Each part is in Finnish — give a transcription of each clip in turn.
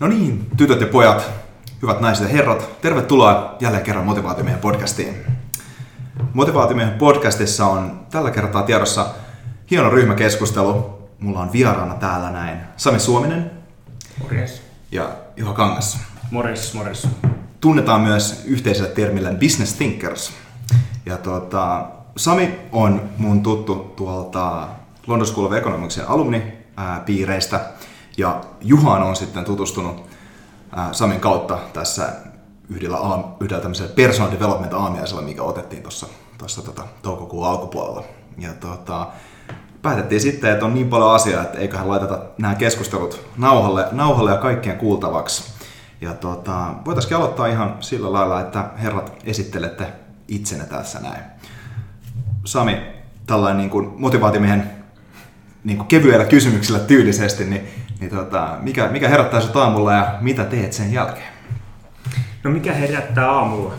No niin, tytöt ja pojat, hyvät naiset ja herrat, tervetuloa jälleen kerran Motivaatiomiehen podcastiin. Motivaatiomiehen podcastissa on tällä kertaa tiedossa hieno ryhmäkeskustelu. Mulla on vieraana täällä näin Sami Suominen Morjes. ja Juha Kangas. Morjes, morjes. Tunnetaan myös yhteisellä termillä business thinkers. Ja tuota, Sami on mun tuttu tuolta London School of Economicsin alumni-piireistä. Ja Juhaan on sitten tutustunut Samin kautta tässä yhdellä, yhdellä tämmöisellä personal development aamiaisella, mikä otettiin tuossa tuossa tota, toukokuun alkupuolella. Ja tota, päätettiin sitten, että on niin paljon asiaa, että eiköhän laiteta nämä keskustelut nauhalle, nauhalle ja kaikkien kuultavaksi. Ja tota, voitaisiin aloittaa ihan sillä lailla, että herrat esittelette itsenne tässä näin. Sami, tällainen niin kuin motivaatimiehen niin kuin kevyellä kysymyksellä tyylisesti, niin, niin tota, mikä, mikä herättää sinut aamulla ja mitä teet sen jälkeen? No mikä herättää aamulla?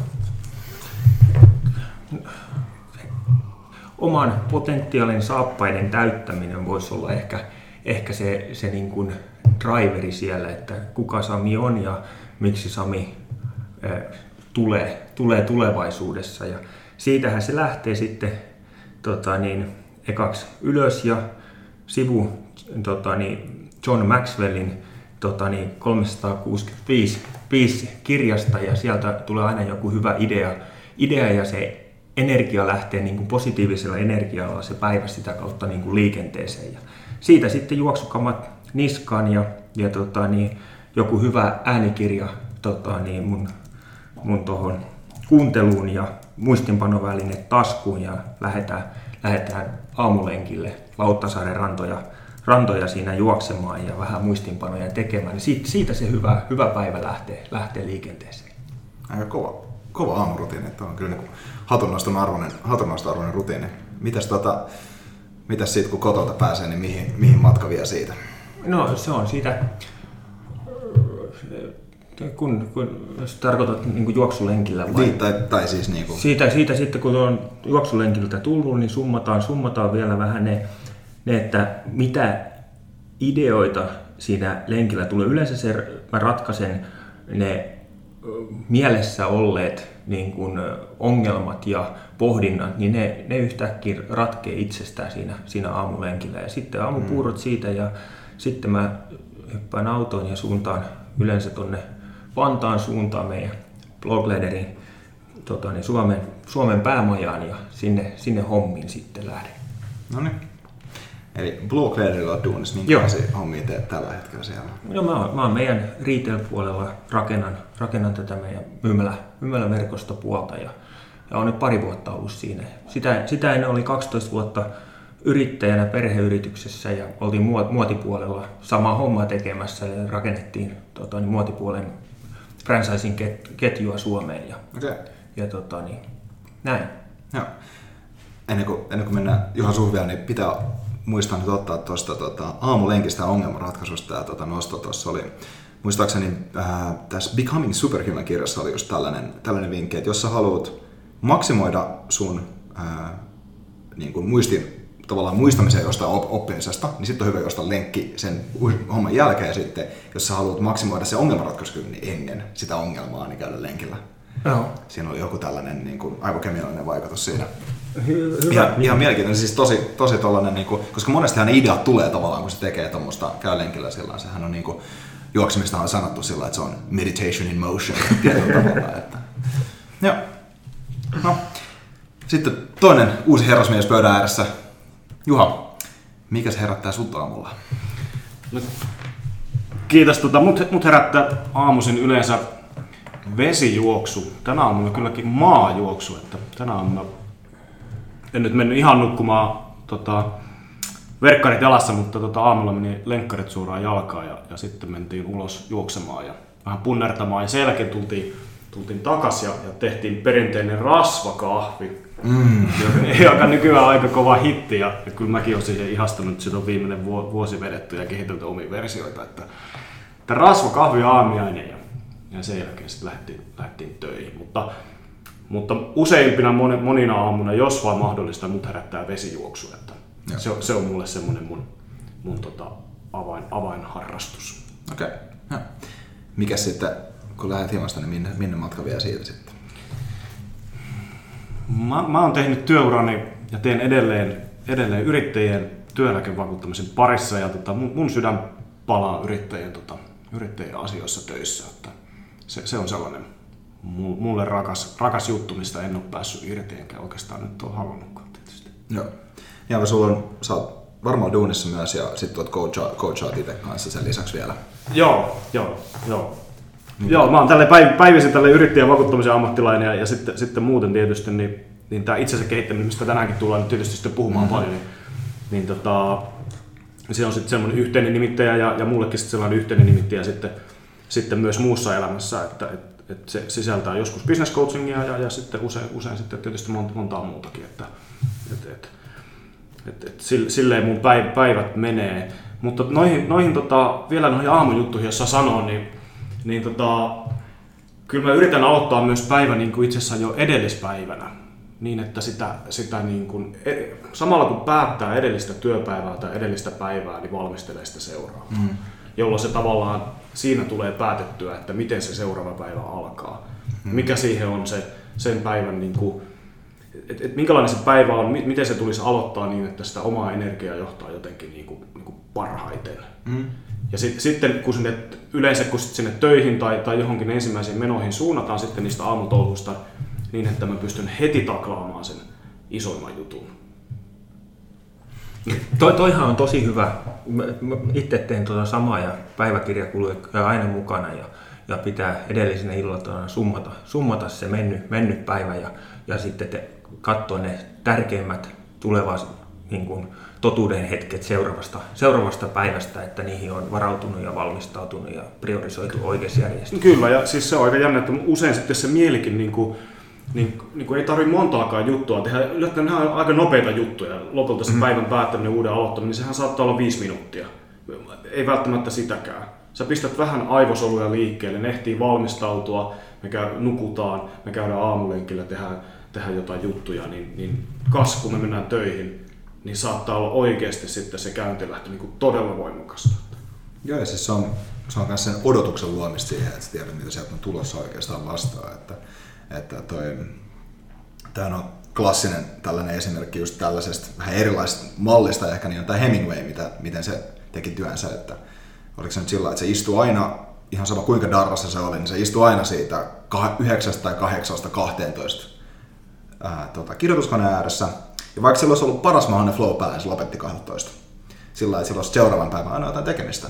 Oman potentiaalin saappaiden täyttäminen voisi olla ehkä, ehkä se, se niin kuin driveri siellä, että kuka Sami on ja miksi Sami äh, tulee, tulee tulevaisuudessa. Ja siitähän se lähtee sitten tota niin, ekaksi ylös ja sivu tota niin, John Maxwellin tota niin, 365 kirjasta ja sieltä tulee aina joku hyvä idea, idea ja se energia lähtee niin kuin positiivisella energialla se päivä sitä kautta niin kuin liikenteeseen. Ja siitä sitten juoksukamat niskaan ja, ja tota niin, joku hyvä äänikirja tota niin, mun, mun tohon kuunteluun ja muistinpanoväline taskuun ja lähdetään, lähdetään aamulenkille Lauttasaaren rantoja, rantoja siinä juoksemaan ja vähän muistinpanoja tekemään. Niin siitä, siitä se hyvä, hyvä päivä lähtee, lähtee liikenteeseen. Aika kova, kova aamurutiini, että on kyllä niin hatunnoston arvoinen, hatunnoston arvoinen rutiini. Mitäs, tota, mitäs siitä kun kotota pääsee, niin mihin, mihin matka vie siitä? No se on siitä, kun, kun jos tarkoitat niin juoksulenkillä vai? Niin, tai, tai siis niin kuin... siitä, siitä sitten kun on juoksulenkiltä tullut, niin summataan, summataan vielä vähän ne, että mitä ideoita siinä lenkillä tulee. Yleensä se, mä ratkaisen ne mielessä olleet niin kuin ongelmat ja pohdinnat, niin ne, ne yhtäkkiä ratkee itsestään siinä, siinä aamulenkillä. Ja sitten aamupuurot mm. siitä ja sitten mä hyppään autoon ja suuntaan yleensä tuonne Vantaan suuntaan meidän Bloglederin tota, niin Suomen, Suomen päämajaan ja sinne, sinne hommiin sitten lähden. No niin. Eli Blue Clearilla on duunissa, minkälaisia hommia teet tällä hetkellä siellä? No mä oon, mä oon meidän retail-puolella rakennan, rakennan tätä meidän myymälä, myymäläverkostopuolta ja, ja on nyt pari vuotta ollut siinä. Sitä, sitä ennen oli 12 vuotta yrittäjänä perheyrityksessä ja oltiin muotipuolella samaa hommaa tekemässä ja rakennettiin tota, niin muotipuolen franchising ketjua Suomeen ja, okay. ja tota, niin, näin. Joo. Ennen kuin, ennen kuin mennään Juha sun vielä, niin pitää muistaa nyt ottaa tuosta tota, aamulenkistä ongelmanratkaisusta ja tota, nosto tuossa oli muistaakseni äh, tässä Becoming Superhuman kirjassa oli just tällainen, tällainen vinkki, että jos sä haluat maksimoida sun äh, niin kuin muistin tavallaan muistamiseen jostain oppimisesta, niin sitten on hyvä jostain lenkki sen homman jälkeen sitten, jos sä haluat maksimoida se ongelmanratkaisukyvyn niin ennen sitä ongelmaa, niin käydä lenkillä. Joo. Siinä oli joku tällainen niin kuin, aivokemiallinen vaikutus siinä. Hy- hyvä. Ihan, ihan mielenkiintoinen, siis tosi, tosi tollainen, niin kuin, koska monestihan ne ideat tulee tavallaan, kun se tekee tuommoista, käy lenkillä sillä sehän on niin kuin, juoksemista on sanottu sillä että se on meditation in motion tavalla, että. Joo. No. Sitten toinen uusi herrasmies pöydän ääressä, Juha, mikä se herättää sut aamulla? No, kiitos. Tota, mut, mut herättää aamuisin yleensä vesijuoksu. Tänä aamuna kylläkin maajuoksu. Että tänä aamuna en nyt mennyt ihan nukkumaan tota, verkkarit jalassa, mutta tota, aamulla meni lenkkarit suoraan jalkaan ja, ja sitten mentiin ulos juoksemaan ja vähän punnertamaan. Ja sen jälkeen tultiin, tultiin takaisin ja, ja tehtiin perinteinen rasvakahvi Mm. joka nykyään aika kova hitti ja, ja kyllä mäkin olen siihen ihastunut, että sitä on viimeinen vuosi vedetty ja kehitelty omia versioita. Että, että rasva, kahvi aamiainen ja, ja sen jälkeen sitten lähdettiin, lähdettiin töihin. Mutta, mutta useimpina monina aamuna, jos vaan mahdollista, mut herättää vesijuoksu. Että se, se, on mulle semmoinen mun, mun tota avain, avainharrastus. Okei. Okay. mikä sitten, kun lähdet himasta, niin minne, minne matka vie siitä sitten? Mä, mä oon tehnyt työurani ja teen edelleen, edelleen yrittäjien työeläkevakuuttamisen parissa ja tota, mun, mun sydän palaa yrittäjien, tota, yrittäjien asioissa töissä. Että se, se on sellainen mulle rakas, rakas juttu, mistä en ole päässyt irti, enkä oikeastaan nyt ole halunnutkaan tietysti. Joo. Ja sulla on, sä oot varmaan duunissa myös ja sitten oot coacha, coachaat itse kanssa sen lisäksi vielä. Joo, joo, joo. Niin. Joo, mä oon tälle päiv- päivisin tälle yrittäjän vakuuttamisen ammattilainen ja, ja sitten, sitten muuten tietysti niin, niin tämä itsensä kehittäminen, mistä tänäänkin tullaan nyt tietysti sitten puhumaan mm-hmm. paljon, niin, niin tota, se on sitten semmoinen yhteinen nimittäjä ja, ja mullekin sitten sellainen yhteinen nimittäjä sitten, sitten myös muussa elämässä, että et, et se sisältää joskus business coachingia ja, ja sitten usein, usein sitten tietysti monta, montaa muutakin, että et, et, et, et, silleen mun päivät menee. Mutta noihin, noihin tota, vielä noihin aamujuttuihin, jos sanoo, niin, niin tota, kyllä mä yritän aloittaa myös päivän niin kuin itse asiassa jo edellispäivänä. Niin, että sitä, sitä niin kuin, e, samalla kun päättää edellistä työpäivää tai edellistä päivää, niin valmistelee sitä seuraavaa. Mm. Jolloin se tavallaan siinä tulee päätettyä, että miten se seuraava päivä alkaa. Mm. Mikä siihen on se sen päivän niin kuin, et, et minkälainen se päivä on, miten se tulisi aloittaa niin, että sitä omaa energiaa johtaa jotenkin niin kuin, niin kuin parhaiten. Mm. Ja sit, sitten kun sinne, yleensä kun sinne töihin tai, tai johonkin ensimmäisiin menoihin suunnataan sitten niistä aamutouhuista, niin että mä pystyn heti taklaamaan sen isoimman jutun. Toi, toihan on tosi hyvä. Mä, mä itse teen tuota samaa ja päiväkirja kuluu aina mukana ja, ja pitää edellisenä illalla summata, summata se mennyt, mennyt päivä ja, ja sitten te, katsoa ne tärkeimmät tulevat niin kuin, totuuden hetket seuraavasta, seuraavasta päivästä, että niihin on varautunut ja valmistautunut ja priorisoitu oikeassa järjestyksessä. Kyllä, ja siis se on aika jännä, että usein sitten se mielikin niin kuin, niin, niin kuin ei tarvitse montaakaan juttua tehdä. Yleensä nämä on aika nopeita juttuja. Lopulta se mm. päivän päättäminen, uuden aloittaminen, niin sehän saattaa olla viisi minuuttia. Ei välttämättä sitäkään. Sä pistät vähän aivosoluja liikkeelle, ne ehtii valmistautua, me käy, nukutaan, me käydään aamulenkillä, tehdään tehdä jotain juttuja, niin, niin kas kun me mennään töihin, niin saattaa olla oikeasti sitten se käyntilähtö niin kuin todella voimakasta. Joo, ja siis se on, se on myös sen odotuksen luomista siihen, että sä tiedät, mitä sieltä on tulossa oikeastaan vastaan. Että, että toi, tämä on klassinen tällainen esimerkki just tällaisesta vähän erilaisesta mallista ehkä, niin on tämä Hemingway, mitä, miten se teki työnsä, että oliko se nyt sillä että se istuu aina, ihan sama kuinka darrassa se oli, niin se istuu aina siitä 9 tai 8 12 ää, tota, kirjoituskoneen ääressä. Ja vaikka sillä olisi ollut paras mahdollinen flow päällä, niin se lopetti 12. Sillä että sillä olisi seuraavan päivän aina jotain tekemistä.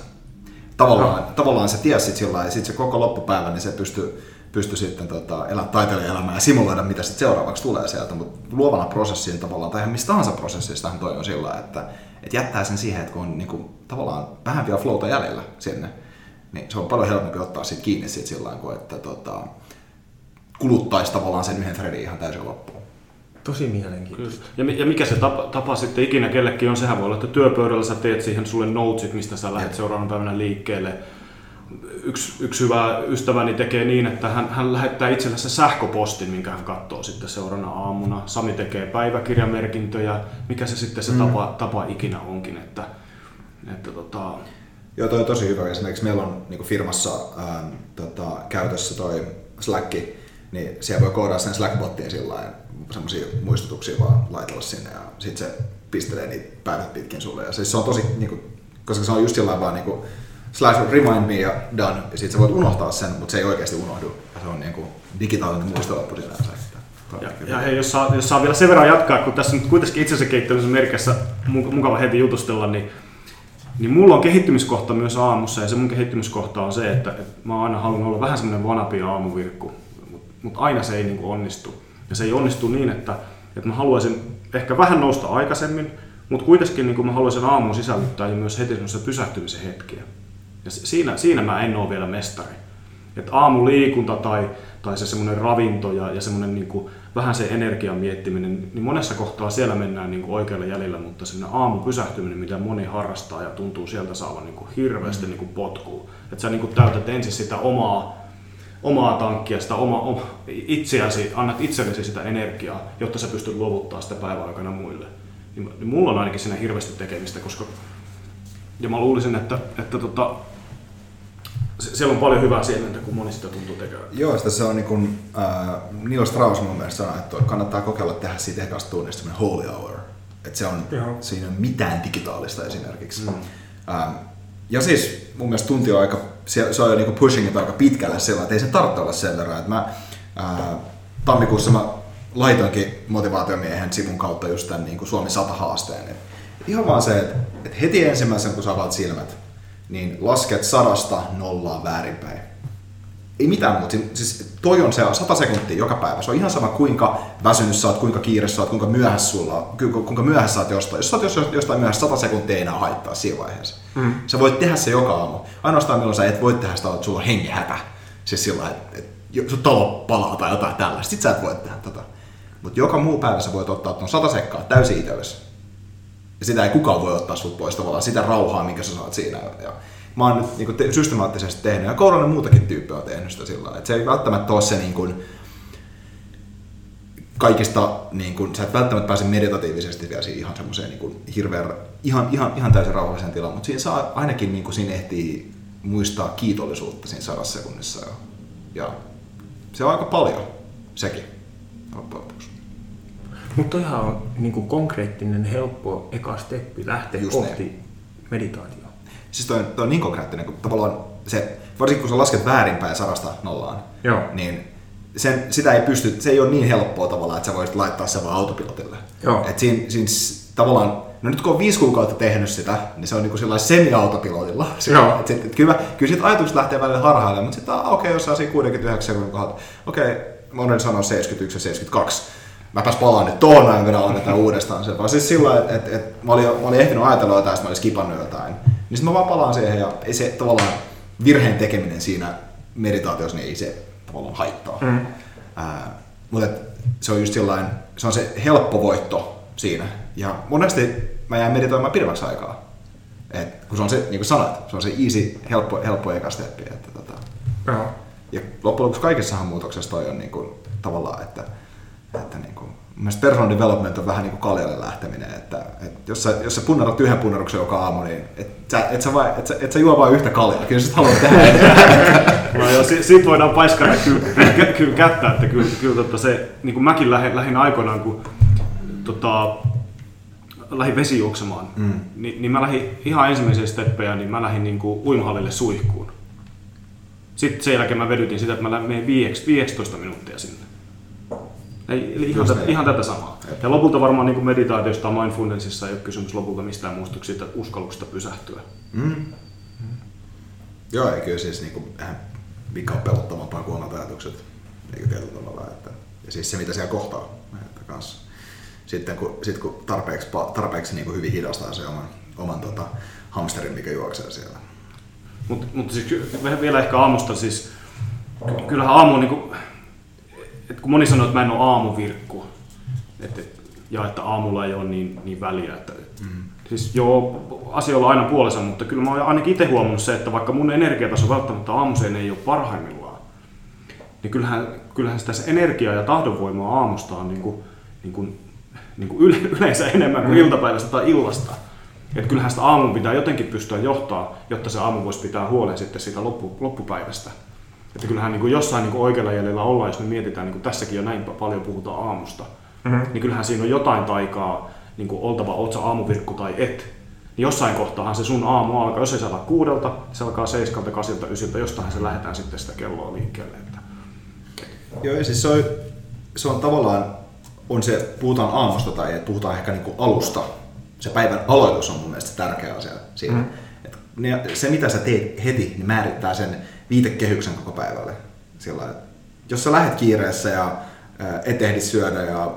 Tavallaan, no. tavallaan se tiesi sillä ja sitten se koko loppupäivä, niin se pystyi pysty sitten tota, elää taiteilijan elämää ja simuloida, mitä sitten seuraavaksi tulee sieltä. Mutta luovana prosessiin tavallaan, tai mistä tahansa prosessistahan toi on sillä, että, että jättää sen siihen, että kun on niin kuin, tavallaan vähän vielä flowta jäljellä sinne, niin se on paljon helpompi ottaa siitä kiinni siitä sillä kuin, että tota, kuluttaisi tavallaan sen yhden threadin ihan täysin loppuun. Tosi mielenkiintoista. Ja, ja mikä se tapa, tapa sitten ikinä kellekin on, sehän voi olla, että työpöydällä sä teet siihen sulle notesit, mistä sä lähdet seuraavan päivänä liikkeelle. Yksi, yksi hyvä ystäväni tekee niin, että hän, hän lähettää itsellensä sähköpostin, minkä hän katsoo sitten seuraavana aamuna. Sami tekee päiväkirjamerkintöjä, mikä se sitten se mm. tapa, tapa ikinä onkin. Että, että tota... Joo, toi on tosi hyvä. Esimerkiksi meillä on niin firmassa ää, tota, käytössä toi Slack, niin siellä voi koodata sen Slack-bottiin sillä semmoisia muistutuksia vaan laitella sinne ja sitten se pistelee niitä päivät pitkin sulle. Ja siis se on tosi, niin kuin, koska se on just jollain vaan niin kuin, slash remind me ja done, ja sitten sä voit unohtaa sen, mutta se ei oikeasti unohdu. Ja se on niin kuin, digitaalinen muistolappu sinänsä. Ja, ja hei, jos, saa, jos saa vielä sen verran jatkaa, kun tässä nyt kuitenkin itsensä kehittämisen merkissä mukava heti jutustella, niin, niin mulla on kehittymiskohta myös aamussa, ja se mun kehittymiskohta on se, että, että mä aina halunnut olla vähän semmoinen vanapi aamuvirkku mutta aina se ei niin kuin onnistu. Ja se ei onnistu niin, että, että mä haluaisin ehkä vähän nousta aikaisemmin, mutta kuitenkin niin kuin mä haluaisin aamun sisällyttää ja myös heti pysähtymisen hetkiä. Ja siinä, siinä mä en ole vielä mestari. Että aamuliikunta tai, tai se semmoinen ravinto ja, ja semmoinen niin kuin, vähän se energian miettiminen, niin monessa kohtaa siellä mennään niin kuin oikealla jäljellä, mutta sinne aamu pysähtyminen, mitä moni harrastaa ja tuntuu sieltä saavan niin kuin hirveästi mm. niin kuin potkuu. Että sä niin kuin täytät ensin sitä omaa omaa tankkia, sitä oma, oma, itseäsi, annat itsellesi sitä energiaa, jotta sä pystyt luovuttaa sitä päivän aikana muille. Niin, niin mulla on ainakin siinä hirveästi tekemistä, koska ja mä luulisin, että, että tota, se- siellä on paljon hyvää siementä, kun moni sitä tuntuu tekevän. Joo, sitä se on niin kuin, äh, Neil Strauss mun mielestä sanoi, että kannattaa kokeilla tehdä siitä ekasta tunnista semmoinen holy hour. Että se on, Joo. siinä ei ole mitään digitaalista esimerkiksi. Mm. Ähm, ja siis mun mielestä tunti on aika, se, se on jo niin pushing it aika pitkälle sillä, että ei se tarvitse olla sen verran. Että mä, äh, tammikuussa mä laitoinkin motivaatiomiehen sivun kautta just tämän niin kuin Suomi 100 haasteen. Et ihan vaan se, että, että heti ensimmäisen kun sä avaat silmät, niin lasket sadasta nollaan väärinpäin. Ei mitään muuta. Siis toi on se 100 sekuntia joka päivä. Se on ihan sama kuinka väsynyt sä oot, kuinka kiire sä oot, kuinka myöhässä sulla on, ku- ku- kuinka myöhässä sä oot jostain. Jos sä oot jos- jostain myöhässä, 100 sekuntia ei enää haittaa siinä vaiheessa. Mm. Sä voit tehdä se joka aamu. Ainoastaan milloin sä et voi tehdä sitä, että sulla on hengihätä. Siis sillä että, että sun talo palaa tai jotain tällaista. Sit sä et voi tehdä tota. Mutta joka muu päivä sä voit ottaa tuon 100 sekkaa täysin itsellesi. Sitä ei kukaan voi ottaa sut pois tavallaan, sitä rauhaa, minkä sä saat siinä. Ja mä oon nyt niin te- systemaattisesti tehnyt, ja kourallinen muutakin tyyppiä on tehnyt sitä sillä että se ei välttämättä ole se niin kuin, kaikista, niin kuin, sä et välttämättä pääse meditatiivisesti vielä siihen ihan semmoiseen niin hirveän, ihan, ihan, ihan täysin rauhalliseen tilaan, mutta siinä saa ainakin niin kuin, siinä ehtii muistaa kiitollisuutta siinä sadassa sekunnissa. Ja, ja se on aika paljon, sekin, loppujen. Mutta ihan on niin kuin konkreettinen, helppo eka steppi lähteä Just kohti meditaatioa. Siis toi, on- toi on niin konkreettinen, kun tavallaan se, varsinkin kun sä lasket väärinpäin sadasta nollaan, Joo. niin sen, sitä ei pysty, se ei ole niin helppoa tavallaan, että sä voisit laittaa sen vaan autopilotille. Joo. Et siinä, siinä tavallaan, no nyt kun on viisi kuukautta tehnyt sitä, niin se on niin kuin semi-autopilotilla. Joo. Et sit, et kyllä, kyllä siitä ajatukset lähtee välillä harhailemaan, mutta sitten okei, okay, jos saa siinä 69 sekunnin kohdalta, okei, okay, mä olen sanonut 71 ja 72, mäpäs palaan nyt tuohon näin vielä aloitetaan uudestaan se. Vaan siis sillä että et, et, mä, olin, mä olin ehtinyt ajatella jotain, että mä olin skipannut jotain. Niin sitten mä vaan palaan siihen ja ei se tavallaan virheen tekeminen siinä meditaatiossa, niin ei se tavallaan haittaa. Mm. Ää, mutta et, se on just sillain, se on se helppo voitto siinä. Ja monesti mä jään meditoimaan pidemmäksi aikaa. Et, kun se on se, niin kuin sanoit, se on se easy, helppo, helppo eka steppi. Että, tota, ja loppujen lopuksi kaikessahan muutoksessa toi on niin kuin, tavallaan, että, että niin kuin, mun mielestä personal development on vähän niin kuin kaljalle lähteminen, että, että jos, sä, jos sä punnarat yhden punnaruksen joka aamu, niin et sä, et sä, vai, et sä, et sä juo vain yhtä kaljaa, kyllä sä haluat tehdä. No joo, si- siitä voidaan paiskata kyllä, kä- kyllä kättä, että kyllä, kyllä tota se, niin kuin mäkin lähdin, lähdin aikoinaan, kun tota, lähdin vesijuoksemaan, mm. niin, niin mä lähdin ihan ensimmäisiä steppejä, niin mä lähdin niin kuin uimahallille suihkuun. Sitten sen jälkeen mä vedytin sitä, että mä menin 15 minuuttia sinne. Ei, eli ihan, tätä, niin. ihan tätä samaa. Jep. Ja lopulta varmaan niin kuin meditaatiosta ja mindfulnessissa ei ole kysymys lopulta mistään muusta kuin siitä uskalluksesta pysähtyä. Mm. Joo, ei kyllä siis niin kuin, eihän mikä on pelottavampaa kuin omat ajatukset, eikö tietyllä tavalla. Että, ja siis se, mitä siellä kohtaa. Että kanssa. Sitten kun, sit kun tarpeeksi, tarpeeksi niin kuin hyvin hidastaa se oman, oman tota, hamsterin, mikä juoksee siellä. Mutta mut siis vielä ehkä aamusta, siis ky- kyllähän aamu on niinku, et kun moni sanoo, että mä en ole aamuvirkku, et, et, ja että aamulla ei ole niin, niin väliä, että mm. siis joo, asioilla on aina puolensa, mutta kyllä mä oon ainakin itse huomannut se, että vaikka mun energiataso välttämättä aamuseen ei ole parhaimmillaan, niin kyllähän, kyllähän sitä se energiaa ja tahdonvoimaa aamusta on niin kuin, niin kuin, niin kuin yle, yleensä enemmän kuin iltapäivästä tai illasta. Et kyllähän sitä aamun pitää jotenkin pystyä johtaa, jotta se aamu voisi pitää huolen sitten siitä loppu, loppupäivästä. Että kyllähän niin kuin jossain niin kuin oikealla jäljellä ollaan, jos me mietitään, niin kuin tässäkin jo näin paljon puhutaan aamusta, mm-hmm. niin kyllähän siinä on jotain taikaa niin kuin oltava, oot sä aamuvirkku tai et. Niin jossain kohtaahan se sun aamu alkaa, jos ei se alkaa kuudelta, se alkaa seiskalta, kasilta, ysiltä, jostainhan se lähdetään sitten sitä kelloa liikkeelle. Että Joo, ja siis se on, se on tavallaan, on se, puhutaan aamusta tai että puhutaan ehkä niin kuin alusta. Se päivän aloitus on mun mielestä tärkeä asia siinä. Mm. Et ne, se, mitä sä teet heti, niin määrittää sen viitekehyksen koko päivälle. Sillä, jos sä lähdet kiireessä ja et ehdi syödä ja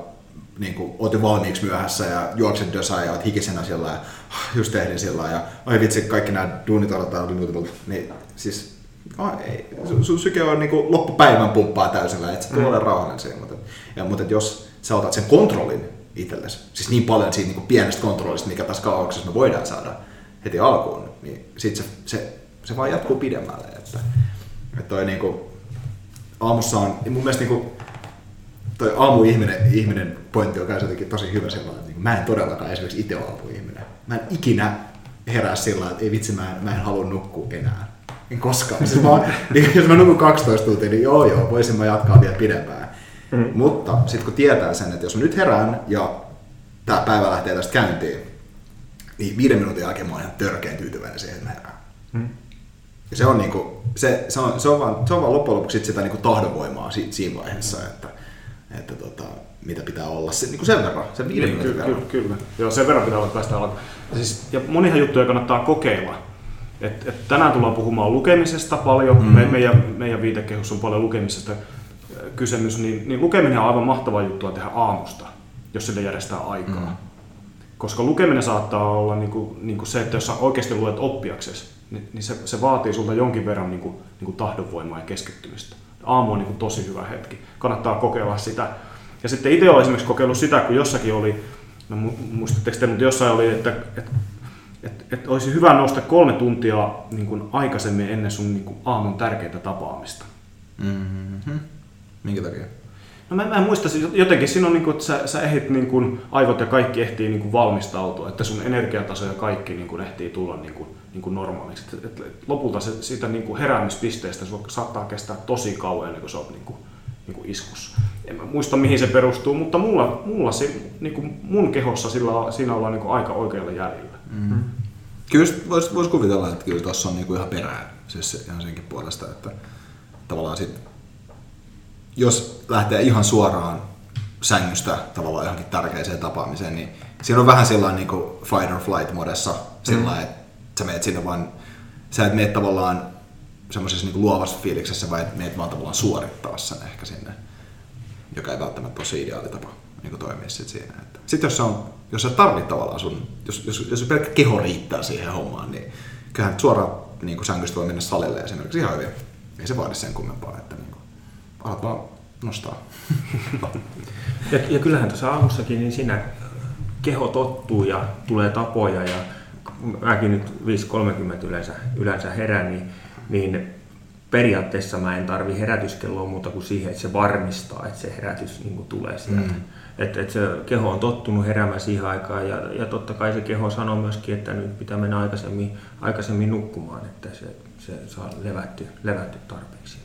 niin kuin, oot jo valmiiksi myöhässä ja juokset dösää ja oot hikisenä sillä ja "Ah, just ehdin sillä ja ai vitsi, kaikki nämä duunit aloittaa, niin siis Ah, ei. Sun, sun syke on niinku loppupäivän pumppaa täysillä, että se tulee mm. rauhallinen siinä. Mutta, ja, mutta et jos sä otat sen kontrollin itsellesi, siis niin paljon siitä niinku pienestä kontrollista, mikä tässä kaauksessa me voidaan saada heti alkuun, niin sit se, se, se vaan jatkuu pidemmälle. Että, että toi niinku, aamussa on, mun mielestä niinku, toi aamuihminen ihminen pointti on myös jotenkin tosi hyvä sellainen, että niinku, mä en todellakaan esimerkiksi itse ole aamuihminen. Mä en ikinä herää sillä että ei vitsi, mä en, mä en halua nukkua enää. En koskaan. Siis mä, niin, jos mä nukun 12 tuntia, niin joo joo, voisin mä jatkaa vielä pidempään. Mm. Mutta sitten kun tietää sen, että jos mä nyt herään ja tämä päivä lähtee tästä käyntiin, niin viiden minuutin jälkeen mä oon ihan törkeän tyytyväinen siihen, että mä herään. Mm. Ja se on, niinku, se, se, on, se, on vaan, se on vaan loppujen lopuksi sit sitä niinku tahdonvoimaa si, siinä vaiheessa, että, että tota, mitä pitää olla se, niinku sen verran, sen viiden Niin, kyllä, verran. kyllä, kyllä. Joo, sen verran pitää olla päästä alkuun. Ja Siis, ja monihan juttuja kannattaa kokeilla. Et, et tänään tullaan puhumaan lukemisesta paljon. Mm. Me, meidän, meidän viitekehys on paljon lukemisesta kysymys. Niin, niin lukeminen on aivan mahtava juttu tehdä aamusta, jos sille järjestää aikaa. Mm. Koska lukeminen saattaa olla niinku, niinku se, että jos sä oikeasti luet oppiaksesi, niin, niin se, se vaatii sulta jonkin verran niinku, niinku tahdonvoimaa ja keskittymistä. Aamu on niinku tosi hyvä hetki. Kannattaa kokeilla sitä. Ja sitten itse olen esimerkiksi kokeillut sitä, kun jossakin oli, no mu- muistatteko te, mutta jossain oli, että, että, että, että olisi hyvä nousta kolme tuntia niin kuin aikaisemmin ennen sun niin kuin aamun tärkeitä tapaamista. Mm-hmm. Minkä takia? No mä, mä en muista, siis jotenkin siinä on niin kuin, että sä, sä ehdit niin kuin, aivot ja kaikki ehtii niin kuin valmistautua, että sun energiataso ja kaikki niin kuin ehtii tulla niin kuin, niin kuin normaaliksi. Et, et, et lopulta se, siitä niin kuin heräämispisteestä se saattaa kestää tosi kauan ennen kuin sä oot niin kuin, niin kuin iskussa. En mä muista mihin se perustuu, mutta mulla, mulla se, niin kuin mun kehossa sillä, siinä ollaan niin kuin aika oikealla jäljellä. Mm. Kyllä voisi vois kuvitella, että kyllä tuossa on niinku ihan perää siis se, ihan senkin puolesta, että tavallaan sit, jos lähtee ihan suoraan sängystä tavallaan johonkin tärkeäseen tapaamiseen, niin siinä on vähän sellainen niinku fight or flight modessa sillä mm. että sä meet sinne vaan, sä et meet tavallaan semmoisessa niinku luovassa fiiliksessä, vai et meet vaan tavallaan suorittaa sen ehkä sinne, joka ei välttämättä ole se ideaali tapa niin toimia sit siinä. Sitten jos, on, jos sä tarvit tavallaan sun, jos, jos, jos pelkkä keho riittää siihen hommaan, niin kyllähän suoraan niin kuin sängystä voi mennä salille esimerkiksi ihan hyvin. Ei se vaadi sen kummempaa, että niin kuin, alat vaan nostaa. Ja, ja kyllähän tuossa aamussakin, niin siinä keho tottuu ja tulee tapoja ja mäkin nyt 5.30 yleensä, yleensä herään, niin, niin periaatteessa mä en tarvi herätyskelloa muuta kuin siihen, että se varmistaa, että se herätys niin kuin tulee sieltä. Mm. Että et se keho on tottunut heräämään siihen aikaan ja, ja totta kai se keho sanoo myöskin, että nyt pitää mennä aikaisemmin, aikaisemmin nukkumaan, että se, se saa levätty, levätty tarpeeksi.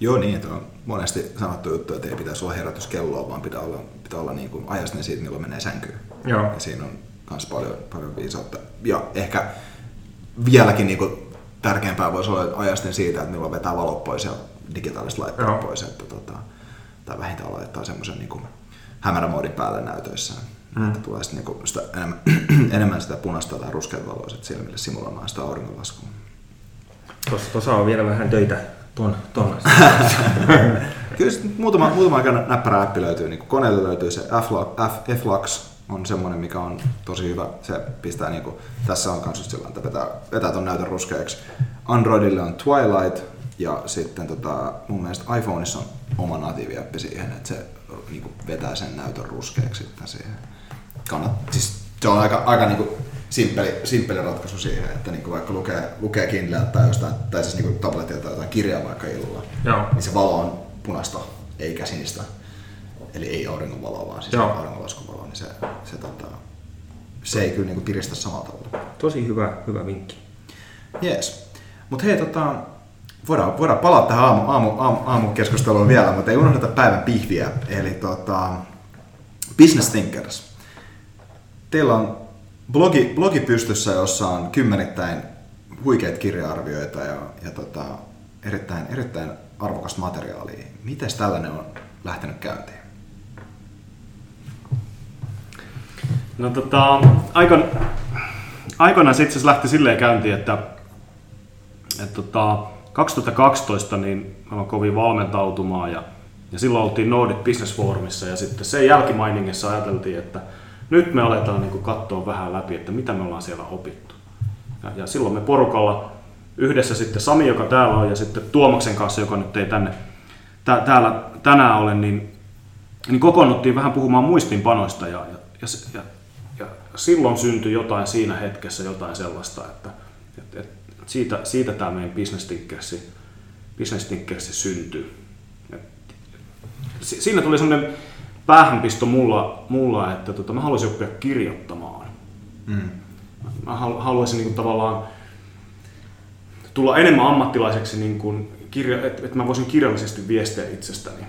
Joo niin, että on monesti sanottu juttu, että ei pitäisi olla herätyskelloa, vaan pitää olla, pitää olla niin kuin ajasten siitä, milloin menee sänkyyn. Joo. Ja siinä on myös paljon, paljon viisautta. Ja ehkä vieläkin niin kuin tärkeämpää voisi olla ajasten siitä, että milloin vetää valot pois ja digitaaliset laitteet Joo. pois. Että, tota, tai vähintään laittaa semmoisen niin hämärämoodin päälle näytöissä. Mm. Että tulee sitten niin sitä enemmän, enemmän sitä punaista tai ruskeat valoa sit silmille simuloimaan sitä auringonlaskua. Tuossa, tuossa on vielä vähän töitä tuon, tuon Kyllä muutama, muutama aika näppärä appi löytyy. Niin koneelle löytyy se Flux on semmoinen, mikä on tosi hyvä. Se pistää niinku, tässä on kans sillä, että vetää, vetää ton näytön ruskeaksi. Androidille on Twilight ja sitten tota, mun mielestä iPhoneissa on oma natiiviappi siihen, että se niinku, vetää sen näytön ruskeaksi sitten siihen. Kannat, siis se on aika, aika niinku, simppeli, simppeli ratkaisu siihen, että niinku vaikka lukee, lukee Kindleltä tai jostain, tai siis niinku tabletilta tai jotain kirjaa vaikka illalla, Joo. niin se valo on punaista eikä sinistä. Eli ei auringonvaloa, vaan siis Joo. Niin se, se, tota, se ei kyllä niinku piristä samalla tavalla. Tosi hyvä, hyvä vinkki. Jees. Mutta hei, tota, voidaan, voidaan palata tähän aamu, aamu, aamu, aamukeskusteluun vielä, mutta ei unohdeta päivän pihviä. Eli tota, Business Thinkers. Teillä on blogi, blogi pystyssä, jossa on kymmenittäin huikeita kirja-arvioita ja, ja tota, erittäin, erittäin arvokasta materiaalia. Miten tällainen on lähtenyt käyntiin? No tota, aikon, aikoinaan se itse asiassa lähti silleen käyntiin, että, että tota, 2012 niin mä kovin valmentautumaan ja, ja silloin oltiin Nordic Business Forumissa ja sitten sen jälkimainingissa ajateltiin, että nyt me aletaan niin katsoa vähän läpi, että mitä me ollaan siellä opittu. Ja, ja silloin me porukalla yhdessä sitten Sami, joka täällä on, ja sitten Tuomaksen kanssa, joka nyt ei tänne tää, täällä tänään ole, niin, niin kokoonnuttiin vähän puhumaan muistinpanoista ja, ja, ja, ja silloin syntyi jotain siinä hetkessä, jotain sellaista, että, että, että siitä, siitä tämä meidän business tinkersi, business syntyi. Et, si- siinä tuli semmoinen päähänpisto mulla, mulla että tota, mä haluaisin oppia kirjoittamaan. Mm. Mä halu- haluaisin niin tavallaan tulla enemmän ammattilaiseksi, niin kuin kirja, että, että mä voisin kirjallisesti viestiä itsestäni.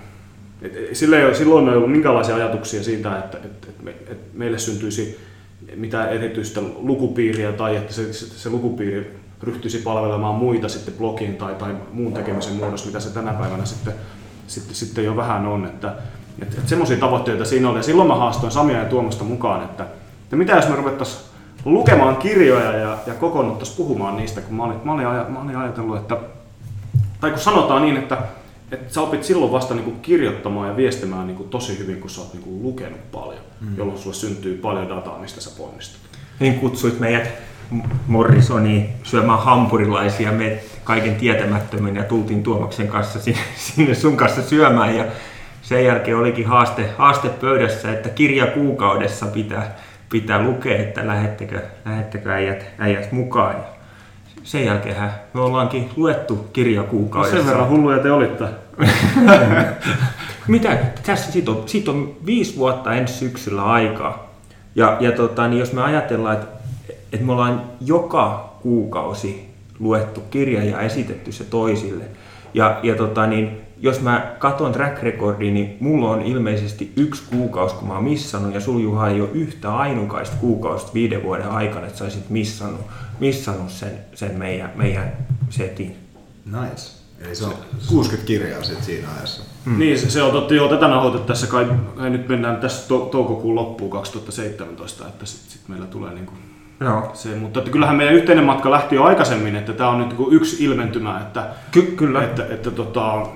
Et, sillä ei silloin ei ollut minkälaisia ajatuksia siitä, että, että, että, me, että meille syntyisi mitään erityistä lukupiiriä tai että se, se, lukupiiri ryhtyisi palvelemaan muita sitten blogin tai, tai muun tekemisen muodossa, mitä se tänä päivänä sitten, sitten, sitten jo vähän on. Että, että, että semmoisia tavoitteita siinä oli. Ja silloin mä haastoin Samia ja Tuomasta mukaan, että, että mitä jos me ruvettaisiin lukemaan kirjoja ja, ja kokoonnuttaisiin puhumaan niistä, kun mä olin, mä olin, mä olin ajatellut, että, tai kun sanotaan niin, että, että sä opit silloin vasta niin kuin kirjoittamaan ja viestimään niin kuin tosi hyvin, kun sä oot niin kuin lukenut paljon, mm. jolloin sulle syntyy paljon dataa, mistä sä ponnistut. Niin kutsuit meidät Morrisoni syömään hampurilaisia me kaiken tietämättömän ja tultiin Tuomaksen kanssa sinne, sinne sun kanssa syömään ja sen jälkeen olikin haaste, haaste pöydässä, että kirja kuukaudessa pitää, pitää lukea, että lähettekö, lähettekö äijät, äijät mukaan. Sen jälkeen me ollaankin luettu kirja kuukaudessa. No sen verran hulluja te olitte. Mitä? Tässä siitä on, siitä on viisi vuotta ensi syksyllä aikaa. Ja, ja tota, niin jos me ajatellaan, että, että me ollaan joka kuukausi luettu kirja ja esitetty se toisille. Ja, ja tota, niin, jos mä katson track recordia, niin mulla on ilmeisesti yksi kuukausi, kun mä oon missannut, ja sul Juha ei ole yhtä ainukaista kuukausta viiden vuoden aikana, että sä olisit missannut, missannut sen, sen meidän, meidän setin. Nice. Eli se on 60 kirjaa sitten siinä ajassa. Hmm. Niin, se, se on totta jo tätä nauhoitettu tässä kai, kai nyt mennään tässä to, toukokuun loppuun 2017, että sitten sit meillä tulee niin kuin Joo. se, mutta että kyllähän meidän yhteinen matka lähti jo aikaisemmin, että tämä on nyt niin yksi ilmentymä, että, Ky- kyllä. että, että tota,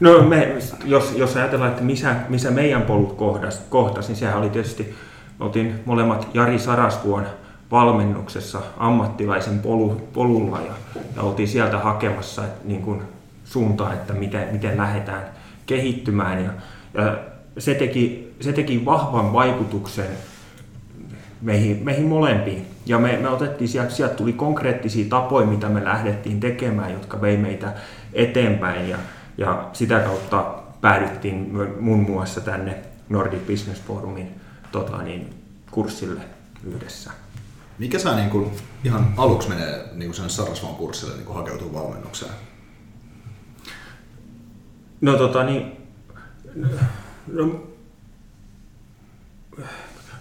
No me, jos, jos ajatellaan, että missä, missä meidän polut kohdas, kohtas, niin sehän oli tietysti, otin molemmat Jari Sarasvuon valmennuksessa ammattilaisen polu, polulla ja, ja oltiin sieltä hakemassa että, niin kuin suuntaa, että miten, miten lähdetään kehittymään. Ja, ja se, teki, se teki vahvan vaikutuksen meihin, meihin molempiin. Ja me, me otettiin sieltä, sieltä tuli konkreettisia tapoja, mitä me lähdettiin tekemään, jotka vei meitä eteenpäin. Ja, ja sitä kautta päädyttiin muun muassa tänne Nordic Business Forumin tota, niin, kurssille yhdessä. Mikä saa niin kuin, ihan aluksi menee niin sen Sarasvan kurssille niin hakeutuu valmennukseen? No tota niin, no,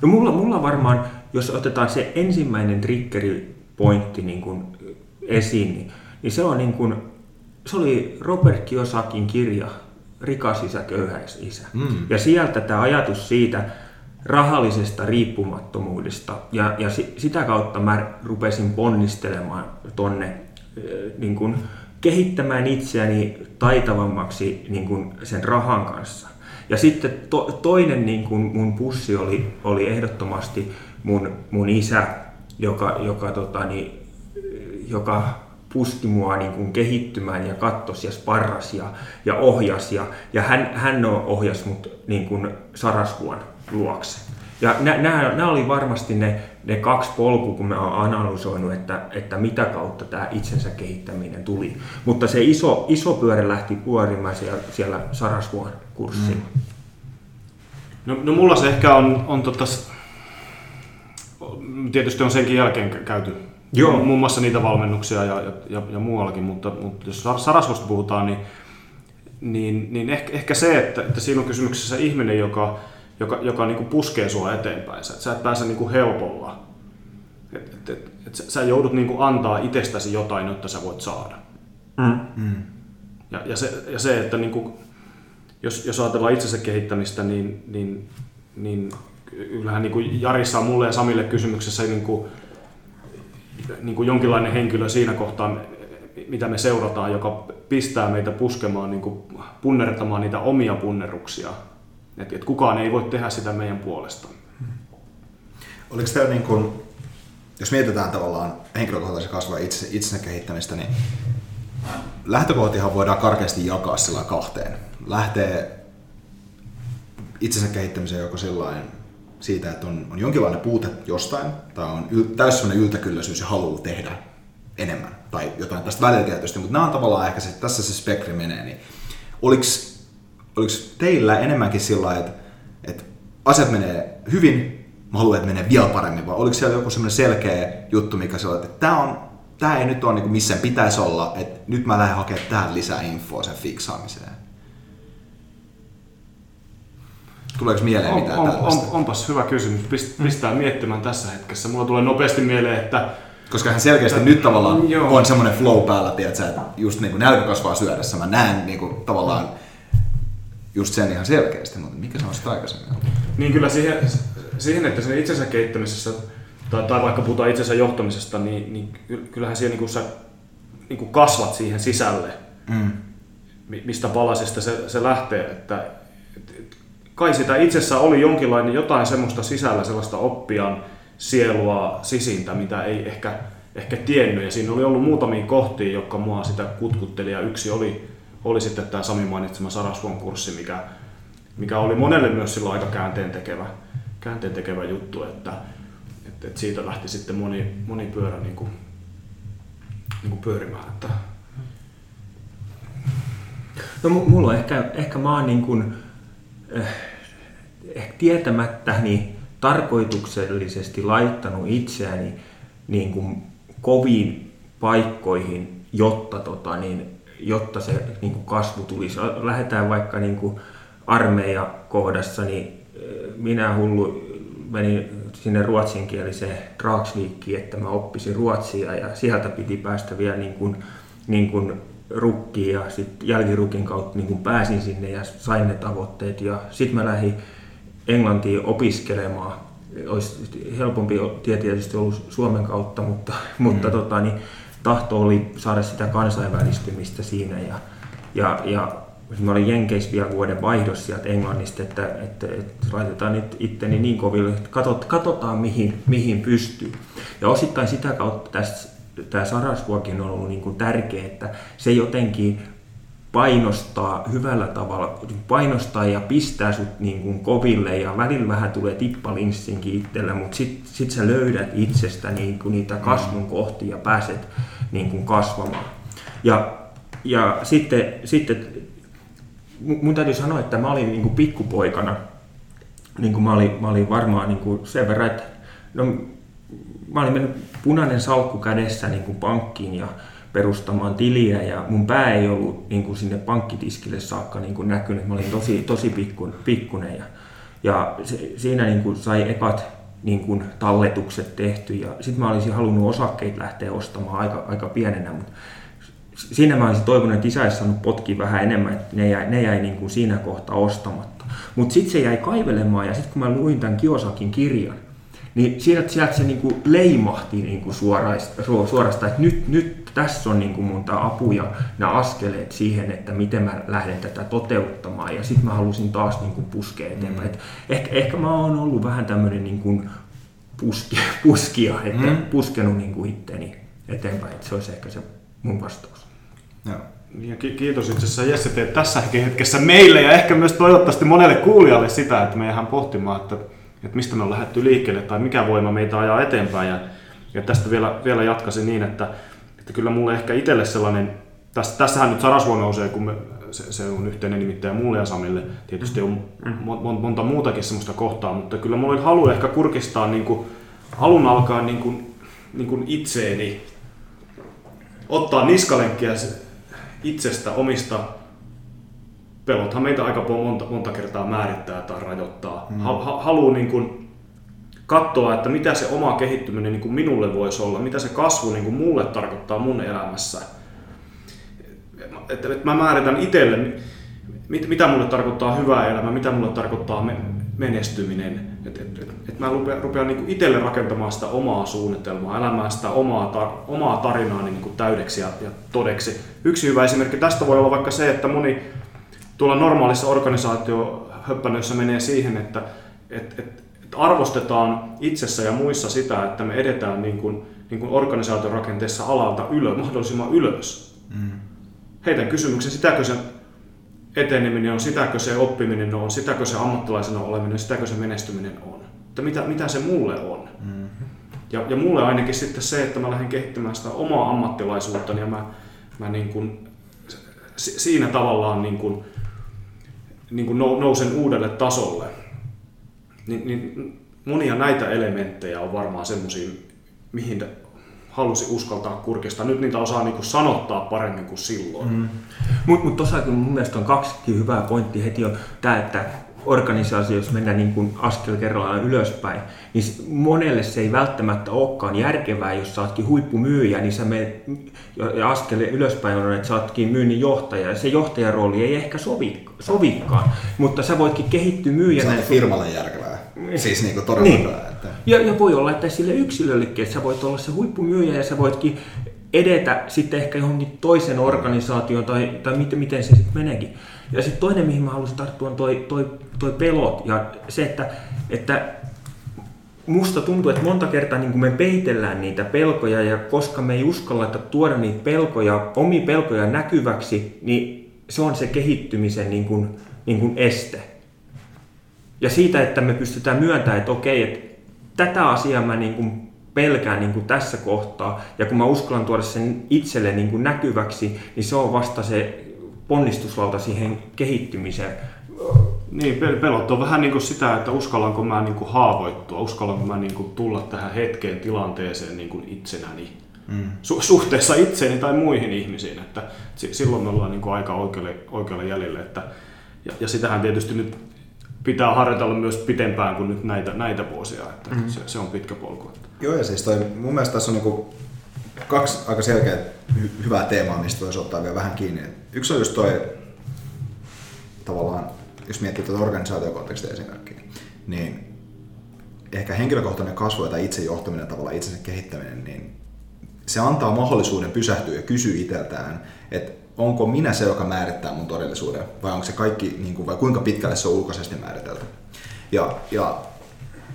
no mulla, mulla varmaan, jos otetaan se ensimmäinen triggeripointti niin kuin esiin, niin, niin se on niin kuin, se oli Robert Kiyosakin kirja Rikas isä, köyhä isä. Mm. Ja sieltä tämä ajatus siitä rahallisesta riippumattomuudesta ja, ja sitä kautta mä rupesin ponnistelemaan tonne niin kuin, kehittämään itseäni taitavammaksi niin kuin sen rahan kanssa. Ja sitten to, toinen niin kuin mun pussi oli, oli ehdottomasti mun, mun isä, joka, joka, tota, niin, joka puski mua niin kuin kehittymään ja kattos ja sparras ja, ja ohjas. Ja, ja hän, hän ohjasi mut niin kuin Sarasvuon luokse. Ja nämä oli varmasti ne, ne kaksi polkua, kun mä oon analysoinut, että, että mitä kautta tämä itsensä kehittäminen tuli. Mutta se iso, iso pyörä lähti pyörimään siellä, siellä Sarasvuon kurssilla. Mm. No, no mulla se ehkä on, on tota, tietysti on senkin jälkeen käyty Joo. muun muassa niitä valmennuksia ja, ja, ja muuallakin, mutta, mutta jos Sarasvosta puhutaan, niin, niin, niin ehkä, ehkä se, että, että siinä on kysymyksessä ihminen, joka, joka, joka niin kuin puskee sua eteenpäin. Sä, sä et pääse niin kuin helpolla. Et, et, et, et sä, sä joudut niin kuin antaa itsestäsi jotain, jotta sä voit saada. Mm. Mm. Ja, ja, se, ja se, että niin kuin, jos, jos ajatellaan itsensä kehittämistä, niin, niin, niin kyllähän niin kuin Jarissa on mulle ja Samille kysymyksessä niin kuin, niin kuin jonkinlainen henkilö siinä kohtaa, mitä me seurataan, joka pistää meitä puskemaan, niin kuin punnertamaan niitä omia punneruksia että et kukaan ei voi tehdä sitä meidän puolesta. Oliko teillä niin kuin, jos mietitään tavallaan henkilökohtaisen kasvua itse, itsensä kehittämistä, niin lähtökohtihan voidaan karkeasti jakaa sillä kahteen. Lähtee itsensä kehittämiseen joko sillain siitä, että on, on jonkinlainen puute jostain, tai on yl, täysin sellainen yltäkylläisyys ja haluaa tehdä enemmän, tai jotain tästä välillä tietysti, mutta nämä on tavallaan ehkä se, tässä se spektri menee, niin oliko teillä enemmänkin sillä että, että asiat menee hyvin, mä haluan, että menee vielä paremmin, vai oliko siellä joku semmoinen selkeä juttu, mikä sillä että tämä on, tämä ei nyt ole niin missä pitäisi olla, että nyt mä lähden hakemaan tähän lisää infoa sen fiksaamiseen. Tuleeko mieleen on, mitään on, tällaista? on, onpas hyvä kysymys. Pist, pistää miettimään tässä hetkessä. Mulla tulee nopeasti mieleen, että Koska hän selkeästi nyt tavallaan Joo. on semmoinen flow päällä, tiedätkö, että just niin kuin nälkä kasvaa syödessä. Mä näen niin kuin, tavallaan just sen ihan selkeästi, mutta mikä se on sitä aikaisemmin ollut? Niin kyllä siihen, siihen että sen itsensä kehittämisessä, tai, tai vaikka puhutaan itsensä johtamisesta, niin, niin ky- kyllähän siihen niin kuin sä niin kuin kasvat siihen sisälle, Mm. mi- mistä palasista se, se lähtee. Että, et, et, kai sitä itsessä oli jonkinlainen jotain semmoista sisällä, sellaista oppian sielua, sisintä, mitä ei ehkä, ehkä tiennyt. Ja siinä oli ollut muutamia kohtia, jotka mua sitä kutkutteli. Ja yksi oli, oli sitten tämä Sami mainitsema Sarasvuon kurssi, mikä, mikä oli monelle myös silloin aika käänteen tekevä, käänteen tekevä juttu, että, että, että siitä lähti sitten moni, moni pyörä niin kuin, niin kuin pyörimään. Että, No mu- mulla on ehkä, ehkä mä oon niin kuin, ehkä tietämättäni tarkoituksellisesti laittanut itseäni niin kuin koviin paikkoihin, jotta, tota, niin, jotta se niin kuin kasvu tulisi. Lähdetään vaikka niin kuin armeijakohdassa, niin eh, minä hullu menin sinne ruotsinkieliseen Dragsvikiin, että mä oppisin ruotsia ja sieltä piti päästä vielä niin kuin, niin kuin rukkiin ja sitten jälkirukin kautta niin pääsin sinne ja sain ne tavoitteet ja sitten mä lähdin Englantiin opiskelemaan. Olisi helpompi tie tietysti ollut Suomen kautta, mutta, mm. mutta tota, niin, tahto oli saada sitä kansainvälistymistä siinä ja, ja, ja mä olin Jenkeissä vielä vuoden vaihdossa sieltä Englannista, että, että, että laitetaan nyt itteni niin koville, että katsotaan mihin, mihin pystyy. Ja osittain sitä kautta tässä tämä Sarasvuokin on ollut niin kuin tärkeä, että se jotenkin painostaa hyvällä tavalla, painostaa ja pistää sut niin kuin koville ja välillä vähän tulee tippalinssinkin itsellä, mutta sitten sit sä löydät itsestä niin kuin niitä kasvun kohtia ja pääset niin kuin kasvamaan. Ja, ja sitten, sitten mun täytyy sanoa, että mä olin niin kuin pikkupoikana, niin kuin mä, olin, mä olin varmaan niin kuin sen verran, että no, mä olin mennyt punainen salkku kädessä niin kuin pankkiin ja perustamaan tiliä ja mun pää ei ollut niin kuin sinne pankkitiskille saakka niin kuin näkynyt. Mä olin tosi, tosi pikkun, pikkunen ja, ja se, siinä niin kuin sai ekat niin kuin talletukset tehty ja sitten mä olisin halunnut osakkeita lähteä ostamaan aika, aika pienenä, mutta siinä mä olisin toivonut, että isä olisi saanut potkia vähän enemmän, että ne jäi, ne jäi niin kuin siinä kohtaa ostamatta. Mutta sitten se jäi kaivelemaan ja sitten kun mä luin tämän Kiosakin kirjan, niin sieltä, sieltä se niinku leimahti niinku suoraista, suorastaan, että nyt, nyt tässä on niinku mun tää apu ja nämä askeleet siihen, että miten mä lähden tätä toteuttamaan. Ja sitten mä halusin taas niinku puskea eteenpäin. Mm. ehkä, ehkä mä oon ollut vähän tämmöinen niinku puski, puskia, että mm. puskenut niinku itteni eteenpäin. Että se olisi ehkä se mun vastaus. Joo. Ja ki- kiitos itse asiassa Jesse, teet tässä hetkessä meille ja ehkä myös toivottavasti monelle kuulijalle sitä, että me jäähän pohtimaan, että, että mistä me on lähdetty liikkeelle tai mikä voima meitä ajaa eteenpäin. Ja, ja tästä vielä, vielä jatkaisin niin, että, että kyllä mulle ehkä itselle sellainen, tästä, tässähän nyt Sarasvuo nousee, kun me, se, se on yhteinen nimittäjä mulle ja Samille. Tietysti on mon, monta muutakin semmoista kohtaa, mutta kyllä mulla oli halu ehkä kurkistaa niin kuin, alun alkaen niin kuin, niin kuin itseeni, ottaa niskalenkkiä itsestä, omista pelothan meitä aika monta, monta kertaa määrittää tai rajoittaa. Mm. Haluaa niin kuin katsoa, että mitä se oma kehittyminen niin kuin minulle voisi olla, mitä se kasvu niin kuin mulle tarkoittaa mun elämässä. Että, että mä määritän itselle, mit, mitä mulle tarkoittaa hyvä elämä, mitä mulle tarkoittaa me, menestyminen. Että et, et, et mä rupean, rupean niin itselle rakentamaan sitä omaa suunnitelmaa, elämään sitä omaa, tar, omaa tarinaa niin kuin täydeksi ja, ja todeksi. Yksi hyvä esimerkki tästä voi olla vaikka se, että moni tuolla normaalissa organisaatiohöppänöissä menee siihen, että et, et, et arvostetaan itsessä ja muissa sitä, että me edetään niin kuin, niin kuin organisaatiorakenteessa alalta ylös, mahdollisimman ylös. Mm. Heitän kysymyksen, sitäkö se eteneminen on, sitäkö se oppiminen on, sitäkö se ammattilaisena oleminen, sitäkö se menestyminen on. Että mitä, mitä se mulle on. Mm-hmm. Ja, ja mulle ainakin sitten se, että mä lähden kehittämään sitä omaa ammattilaisuutta, ja mä, mä niin kuin, siinä tavallaan niin kuin, niin kuin nousen uudelle tasolle. Niin, niin monia näitä elementtejä on varmaan semmoisia, mihin halusi uskaltaa kurkistaa. Nyt niitä osaa niin kuin sanottaa paremmin kuin silloin. Mm. Mutta mut kyllä mun mielestä on kaksikin hyvää pointtia heti on tämä, että organisaatio, jos mennään niin kuin askel kerrallaan ylöspäin, niin monelle se ei välttämättä olekaan järkevää, jos sä ootkin huippumyyjä, niin sä menet, ja askel ylöspäin on, että sä ootkin myynnin johtaja, ja se johtajarooli ei ehkä sovi, sovikaan, mutta sä voitkin kehittyä myyjänä. Se on firmalle järkevää. Siis niin kuin todella niin. hyvää. Että... Ja, ja voi olla, että sille yksilöllekin, että sä voit olla se huippumyyjä ja sä voitkin edetä sitten ehkä johonkin toisen organisaatioon tai, tai miten, miten se sitten meneekin. Ja sitten toinen, mihin mä haluaisin tarttua, on toi, toi, toi pelot ja se, että, että musta tuntuu, että monta kertaa niin me peitellään niitä pelkoja ja koska me ei uskalla että tuoda niitä pelkoja, omia pelkoja näkyväksi, niin se on se kehittymisen niin kuin, niin kuin este. Ja siitä, että me pystytään myöntämään, että okei, että tätä asiaa mä niin kuin pelkään niin kuin tässä kohtaa, ja kun mä uskallan tuoda sen itselle niin kuin näkyväksi, niin se on vasta se ponnistusvalta siihen kehittymiseen. Niin, pelot on vähän niin kuin sitä, että uskallanko mä niin kuin haavoittua, uskallanko mä niin kuin tulla tähän hetkeen tilanteeseen niin kuin itsenäni. Mm. Su- suhteessa itseeni tai muihin ihmisiin, että silloin me ollaan niin kuin aika oikealle, oikealle jäljelle. Että, ja, ja sitähän tietysti nyt pitää harjoitella myös pitempään kuin nyt näitä, näitä vuosia, että mm. se, se on pitkä polku. Joo, ja siis toi, mun mielestä tässä on niinku kaksi aika selkeää hy- hyvää teemaa, mistä voisi ottaa vielä vähän kiinni. Yksi on just toi, tavallaan, jos miettii tuota organisaatiokontekstia esimerkkiä, niin ehkä henkilökohtainen kasvu tai itsejohtaminen, tavallaan itsensä kehittäminen, niin se antaa mahdollisuuden pysähtyä ja kysyä itseltään, että onko minä se, joka määrittää mun todellisuuden, vai onko se kaikki, niin kuin, vai kuinka pitkälle se on ulkoisesti määritelty. Ja, ja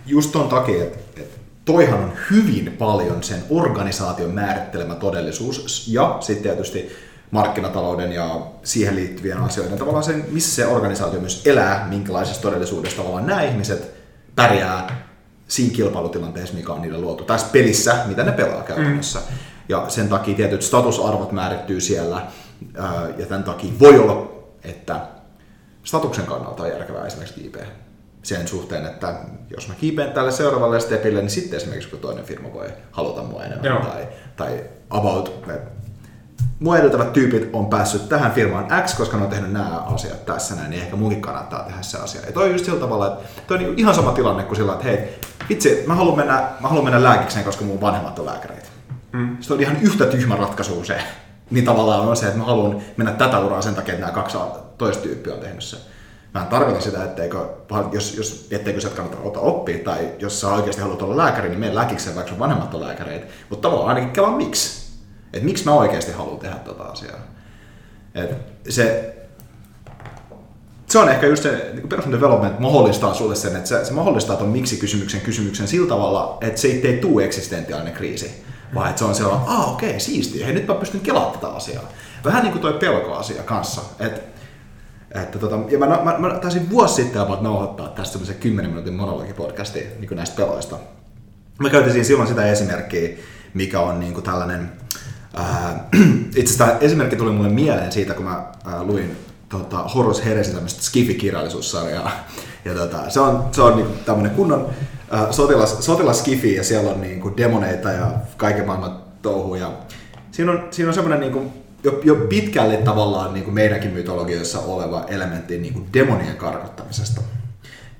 just ton takia, että, että toihan on hyvin paljon sen organisaation määrittelemä todellisuus ja sitten tietysti markkinatalouden ja siihen liittyvien asioiden tavallaan sen, missä se organisaatio myös elää, minkälaisessa todellisuudessa tavallaan nämä ihmiset pärjää siinä kilpailutilanteessa, mikä on niille luotu. Tässä pelissä, mitä ne pelaa käytännössä. Mm. Ja sen takia tietyt statusarvot määrittyy siellä. Ja tämän takia voi olla, että statuksen kannalta on järkevää esimerkiksi kiipeä sen suhteen, että jos mä kiipeen tälle seuraavalle stepille, niin sitten esimerkiksi kun toinen firma voi haluta mua enemmän Joo. tai, tai about mua edeltävät tyypit on päässyt tähän firmaan X, koska ne on tehnyt nämä asiat tässä näin, niin ehkä munkin kannattaa tehdä se asia. Ja toi on just sillä tavalla, että toi on niin ihan sama tilanne kuin sillä, että hei, itse mä haluan mennä, mä haluan mennä lääkikseen, koska mun vanhemmat on lääkäreitä. Mm. Se on ihan yhtä tyhmä ratkaisu se. Niin tavallaan on se, että mä haluan mennä tätä uraa sen takia, että nämä kaksi toista tyyppiä on tehnyt sen. Mä en tarkoita sitä, etteikö, jos, jos, etteikö sä kannata ottaa oppia, tai jos sä oikeasti haluat olla lääkäri, niin mene lääkikseen, vaikka sun vanhemmat on lääkäreitä. Mutta tavallaan ainakin kelaa miksi. Että miksi mä oikeasti haluan tehdä tota asiaa. Et se, se on ehkä just se niin personal development mahdollistaa sulle sen, että se, se mahdollistaa tuon miksi-kysymyksen kysymyksen sillä tavalla, että se ei tule eksistentiaalinen kriisi, vaan että se on sellainen, ah okei, okay, siistiä, hei nyt mä pystyn kelaamaan tätä asiaa. Vähän niin kuin toi pelkoasia kanssa, että että tota, ja mä, mä, mä taisin vuosi sitten about nauhoittaa tästä semmoisen 10 minuutin monologipodcastia niin näistä peloista. Mä käytin silloin sitä esimerkkiä, mikä on niin kuin tällainen, itse asiassa esimerkki tuli mulle mieleen siitä, kun mä ää, luin tota, Horus Heresi tämmöistä Skifi-kirjallisuussarjaa. Ja tota, se on, se on niin tämmöinen kunnon ää, sotilas, sotilas Skifi ja siellä on niin kuin demoneita ja kaiken maailman touhuja. Siinä on, siinä on semmoinen niin kuin, jo, jo pitkälle tavallaan niin kuin meidänkin mytologioissa oleva elementti niin kuin demonien karkottamisesta.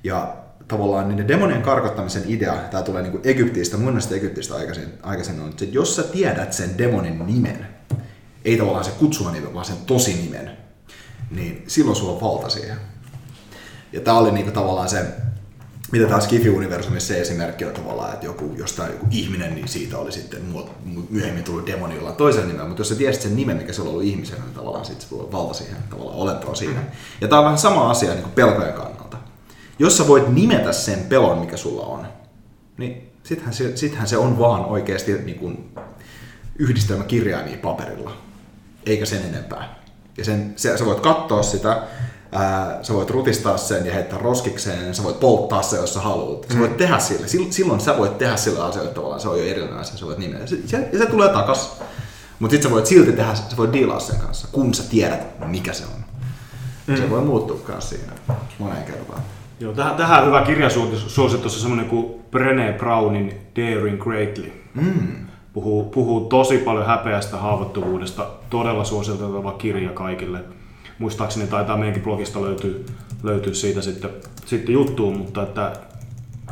Ja tavallaan niiden demonien karkottamisen idea, tämä tulee niin Egyptistä, mun mielestä Egyptistä aikaisin, aikaisin on, että jos sä tiedät sen demonin nimen, ei tavallaan se kutsuva nimen, vaan sen tosi nimen, niin silloin sulla on valta siihen. Ja tämä oli niin kuin tavallaan se mitä taas Skifi-universumissa se esimerkki on tavallaan, että joku, jostain joku ihminen, niin siitä oli sitten myöhemmin tullut demoni jollain toisen nimen, mutta jos sä tiesit sen nimen, mikä se on ollut ihmisenä, niin tavallaan sulla on valta siihen tavallaan olentoa siinä. Ja tämä on vähän sama asia niin pelkojen kannalta. Jos sä voit nimetä sen pelon, mikä sulla on, niin sittenhän se, sittenhän se on vaan oikeasti niin kuin yhdistelmä kirjaimia paperilla, eikä sen enempää. Ja sen, se, sä voit katsoa sitä, Ää, sä voit rutistaa sen ja heittää roskikseen, sä voit polttaa se, jos sä haluat. Sä voit mm. tehdä sille. Silloin sä voit tehdä sillä asioilla tavallaan, se on jo erillinen asia, sä voit nimeä. Ja se tulee takas. Mutta sitten sä voit silti tehdä, sä voit diilaa sen kanssa, kun sä tiedät, mikä se on. Mm. Se voi muuttua myös siinä moneen kertaan. Joo, tähän, tähän hyvä kirjasuositus on semmoinen kuin Brené Brownin Daring Greatly. Mm. puhuu, puhuu tosi paljon häpeästä, haavoittuvuudesta, todella suositeltava kirja kaikille. Muistaakseni taitaa meidänkin blogista löytyy, löytyy siitä sitten, sitten juttuun, mutta että,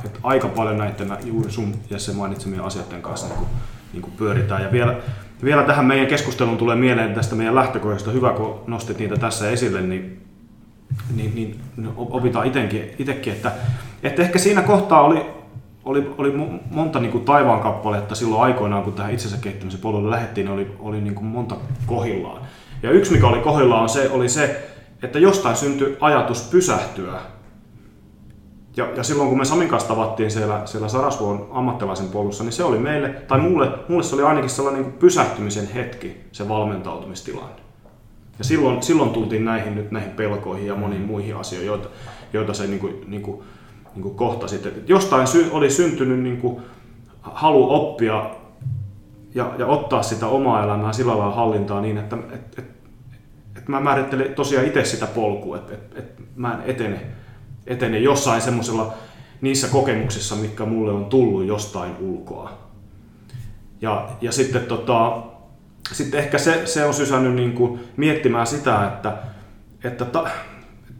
että aika paljon näiden juuri sun Jesse mainitsemien asioiden kanssa niin kuin, niin kuin pyöritään. Ja vielä, vielä tähän meidän keskusteluun tulee mieleen tästä meidän lähtökohdasta, hyvä kun nostit niitä tässä esille, niin, niin, niin opitaan itsekin, että, että ehkä siinä kohtaa oli, oli, oli monta niin taivaan kappaletta silloin aikoinaan, kun tähän itsensä kehittämisen polulle lähdettiin, niin oli, oli niin kuin monta kohillaan. Ja yksi, mikä oli kohillaan, on se, oli se, että jostain syntyi ajatus pysähtyä. Ja, ja silloin kun me Samin kanssa tavattiin siellä, siellä Sarasvuon ammattilaisen polussa, niin se oli meille, tai mulle, mulle se oli ainakin sellainen niin pysähtymisen hetki, se valmentautumistilanne. Ja silloin, silloin tultiin näihin, nyt näihin pelkoihin ja moniin muihin asioihin, joita, joita se niin kuin, niin kuin niin kuin kohtasit. Että jostain sy- oli syntynyt niin kuin halu oppia ja, ja ottaa sitä omaa elämää sillä lailla hallintaa niin, että et, et, et mä määrittelen tosiaan itse sitä polkua, että et, et mä en etene, etene jossain semmoisella niissä kokemuksissa, mitkä mulle on tullut jostain ulkoa. Ja, ja sitten, tota, sitten ehkä se, se on sysännyt niin kuin miettimään sitä, että, että ta,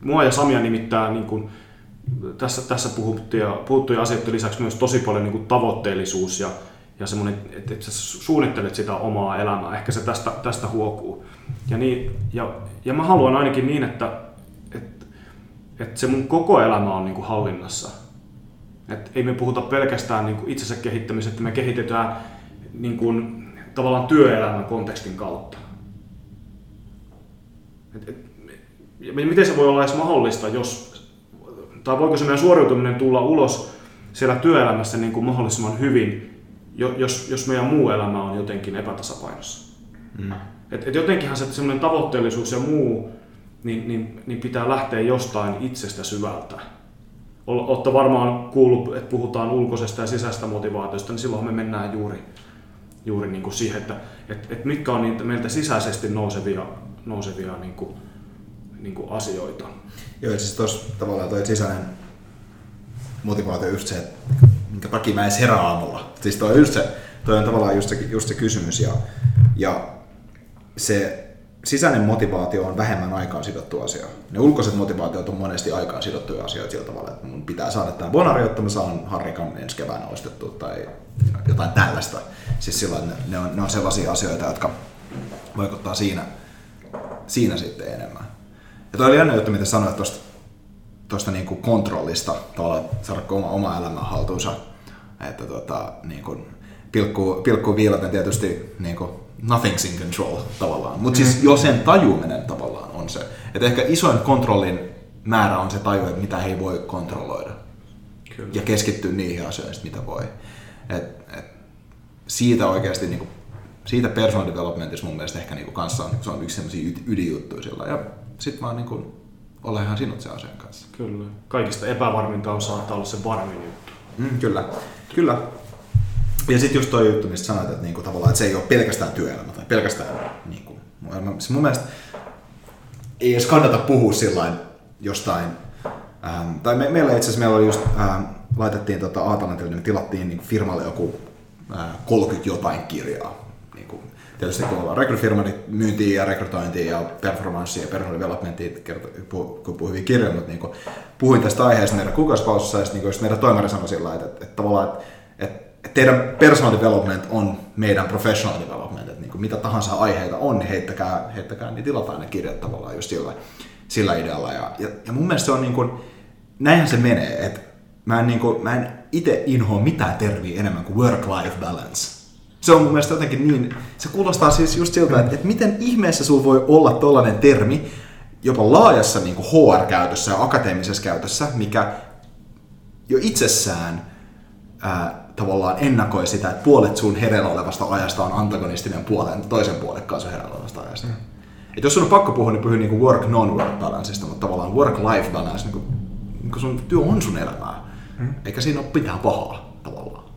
mua ja Samia nimittää niin kuin tässä, tässä puhuttuja, puhuttuja asioiden lisäksi myös tosi paljon niin kuin tavoitteellisuus ja, ja semmoinen, että, että sä suunnittelet sitä omaa elämää. Ehkä se tästä, tästä huokuu. Ja, niin, ja, ja mä haluan ainakin niin, että, että, että se mun koko elämä on niin kuin hallinnassa. Että ei me puhuta pelkästään niin kuin itsensä kehittämisestä, että me kehitetään niin kuin, tavallaan työelämän kontekstin kautta. Et, et, miten se voi olla edes mahdollista, jos tai voiko se meidän suoriutuminen tulla ulos siellä työelämässä niin kuin mahdollisimman hyvin, jos, jos meidän muu elämä on jotenkin epätasapainossa. Mm. Et, et jotenkinhan se semmoinen tavoitteellisuus ja muu, niin, niin, niin pitää lähteä jostain itsestä syvältä. Olette varmaan kuullut, että puhutaan ulkoisesta ja sisäistä motivaatiosta, niin silloin me mennään juuri, juuri niin kuin siihen, että et, et mitkä on niitä meiltä sisäisesti nousevia, nousevia niin kuin, niin kuin asioita. Joo, siis tuossa tavallaan toi sisäinen motivaatio just se, että minkä takia mä edes herää aamulla. Siis toi on, just se, toi on tavallaan just se, just se kysymys ja, ja se sisäinen motivaatio on vähemmän aikaan sidottu asia. Ne ulkoiset motivaatiot on monesti aikaan sidottuja asioita sillä tavalla, että mun pitää saada tämä bonari, jotta mä saan Harrikan ensi keväänä ostettua tai jotain tällaista. Siis silloin ne, ne, on, ne on sellaisia asioita, jotka vaikuttaa siinä, siinä sitten enemmän. Ja toi oli jännä juttu, mitä sanoit tuosta tosta niinku kontrollista, tavallaan saada oma, oma elämä haltuunsa. Että tota, niinku, pilkku, pilkku viilaten tietysti niinku, nothing's in control tavallaan. Mutta siis jo sen tajuminen tavallaan on se. Että ehkä isoin kontrollin määrä on se taju, että mitä ei voi kontrolloida. Kyllä. Ja keskittyä niihin asioihin, mitä voi. Et, et, siitä oikeasti niinku, siitä personal developmentissa mun mielestä ehkä niinku kanssa on, se on yksi sellaisia ydinjuttuja sillä. Ja sitten vaan niin kuin, olla ihan sinut sen asian kanssa. Kyllä. Kaikista epävarminta on saattaa olla se varmin juttu. Mm, kyllä. Kyllä. Ja sitten just toi juttu, mistä sanoit, että, niinku, tavallaan, että se ei ole pelkästään työelämä tai pelkästään niinku, siis mun mielestä ei edes kannata puhua sillain jostain, ähm, tai me, meillä itse asiassa meillä oli just, ähm, laitettiin tota Aatalantille, niin tilattiin niin firmalle joku äh, 30 jotain kirjaa. Tietysti kun ollaan rekryfirma, niin myyntiin ja rekrytointiin ja performanssiin ja personal developmentiin, kun puhuin hyvin kirjoja, mutta niin puhuin tästä aiheesta meidän kuukausipaussissa ja sitten niin meidän toimari sanoi sillä että, että, että tavallaan, että, että teidän personal development on meidän professional development, että niin kuin mitä tahansa aiheita on, niin heittäkää, heittäkää niin tilataan ne kirjat tavallaan just sillä, sillä idealla. Ja, ja, ja mun mielestä se on niin kuin, näinhän se menee, että mä en, niin kuin, mä en itse inhoa mitään termiä enemmän kuin work-life balance se on mun mielestä jotenkin niin, se kuulostaa siis just siltä, että, että miten ihmeessä sulla voi olla tollainen termi, jopa laajassa niin HR-käytössä ja akateemisessa käytössä, mikä jo itsessään ää, tavallaan ennakoi sitä, että puolet sun hereillä olevasta ajasta on antagonistinen puolen toisen puolen kanssa hereillä olevasta ajasta. Mm. Et jos sun on pakko puhua, niin puhuu niin work non-work balanceista, mutta tavallaan work-life balance, niin kuin, niin kuin sun työ on sun elämää. Mm. Eikä siinä ole mitään pahaa tavallaan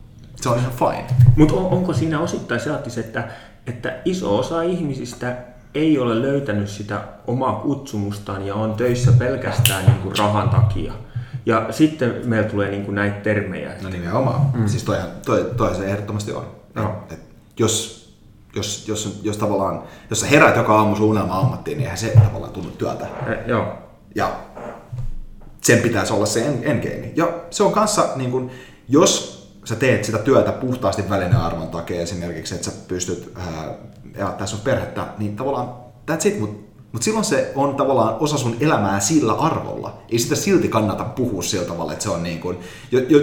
se on ihan fine. Mutta on, onko siinä osittain se että, että iso osa ihmisistä ei ole löytänyt sitä omaa kutsumustaan ja on töissä pelkästään niin kuin rahan takia. Ja sitten meillä tulee niin kuin näitä termejä. No nimenomaan. Mm. Siis toi, toi, toi se ehdottomasti on. No. Et, jos, jos, jos, jos tavallaan, jos sä heräät joka aamu sun unelma ammattiin, niin eihän se tavallaan tunnu työltä. Eh, joo. Ja sen pitäisi olla se en- endgame. Ja se on kanssa, niin kun, jos sä teet sitä työtä puhtaasti välinearvon takia esimerkiksi, että sä pystyt ää, elättää sun perhettä, niin tavallaan that's it, mutta mut silloin se on tavallaan osa sun elämää sillä arvolla. Ei sitä silti kannata puhua sillä tavalla, että se on niin kuin,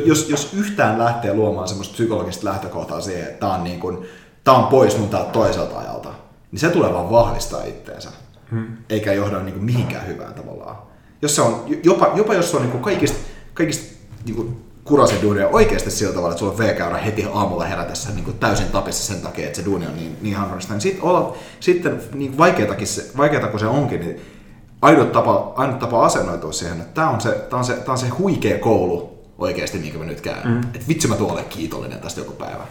jos, jos yhtään lähtee luomaan semmoista psykologista lähtökohtaa siihen, että tää on, niin kuin, tää on pois mun täältä toiselta ajalta, niin se tulee vaan vahvistaa itteensä. Hmm. Eikä johda niin kuin mihinkään hyvään tavallaan. Jos se on, jopa, jopa jos se on niin kuin kaikista, kaikista niin kuin kurasen duunia oikeasti sillä tavalla, että sulla on V-käyrä heti aamulla herätessä niin kuin täysin tapissa sen takia, että se duuni on niin, niin hankalista, niin sit olla, sitten niin vaikeatakin se, vaikeata kuin se onkin, niin ainut tapa, ainut tapa asennoitua siihen, että tämä on se, tää on se, tää on se huikea koulu oikeasti, minkä mä nyt käyn. Mm. Että vitsi mä tuon olen kiitollinen tästä joku päivä.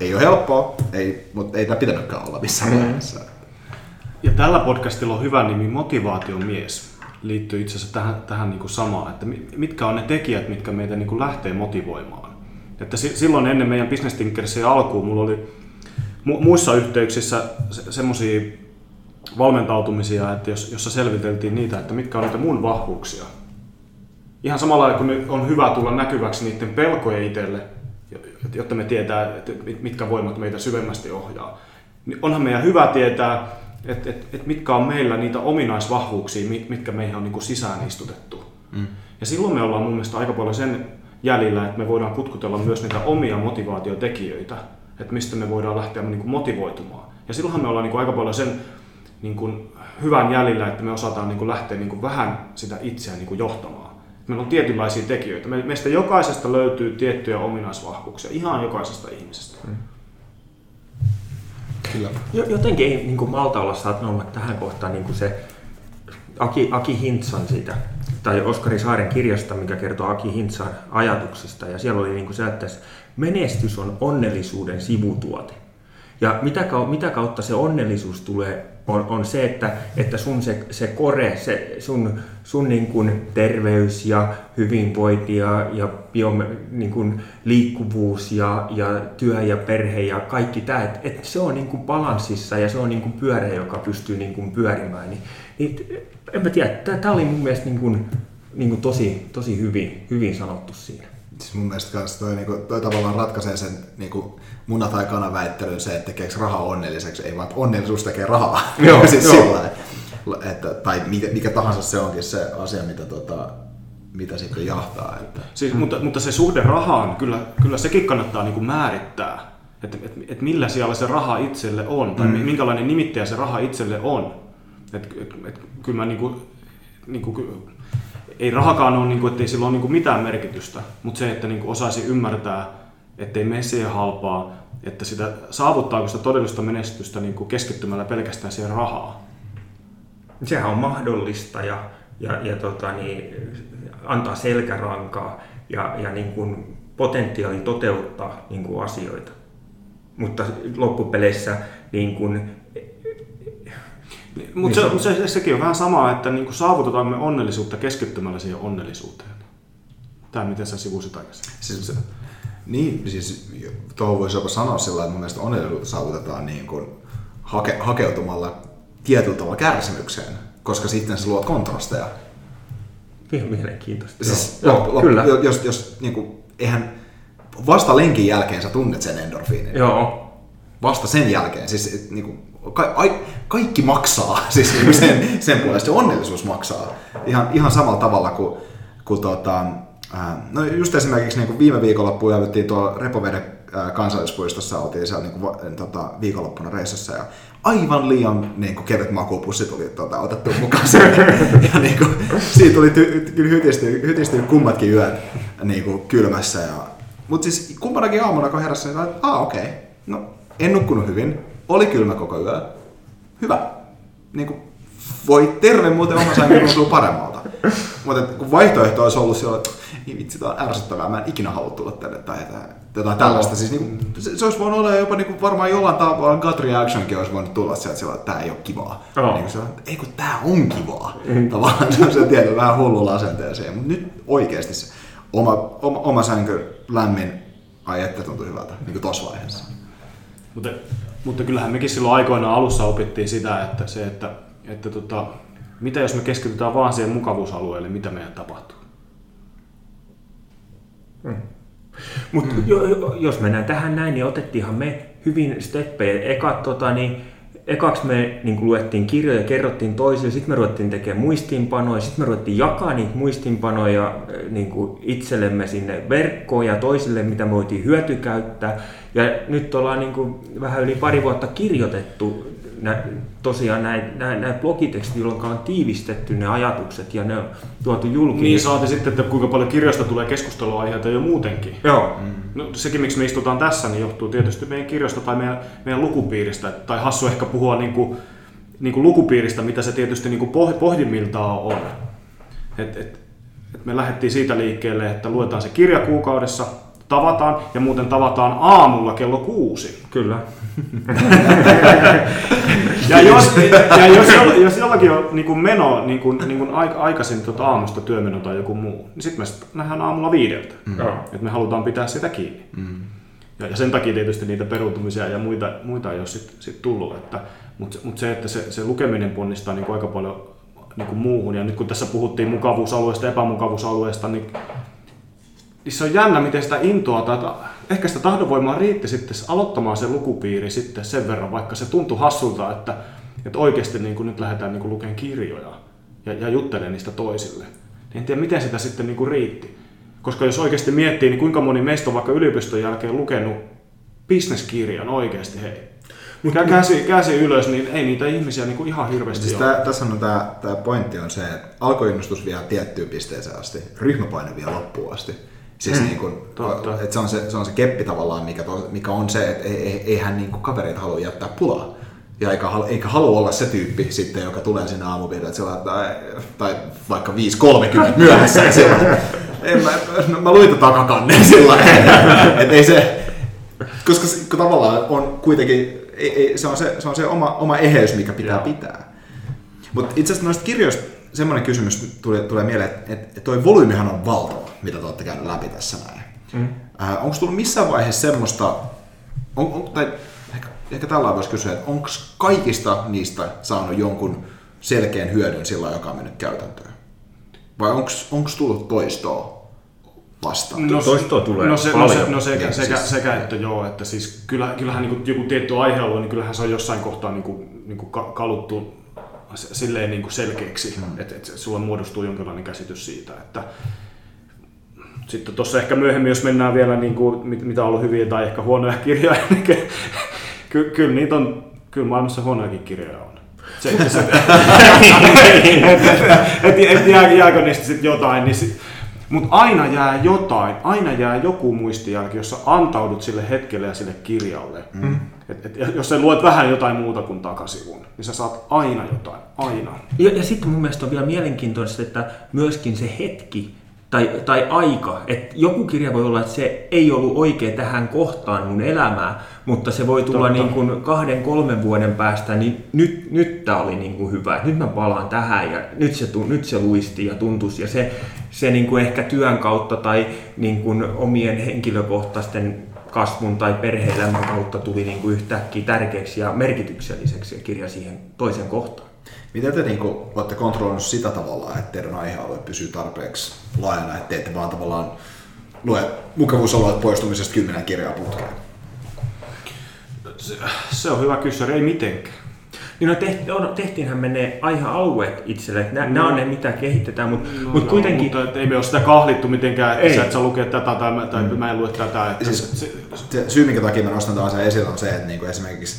Ei ole helppoa, ei, mutta ei tämä pitänytkään olla missään mm. vaiheessa. Ja tällä podcastilla on hyvä nimi Motivaation mies. Liittyy itse asiassa tähän, tähän niin kuin samaan, että mitkä on ne tekijät, mitkä meitä niin kuin lähtee motivoimaan. Että silloin ennen meidän Business Tinkersia alkuun mulla oli mu- muissa yhteyksissä se, semmoisia valmentautumisia, että jos, jossa selviteltiin niitä, että mitkä on niitä mun vahvuuksia. Ihan samalla kun on hyvä tulla näkyväksi niiden pelkojen itselle, jotta me tietää, että mitkä voimat meitä syvemmästi ohjaa. Niin onhan meidän hyvä tietää, että et, et mitkä on meillä niitä ominaisvahvuuksia, mitkä meihin on niin kuin sisään istutettu. Mm. Ja silloin me ollaan mun mielestä aika paljon sen jäljellä, että me voidaan kutkutella myös niitä omia motivaatiotekijöitä, että mistä me voidaan lähteä niin kuin motivoitumaan. Ja silloinhan me ollaan niin kuin aika paljon sen niin kuin hyvän jäljellä, että me osataan niin kuin lähteä niin kuin vähän sitä itseään niin kuin johtamaan. Meillä on tietynlaisia tekijöitä. Meistä jokaisesta löytyy tiettyjä ominaisvahvuuksia, ihan jokaisesta ihmisestä. Mm. Kyllä. Jotenkin ei niin kuin malta olla sanomatta tähän kohtaan niin kuin se Aki, Aki Hintsan siitä, tai Oskari Saaren kirjasta, mikä kertoo Aki Hintsan ajatuksista. Ja siellä oli niin kuin se, että menestys on onnellisuuden sivutuote. Ja mitä, mitä kautta se onnellisuus tulee, on, on se, että, että sun se, se kore, se sun, sun niin kuin terveys ja hyvinvointi ja, ja bio, niin kuin liikkuvuus ja, ja työ ja perhe ja kaikki tämä, että, että se on niin kuin balanssissa ja se on niin kuin pyörä, joka pystyy niin kuin pyörimään. Niin, niin, en mä tiedä, tämä oli mun mielestä niin kuin, niin kuin tosi, tosi hyvin, hyvin sanottu siinä. Siis mun mielestä kans toi, niinku, toi tavallaan ratkaisee sen niinku, muna tai kana väittelyn se, että tekeekö raha onnelliseksi, ei vaan onnellisuus tekee rahaa. Joo, siis joo. Sillä, että, tai mikä, mikä tahansa se onkin se asia, mitä, tota, mitä sitten jahtaa. Että. Siis, hmm. mutta, mutta se suhde rahaan, kyllä, kyllä sekin kannattaa niinku määrittää, että et, et millä siellä se raha itselle on, tai hmm. minkälainen nimittäjä se raha itselle on. Et, et, et, kyllä mä niinku, niinku, ei rahakaan ole, niin kuin, ettei sillä ole niin kuin mitään merkitystä, mutta se, että niin kuin osaisi ymmärtää, ettei mene siihen halpaa, että sitä, saavuttaako sitä todellista menestystä niin kuin keskittymällä pelkästään siihen rahaa. Sehän on mahdollista ja, ja, ja tota, niin, antaa selkärankaa ja, ja niin kuin potentiaali toteuttaa niin kuin asioita. Mutta loppupeleissä niin kuin, mutta niin se, se, sekin on vähän sama, että niin saavutetaan me onnellisuutta keskittymällä siihen onnellisuuteen. Tämä miten sä sivusit aikaisemmin. Siis, niin, siis tuohon voisi jopa sanoa sillä että mun mielestä onnellisuutta saavutetaan niin kuin hake, hakeutumalla tietyllä tavalla kärsimykseen, koska sitten sä luot kontrasteja. Mielenkiintoista. Siis, joo, lop, lop, kyllä. Jos, jos niin kuin, eihän vasta lenkin jälkeen sä tunnet sen endorfiinin. Joo. Vasta sen jälkeen. Siis, niin kuin, ka- ai, kaikki maksaa, siis niinku sen, sen puolesta onnellisuus maksaa. Ihan, ihan samalla tavalla kuin, kuin tota, ää, no just esimerkiksi niin kuin viime viikonloppuun jävyttiin tuolla Repoveden kansallispuistossa, oltiin siellä niin kuin, tota, viikonloppuna reissussa ja aivan liian niin kuin, kevyt makupussi tuli tota, otettu mukaan ja niin kuin, siitä tuli ty- kyllä hytistynyt, hytistynyt kummatkin yöt niin kuin, kylmässä. Ja, mutta siis kumpanakin aamuna kun heräsin, että okei, okay. no en nukkunut hyvin, oli kylmä koko yö. Hyvä. Niin kuin, voi terve muuten oma sänky tuntuu paremmalta. Mutta kun vaihtoehto olisi ollut silloin, että niin vitsi, tämä on ärsyttävää, mä en ikinä halua tulla tänne tai jotain tällaista. Siis, niin kuin, se, se, olisi voinut olla jopa niin kuin, varmaan jollain tavalla gut reactionkin olisi voinut tulla sieltä sillä, että tämä ei ole kivaa. Oh. Niin kuin se, ei kun tämä on kivaa. Mm. Tavallaan se on se tietty vähän hullulla asenteeseen. Mutta nyt oikeasti se oma, oma, oma sänky lämmin, ai että tuntui hyvältä, niin kuin tuossa vaiheessa. Mutta, mutta kyllähän mekin silloin aikoinaan alussa opittiin sitä, että, se, että, että tota, mitä jos me keskitytään vaan siihen mukavuusalueelle, mitä meidän tapahtuu? Mm. Mutta mm. jos mennään tähän näin, niin otettiinhan me hyvin steppejä. Eka, tota, niin, ekaksi me niin luettiin kirjoja, kerrottiin toisille, sitten me ruvettiin tekemään muistiinpanoja, sitten me ruvettiin jakaa niitä muistiinpanoja niin kuin itsellemme sinne verkkoon ja toisille, mitä me voitiin hyötykäyttää. Ja nyt ollaan niin kuin vähän yli pari vuotta kirjoitettu nä, tosiaan näin, näin, näin blogitekstit, jolloin on tiivistetty ne ajatukset ja ne on tuotu julki. Niin saati sitten, että kuinka paljon kirjasta tulee keskusteluaiheita jo muutenkin. Joo. Mm. No, sekin, miksi me istutaan tässä, niin johtuu tietysti meidän kirjasta tai meidän, meidän lukupiiristä. Tai hassu ehkä puhua niin kuin, niin kuin lukupiiristä, mitä se tietysti niin kuin pohjimmiltaan on. Et, et, et me lähdettiin siitä liikkeelle, että luetaan se kirja kuukaudessa, tavataan ja muuten tavataan aamulla kello kuusi. Kyllä. ja jos, ja jos, jos jollakin on niin kuin meno niin kuin, niin kuin aikaisin tuota aamusta työmeno tai joku muu, niin sitten me nähdään aamulla viideltä. Mm. Että me halutaan pitää sitä kiinni. Mm. Ja, ja sen takia tietysti niitä peruutumisia ja muita, muita ei ole sit, sit tullut. Että, mutta mut se, että se, se lukeminen ponnistaa niin kuin aika paljon niin kuin muuhun. Ja nyt kun tässä puhuttiin mukavuusalueesta ja epämukavuusalueesta, niin niin se on jännä, miten sitä intoa tai ehkä sitä tahdonvoimaa riitti sitten aloittamaan se lukupiiri sitten sen verran, vaikka se tuntui hassulta, että, että oikeasti niin kuin nyt lähdetään niin kuin lukemaan kirjoja ja, ja juttelemaan niistä toisille. Niin en tiedä, miten sitä sitten niin kuin riitti. Koska jos oikeasti miettii, niin kuinka moni meistä on vaikka yliopiston jälkeen lukenut bisneskirjan oikeasti, hei. Mutta käsi, käsi ylös, niin ei niitä ihmisiä niin kuin ihan hirveästi siis ole. Tää, tässä on tämä, tämä pointti on se, että alkoinnostus vie tiettyyn pisteeseen asti, ryhmäpaine vie loppuun asti. Siis mm. niin kuin, että se, on se, se on se keppi tavallaan, mikä, to, mikä on se, että ei, eihän niin kuin kavereita halua jättää pulaa. Ja eikä, eikä halua olla se tyyppi sitten, joka tulee sinne aamupiirille, että tai, tai vaikka 5.30 myöhässä. Ja sillä, en mä, no, mä luin takakannen sillä että ei se, koska se, kun tavallaan on kuitenkin, ei, ei, se on se, se, on se oma, oma eheys, mikä pitää Joo. pitää. Mutta itse asiassa noista kirjoista semmoinen kysymys tulee, tulee mieleen, että, että toi volyymihan on valtava, mitä te olette käynyt läpi tässä näin. Mm. Äh, onko tullut missään vaiheessa semmoista, on, on, tai ehkä, ehkä tällä voisi kysyä, että onko kaikista niistä saanut jonkun selkeän hyödyn sillä, joka on mennyt käytäntöön? Vai onko tullut toistoa vastaan? No, toistoa tulee no se, paljon. No, se, no sekä, sekä, siis, sekä, että joo, että siis kyllä, kyllähän niin kuin joku tietty aihealue, niin kyllähän se on jossain kohtaa niin kuin, niin kuin kaluttu silleen niin kuin selkeäksi, mm. että, että sulla muodostuu jonkinlainen käsitys siitä, että sitten tuossa ehkä myöhemmin, jos mennään vielä, niin kuin, mitä on ollut hyviä tai ehkä huonoja kirjoja, niin ky, kyllä niitä on, kyllä maailmassa huonojakin kirjoja on. Se, se, se, et, et, et, et jääkö niistä sitten jotain, niin sit, mutta aina jää jotain, aina jää joku muistijälki, jossa antaudut sille hetkelle ja sille kirjalle. Mm. Et, et, jos sä luet vähän jotain muuta kuin takasivun, niin sä saat aina jotain, aina. Ja, ja sitten mun mielestä on vielä mielenkiintoista, että myöskin se hetki, tai, tai aika. Että joku kirja voi olla, että se ei ollut oikein tähän kohtaan mun elämää, mutta se voi tulla niin kuin kahden, kolmen vuoden päästä, niin nyt, nyt tämä oli niin kuin hyvä. Nyt mä palaan tähän ja nyt se, nyt se luisti ja tuntuisi. Ja se, se niin kuin ehkä työn kautta tai niin kuin omien henkilökohtaisten kasvun tai perhe-elämän kautta tuli niin kuin yhtäkkiä tärkeäksi ja merkitykselliseksi ja kirja siihen toisen kohtaan. Miten te niin kuin, olette kontrolloinut sitä tavalla, että teidän aihealue pysyy tarpeeksi laajana, että te ette vaan tavallaan lue mukavuusalueet poistumisesta kymmenen kirjaa putkeen? Se, se on hyvä kysymys, ei mitenkään. Niin no tehti, on, tehtiinhän me ne aihealueet itselle, että nämä no. on ne mitä kehitetään, mutta no, mut kuitenkin... No, mutta ei me ole sitä kahlittu mitenkään, että ei. sä et sä lukea tätä tai, tai mm. mä en lue tätä. Että siis, se, se, syy, minkä takia mä nostan tämän asian esille on se, että niinku esimerkiksi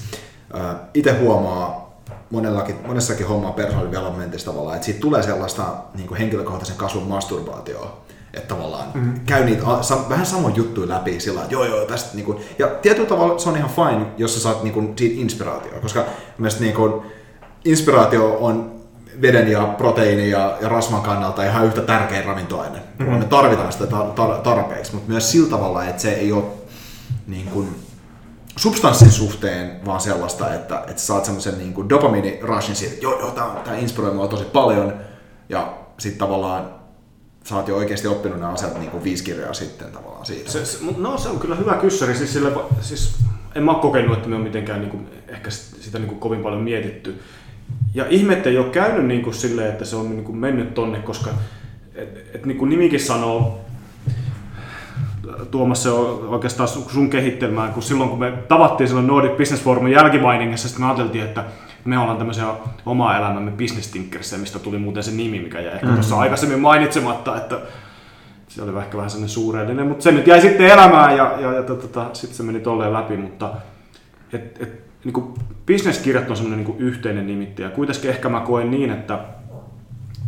äh, itse huomaa monellakin, monessakin hommaa personal developmentissa tavallaan, että siitä tulee sellaista niin kuin henkilökohtaisen kasvun masturbaatioa, että tavallaan mm-hmm. käy niitä sa, vähän samoin juttuja läpi sillä että joo joo tästä niin kuin, ja tietyllä tavalla se on ihan fine, jos sä saat niin kuin, siitä inspiraatioa, koska mielestäni niin kuin, inspiraatio on veden ja proteiini ja, ja rasvan kannalta ihan yhtä tärkeä ravintoaine. Mm-hmm. Me tarvitaan sitä tar- tar- tarpeeksi, mutta myös sillä tavalla, että se ei ole niin kuin, substanssin suhteen vaan sellaista, että, että saat semmoisen niin kuin dopamini-rushin siitä, että joo, joo, tämä, tämä inspiroi mua tosi paljon, ja sitten tavallaan sä oot jo oikeasti oppinut nämä asiat niin kuin viisi kirjaa sitten tavallaan siitä. Se, se, no se on kyllä hyvä kyssäri, siis, sille, siis en mä ole kokenut, että me on mitenkään niin kuin, ehkä sitä niin kuin kovin paljon mietitty. Ja ihmettä ei ole käynyt niin silleen, että se on niin kuin mennyt tonne, koska et, et niin kuin nimikin sanoo, Tuomas se on oikeastaan sun kehittelmään, kun silloin kun me tavattiin silloin Nordic Business Forumin jälkimainingissa, sitten me ajateltiin, että me ollaan tämmöisiä omaa elämämme business tinkersia, mistä tuli muuten se nimi, mikä jäi ehkä mm-hmm. tuossa aikaisemmin mainitsematta, että se oli ehkä vähän sellainen suurellinen, mutta se nyt jäi sitten elämään ja, ja, ja tota, sitten se meni tolleen läpi, mutta et, et, niin kuin bisneskirjat on semmoinen niin yhteinen nimittäjä. Kuitenkin ehkä mä koen niin, että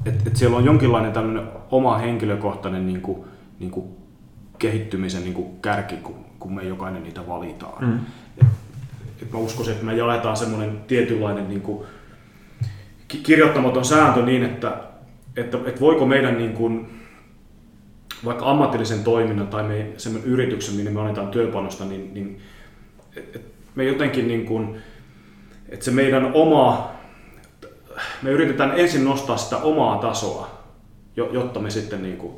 et, et siellä on jonkinlainen tämmöinen oma henkilökohtainen niin kuin, niin kuin kehittymisen niin kuin kärki, kun, kun me jokainen niitä valitaan. Mm. Et, et mä uskoisin, että me jaletaan semmoinen tietynlainen niin kuin, kirjoittamaton sääntö niin, että, että, että voiko meidän niin kuin, vaikka ammatillisen toiminnan tai me, semmoinen yrityksen, minne me annetaan työpanosta, niin, niin et, et me jotenkin niin kuin, että se meidän oma, me yritetään ensin nostaa sitä omaa tasoa, jotta me sitten niin kuin,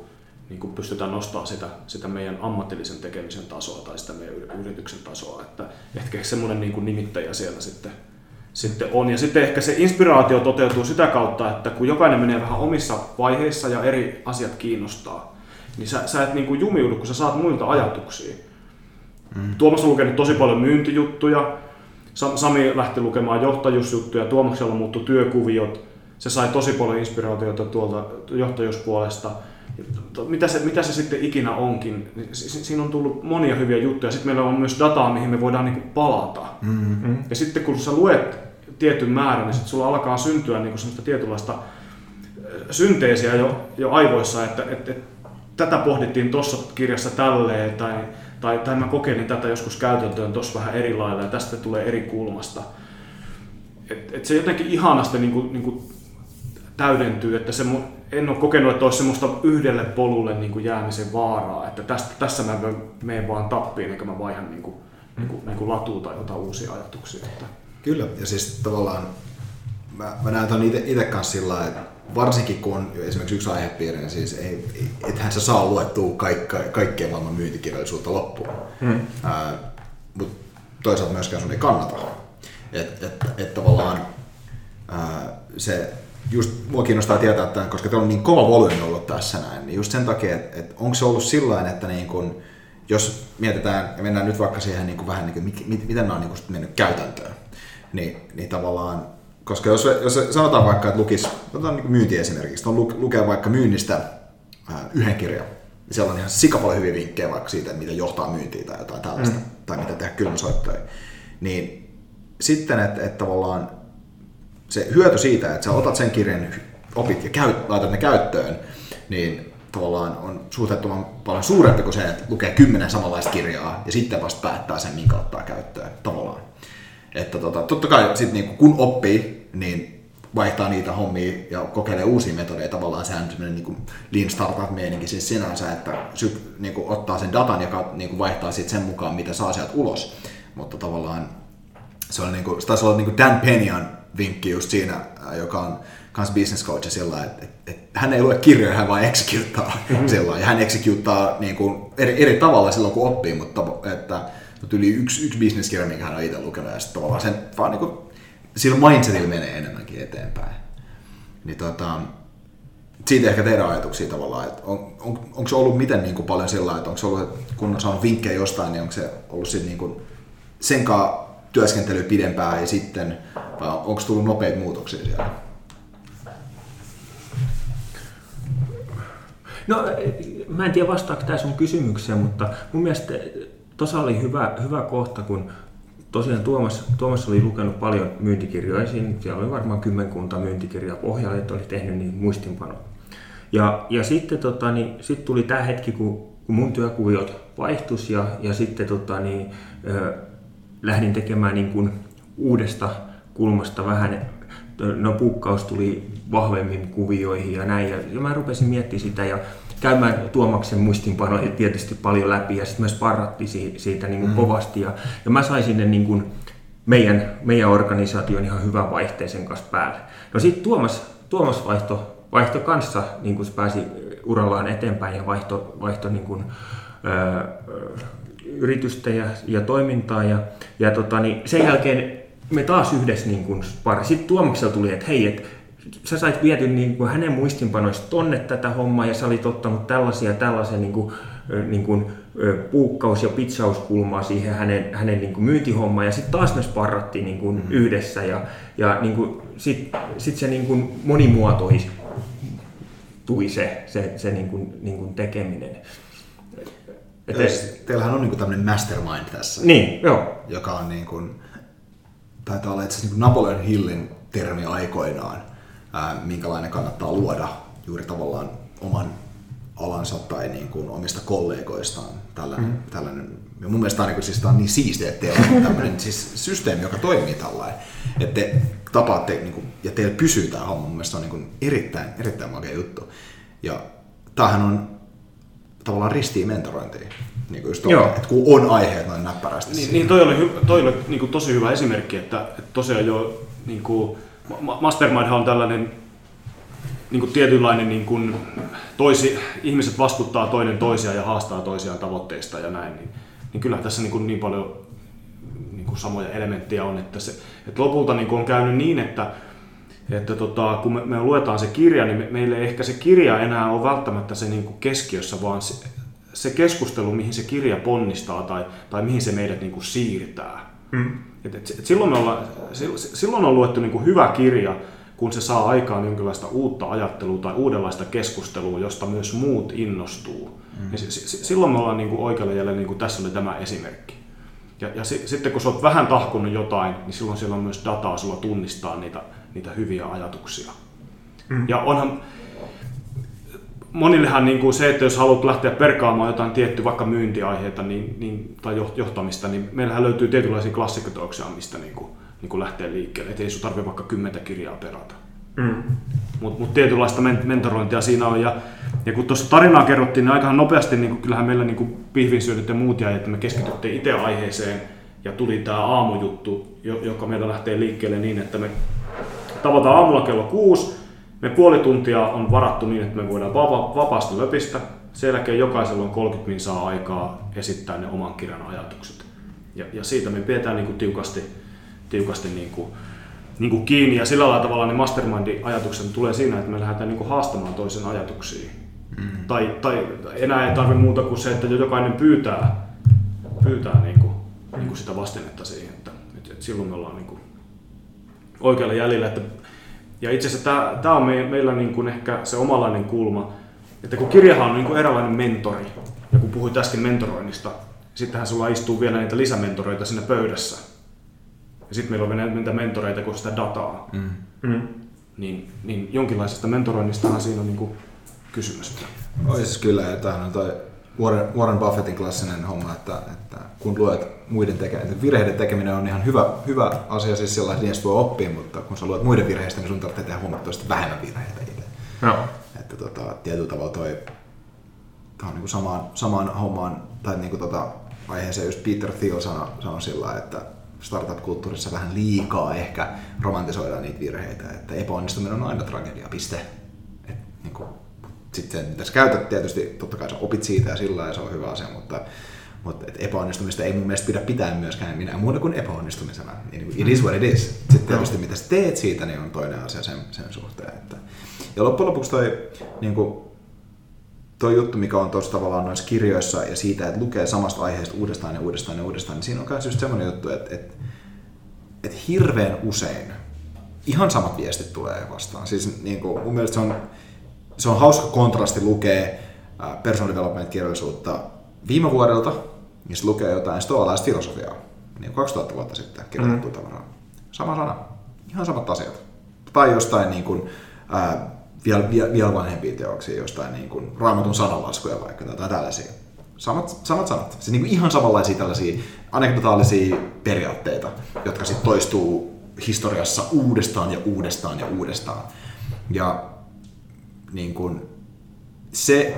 niin kuin pystytään nostamaan sitä, sitä meidän ammatillisen tekemisen tasoa tai sitä meidän yrityksen tasoa. Että ehkä semmoinen niin kuin nimittäjä siellä sitten, sitten on. Ja sitten ehkä se inspiraatio toteutuu sitä kautta, että kun jokainen menee vähän omissa vaiheissa ja eri asiat kiinnostaa, niin sä, sä et niin kuin jumiudu, kun sä saat muilta ajatuksia. Mm. Tuomas on lukenut tosi paljon myyntijuttuja, Sami lähti lukemaan johtajuusjuttuja, Tuomaksella muuttui työkuviot, se sai tosi paljon inspiraatiota tuolta johtajuuspuolesta. Mitä se, mitä se sitten ikinä onkin, niin siinä on tullut monia hyviä juttuja. Sitten meillä on myös dataa, mihin me voidaan niin palata. Mm-hmm. Ja sitten kun sä luet tietyn määrän, niin sitten sulla alkaa syntyä niin semmoista tietynlaista synteesiä jo, jo aivoissa, että, että, että tätä pohdittiin tuossa kirjassa tälleen, tai, tai, tai mä kokeilin tätä joskus käytäntöön tuossa vähän eri lailla, ja tästä tulee eri kulmasta. Et, et se jotenkin ihanasti niin kuin, niin kuin täydentyy, että se, en ole kokenut, että olisi semmoista yhdelle polulle niin kuin jäämisen vaaraa, että tästä, tässä mä menen vaan tappiin, eikä mä vaihan niin kuin, niin kuin, niin kuin latua tai jotain uusia ajatuksia. Että. Kyllä, ja siis tavallaan mä, mä näen ton itse kanssa sillä että varsinkin kun on esimerkiksi yksi aihepiiri, niin siis ei, ethän sä saa luettua kaikka, kaikkea maailman myyntikirjallisuutta loppuun. Hmm. Mutta toisaalta myöskään sun ei kannata. Että et, et tavallaan ää, se just mua kiinnostaa tietää, että koska teillä on niin kova volyymi ollut tässä näin, niin just sen takia, että, että onko se ollut sillä että niin kun, jos mietitään ja mennään nyt vaikka siihen niin kuin vähän, niin kuin, miten, miten nämä on niin kuin mennyt käytäntöön, niin, niin tavallaan koska jos, jos sanotaan vaikka, että lukisi, otetaan niin myynti esimerkiksi, on lukee vaikka myynnistä ää, yhden kirjan, niin siellä on ihan sika paljon hyviä vinkkejä vaikka siitä, että miten johtaa myyntiin tai jotain tällaista, mm. tai miten tehdä kylmäsoittoja. Niin sitten, että, että tavallaan se hyöty siitä, että sä otat sen kirjan, opit ja käyt, laitat ne käyttöön, niin tavallaan on suhteettoman paljon suurempi kuin se, että lukee kymmenen samanlaista kirjaa ja sitten vasta päättää sen, minkä ottaa käyttöön tavallaan. Että tota, totta kai sit niinku, kun oppii, niin vaihtaa niitä hommia ja kokeilee uusia metodeja. Tavallaan sehän on semmoinen niin lean startup-meininki siis sinänsä, että syk, niin ottaa sen datan ja niin kuin vaihtaa sit sen mukaan, mitä saa sieltä ulos. Mutta tavallaan se, on niin se taisi olla niin kuin Dan Penyan vinkki just siinä, joka on kans business coach sillä että, että, että hän ei lue kirjoja, hän vaan executaa mm-hmm. sillä ja hän executaa niin kuin eri, eri tavalla silloin, kun oppii, mutta että mutta yli yksi, yksi bisneskirja, minkä hän on itse lukenut, ja sitten tavallaan sen vaan niin kuin, sillä mindsetillä menee enemmänkin eteenpäin. Niin tota, siitä ehkä teidän ajatuksia tavallaan, että on, on, onko se ollut miten niin kuin paljon sillä että onko se ollut, kun on saanut vinkkejä jostain, niin onko se ollut sitten niin kuin sen kanssa työskentely pidempään ja sitten, vai onko tullut nopeita muutoksia siellä? No, mä en tiedä vastaako tämä sun kysymykseen, mutta mun mielestä tuossa oli hyvä, hyvä kohta, kun tosiaan Tuomas, Tuomas oli lukenut paljon myyntikirjoja, siellä oli varmaan kymmenkunta myyntikirjaa pohjalla, että oli tehnyt niin muistinpano. Ja, ja sitten tota, niin, sit tuli tämä hetki, kun, kun mun työkuviot vaihtus ja, ja sitten tota, niin, ö, lähdin tekemään niin kuin uudesta kulmasta vähän, no pukkaus tuli vahvemmin kuvioihin ja näin, ja, mä rupesin miettimään sitä ja käymään Tuomaksen muistinpanoja tietysti paljon läpi ja sitten myös parratti siitä niin kuin mm. kovasti ja, ja mä sain sinne niin kuin meidän, meidän organisaation ihan hyvän vaihteisen kanssa päälle. No sitten Tuomas, Tuomas vaihto, vaihto kanssa, niin kuin se pääsi urallaan eteenpäin ja vaihto, vaihto niin kuin, öö, yritystä ja, ja toimintaa. Ja, ja tota, niin sen jälkeen me taas yhdessä niin kuin pari. Sitten Tuomaksella tuli, että hei, et, sä sait viety niin kuin hänen muistinpanoista tonne tätä hommaa ja sä olit ottanut tällaisia tällaisen niin kuin, niin kuin, puukkaus- ja pitsauskulmaa siihen hänen, hänen niin kuin myyntihommaan. Ja sitten taas me sparrattiin niin kuin mm. yhdessä ja, ja niin sitten sit se niin kuin monimuotoisi tui se, se, se niin kuin, niin kuin tekeminen. Et Teillähän on niin tämmöinen mastermind tässä. Niin, joo. Joka on niin kuin, taitaa olla itse asiassa niin Napoleon Hillin termi aikoinaan, ää, minkälainen kannattaa luoda juuri tavallaan oman alansa tai niin kuin omista kollegoistaan. Tällainen, mm. tällainen, ja mun mielestä tämä on, niin, siis, tämä on niin siistiä, että teillä on tämmöinen siis systeemi, joka toimii tällainen. Että te tapaatte niin kuin, ja teillä pysyy tämä homma. Mun mielestä on niin kuin erittäin, erittäin makea juttu. Ja tämähän on tavallaan ristiin mentorointiin. Niin kuin just tuolla, että kun on aiheet noin näppärästi. Niin, niin toi oli, toi oli niin kuin tosi hyvä esimerkki, että, että tosiaan jo niin kuin, Mastermind on tällainen niin kuin tietynlainen niin kuin toisi, ihmiset vastuuttaa toinen toisiaan ja haastaa toisiaan tavoitteista ja näin, niin, niin kyllä tässä niin, kuin niin paljon niin kuin samoja elementtejä on, että, se, että lopulta niin kuin on käynyt niin, että, että tota, kun me, me luetaan se kirja, niin me, meille ehkä se kirja enää on välttämättä se niin kuin keskiössä, vaan se, se keskustelu, mihin se kirja ponnistaa tai, tai mihin se meidät niin kuin siirtää. Mm. Et, et, et silloin, me ollaan, silloin on luettu niin kuin hyvä kirja, kun se saa aikaan jonkinlaista uutta ajattelua tai uudenlaista keskustelua, josta myös muut innostuu. Mm. Niin silloin me ollaan niin kuin oikealla jäljellä, niin kuin tässä oli tämä esimerkki. Ja, ja si, sitten kun sä oot vähän tahkunut jotain, niin silloin siellä on myös dataa sulla tunnistaa niitä, niitä hyviä ajatuksia. Mm. Ja onhan, monillehan niin kuin se, että jos haluat lähteä perkaamaan jotain tiettyä vaikka myyntiaiheita niin, niin, tai johtamista, niin meillähän löytyy tietynlaisia klassikoteoksia, mistä niin kuin, niin kuin lähtee liikkeelle. Että ei sun tarvitse vaikka kymmentä kirjaa perata. Mm. Mutta mut tietynlaista mentorointia siinä on. Ja, ja kun tuossa tarinaa kerrottiin, niin aika nopeasti niin kuin, kyllähän meillä niin pihvinsyödyt ja muut jäi, että me keskityttiin itse aiheeseen ja tuli tämä aamujuttu, joka meillä lähtee liikkeelle niin, että me tavataan aamulla kello kuusi, me puoli tuntia on varattu niin, että me voidaan vapa- vapaasti löpistä. Sen jälkeen jokaisella on 30 minsaa aikaa esittää ne oman kirjan ajatukset. Ja, ja siitä me pidetään niin kuin tiukasti, tiukasti niin kuin, niin kuin kiinni. Ja sillä lailla tavalla ne mastermindin ajatukset tulee siinä, että me lähdetään niin kuin haastamaan toisen ajatuksia. Mm. Tai, tai enää ei tarvitse muuta kuin se, että jokainen pyytää, pyytää niin kuin, niin kuin sitä vastennetta siihen. Että, että, että silloin me ollaan niin kuin oikealla jäljellä. Että ja itse asiassa tämä, tämä on me, meillä niin kuin ehkä se omalainen kulma, että kun kirjahan on niin kuin eräänlainen mentori, ja kun puhuit äsken mentoroinnista, sittenhän sulla istuu vielä niitä lisämentoreita siinä pöydässä. Ja sitten meillä on niitä mentoreita kuin sitä dataa. Mm. Mm. Niin, niin jonkinlaisesta mentoroinnistahan siinä on niin kuin kysymys. Oi siis kyllä, ja tämähän on toi Warren, Warren Buffettin klassinen homma, että, että kun luet muiden tekeminen, virheiden tekeminen on ihan hyvä, hyvä asia siis sillä että niistä voi oppia, mutta kun sä luet muiden virheistä, niin sun tarvitsee tehdä huomattavasti vähemmän virheitä itse. No. Että tota, tietyllä tavalla toi, tämä on niin kuin samaan, samaan hommaan, tai niin kuin tota, aiheeseen just Peter Thiel sanoi, sanoi sillä että startup-kulttuurissa vähän liikaa ehkä romantisoidaan niitä virheitä, että epäonnistuminen on aina tragedia, piste. Sitten mitä sä käytät tietysti, totta kai sä opit siitä ja sillä ja se on hyvä asia, mutta, mutta et epäonnistumista ei mun mielestä pidä pitää myöskään minä muuta kuin epäonnistumisena. Niin it is what it is. Sitten tietysti mitä sä teet siitä, niin on toinen asia sen, sen suhteen. Että. Ja loppujen lopuksi toi, niin kuin, toi juttu, mikä on tuossa tavallaan noissa kirjoissa ja siitä, että lukee samasta aiheesta uudestaan ja uudestaan ja uudestaan, niin siinä on myös just semmoinen juttu, että, että, että hirveän usein ihan samat viestit tulee vastaan. Siis niin kuin, mun mielestä se on se on hauska kontrasti lukea personal development-kirjallisuutta viime vuodelta, missä lukee jotain stoalaista filosofiaa, niin 2000 vuotta sitten kirjoitettu mm. tavaraa. Sama sana, ihan samat asiat. Tai jostain niin kuin, ää, vielä, vielä, vielä vanhempia teoksia, jostain niin kuin raamatun sananlaskuja vaikka tai tällaisia. Samat, samat sanat. Siis niin kuin ihan samanlaisia tällaisia anekdotaalisia periaatteita, jotka sitten toistuu historiassa uudestaan ja uudestaan ja uudestaan. Ja niin kuin se,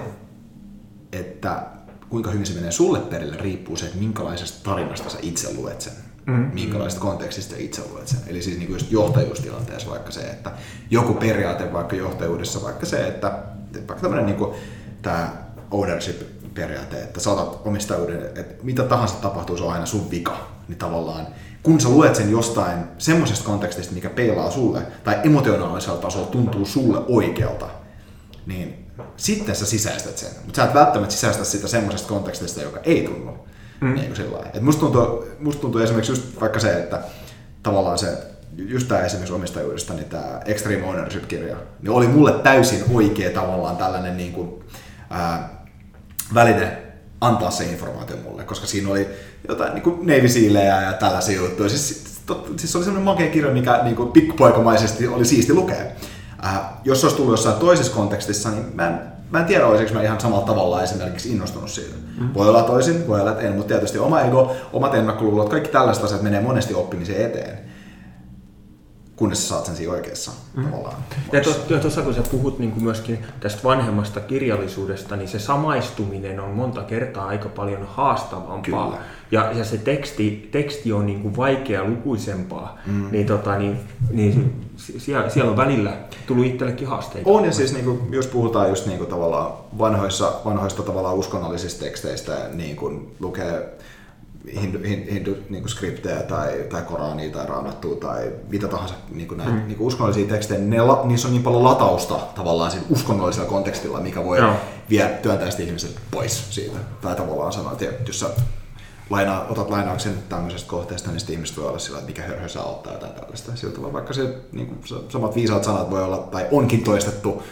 että kuinka hyvin se menee sulle perille, riippuu se, että minkälaisesta tarinasta sä itse luet sen. Mm. minkälaista kontekstista itse luet sen. Eli siis niin kuin just johtajuustilanteessa vaikka se, että joku periaate vaikka johtajuudessa, vaikka se, että vaikka tämmöinen niin kuin, tämä ownership periaate, että saatat omistajuuden, että mitä tahansa tapahtuu, se on aina sun vika. Niin tavallaan, kun sä luet sen jostain semmoisesta kontekstista, mikä peilaa sulle, tai emotionaalisella tasolla tuntuu sulle oikealta, niin sitten sä sisäistät sen. Mutta sä et välttämättä sisäistä sitä semmoisesta kontekstista, joka ei tunnu. Mm. Niin kuin Et musta, tuntuu, musta tuntuu esimerkiksi just vaikka se, että tavallaan se, just tämä esimerkiksi omistajuudesta, niin tämä Extreme Ownership-kirja, niin oli mulle täysin oikea tavallaan tällainen niin kuin, ää, väline antaa se informaatio mulle, koska siinä oli jotain niin kuin Navy Sealejä ja tällaisia juttuja. Siis, tot, siis oli semmoinen makea kirja, mikä niin kuin pikkupoikamaisesti oli siisti lukea. Äh, jos se olisi tullut jossain toisessa kontekstissa, niin mä en, mä en tiedä, olisiko mä ihan samalla tavalla esimerkiksi innostunut siitä. Mm. Voi olla toisin, voi olla, että en, mutta tietysti oma ego, omat ennakkoluulot, kaikki tällaiset asiat menee monesti oppimiseen eteen kunnes sä saat sen siinä oikeassa mm. tavallaan. Ja tuossa kun sä puhut niin kuin myöskin tästä vanhemmasta kirjallisuudesta, niin se samaistuminen on monta kertaa aika paljon haastavampaa. Kyllä. Ja, ja se teksti, teksti on niin kuin vaikea lukuisempaa, mm. niin, tota, niin, niin siellä, siellä on välillä tullut itsellekin haasteita. On ja siis niin kuin, jos puhutaan just niin kuin tavallaan vanhoissa, vanhoista tavallaan uskonnollisista teksteistä, niin kuin lukee hindu, hindu niin kuin skriptejä tai, tai Korania tai Raamattua tai mitä tahansa niin kuin näitä mm. niin kuin uskonnollisia tekstejä, niin ne, niissä on niin paljon latausta tavallaan siinä uskonnollisella kontekstilla, mikä voi no. vie työntää ihmiset pois siitä. Tai tavallaan sanoa, että jos sä laina, otat lainauksen tämmöisestä kohteesta, niin sitten ihmiset voi olla sillä, että mikä hörhö sä ottaa jotain tällaista. Siltä vaikka se, niin kuin, samat viisaat sanat voi olla, tai onkin toistettu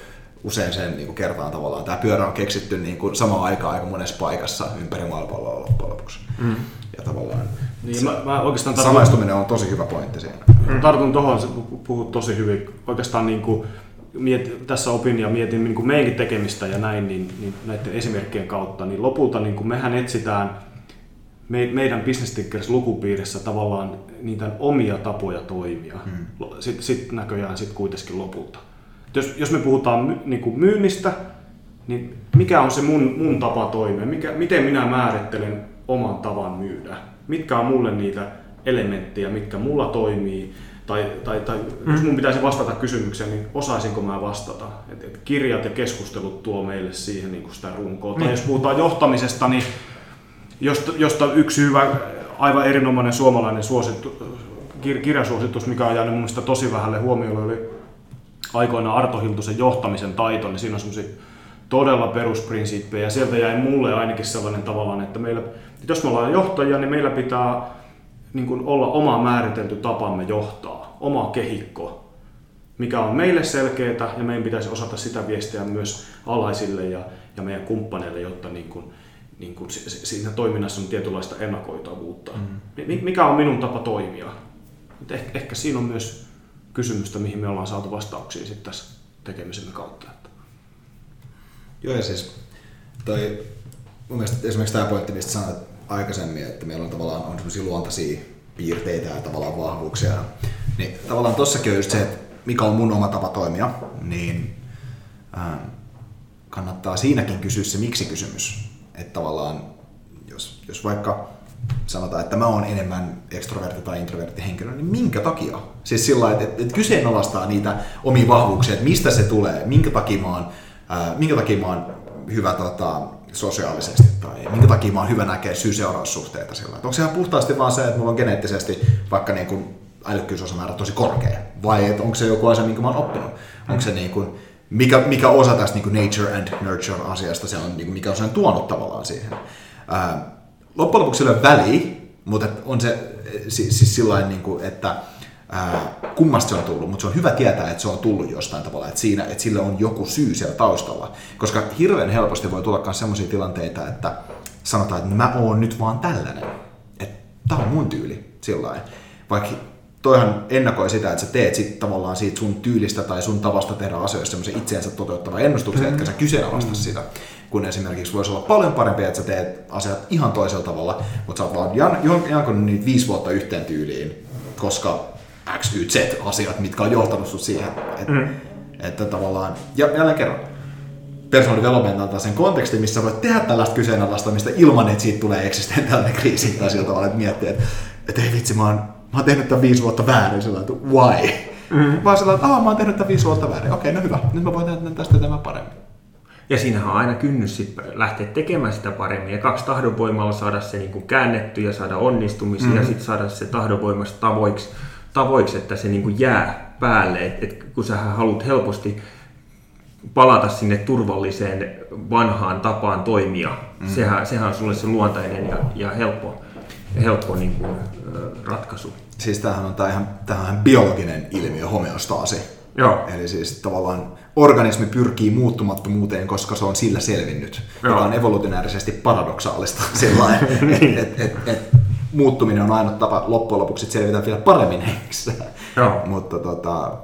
usein sen niin kuin kertaan tavallaan. Tämä pyörä on keksitty niin kuin samaan aikaan aika monessa paikassa ympäri maapalloa loppujen lopuksi. Mm ja tavallaan niin, mä, mä oikeastaan tartun, samaistuminen on tosi hyvä pointti siinä. Mm. Tartun tuohon, se puhut tosi hyvin. Oikeastaan niin kuin, miet, tässä opin ja mietin niin kuin meidänkin tekemistä ja näin, niin, niin näiden esimerkkien kautta, niin lopulta niin kuin mehän etsitään me, meidän Business Thinkers lukupiirissä tavallaan niitä omia tapoja toimia. Mm. Sitten sit näköjään sit kuitenkin lopulta. Jos, jos me puhutaan my, niin kuin myynnistä, niin mikä on se mun, mun tapa toimia? Mikä, miten minä määrittelen oman tavan myydä. Mitkä on mulle niitä elementtejä, mitkä mulla toimii, tai, tai, tai mm. jos mun pitäisi vastata kysymykseen, niin osaisinko mä vastata? Et, et kirjat ja keskustelut tuo meille siihen niin kuin sitä runkoa. Mm. Tai jos puhutaan johtamisesta, niin josta, josta yksi hyvä, aivan erinomainen suomalainen suosittu, kir, kirjasuositus, mikä on jäänyt mun mielestä tosi vähälle huomiolle, oli aikoina Arto Hiltusen johtamisen taito, niin siinä on semmoisia todella perusprinsiippejä. Ja sieltä jäi mulle ainakin sellainen tavallaan, että meillä jos me ollaan johtajia, niin meillä pitää niin kuin olla oma määritelty tapamme johtaa, oma kehikko, mikä on meille selkeää ja meidän pitäisi osata sitä viestiä myös alaisille ja, ja meidän kumppaneille, jotta niin kuin, niin kuin siinä toiminnassa on tietynlaista ennakoitavuutta. Mm. Mikä on minun tapa toimia? Eh, ehkä siinä on myös kysymystä, mihin me ollaan saatu vastauksia sitten tässä tekemisemme kautta. Joo, ja siis toi, mun mielestä esimerkiksi tämä pointti, mistä sanoit, aikaisemmin, että meillä on tavallaan on semmoisia luontaisia piirteitä ja tavallaan vahvuuksia. Niin tavallaan tossakin on just se, että mikä on mun oma tapa toimia, niin ää, kannattaa siinäkin kysyä se miksi-kysymys. Että tavallaan, jos, jos vaikka sanotaan, että mä oon enemmän ekstrovertti tai introvertti henkilö, niin minkä takia? Siis sillä että, että, että kyseenalaistaa niitä omia vahvuuksia, että mistä se tulee, minkä takia mä oon, ää, minkä takia mä oon hyvä tota, sosiaalisesti tai minkä takia mä oon hyvä näkeä syy-seuraussuhteita sillä. Onko se ihan puhtaasti vaan se, että mulla on geneettisesti vaikka niin kuin älykkyysosamäärä tosi korkea vai että onko se joku asia, minkä mä oon oppinut? Onko se niin kuin, mikä, mikä osa tästä niin kuin nature and nurture asiasta se on, niin kuin, mikä on sen tuonut tavallaan siihen. Ää, loppujen lopuksi sillä väliä, mutta on se siis, siis sillä niin kuin, että ää, kummasta se on tullut, mutta se on hyvä tietää, että se on tullut jostain tavalla, että, siinä, että sillä on joku syy siellä taustalla. Koska hirveän helposti voi tulla myös sellaisia tilanteita, että sanotaan, että mä oon nyt vaan tällainen. Että tää on mun tyyli sillä Vaikka toihan ennakoi sitä, että sä teet sit tavallaan siitä sun tyylistä tai sun tavasta tehdä asioista semmoisen itseensä toteuttava ennustuksen, mm-hmm. etkä sä kyseenalaista mm-hmm. sitä. Kun esimerkiksi voisi olla paljon parempi, että sä teet asiat ihan toisella tavalla, mutta sä oot vaan jan, niitä viisi vuotta yhteen tyyliin, koska X, Y, Z-asiat, mitkä on johtanut sut siihen. Et, mm. Että tavallaan, ja jälleen kerran, personal development antaa sen kontekstin, missä voit tehdä tällaista kyseenalaistamista ilman, että siitä tulee eksistentiaalinen kriisi tai sillä tavalla, että miettii, että, että ei vitsi, mä oon, mä oon tehnyt tämän viisi vuotta väärin, sillä että why? Mm. Vaan sillä että mä oon tehnyt tämän viisi vuotta väärin, okei, no hyvä, nyt mä voin tehdä tästä tämän paremmin. Ja siinähän on aina kynnys sit lähteä tekemään sitä paremmin. Ja kaksi tahdonvoimalla saada se niin kuin käännetty ja saada onnistumisia mm. ja sitten saada se tahdonvoimasta tavoiksi, tavoiksi että se niin kuin jää päälle. Et, et kun sä haluat helposti palata sinne turvalliseen vanhaan tapaan toimia, mm. sehän, sehän on sulle se luontainen ja, ja helppo, helppo niin kuin, ratkaisu. Siis tämähän on, tämähän, tämähän biologinen ilmiö, homeostaasi. Joo. Eli siis tavallaan organismi pyrkii muuttumattomuuteen, koska se on sillä selvinnyt, Joo. joka on evolutionäärisesti paradoksaalista sillä että et, et, et, muuttuminen on ainoa tapa loppujen lopuksi selvitä vielä paremmin hengissä. Mutta tota,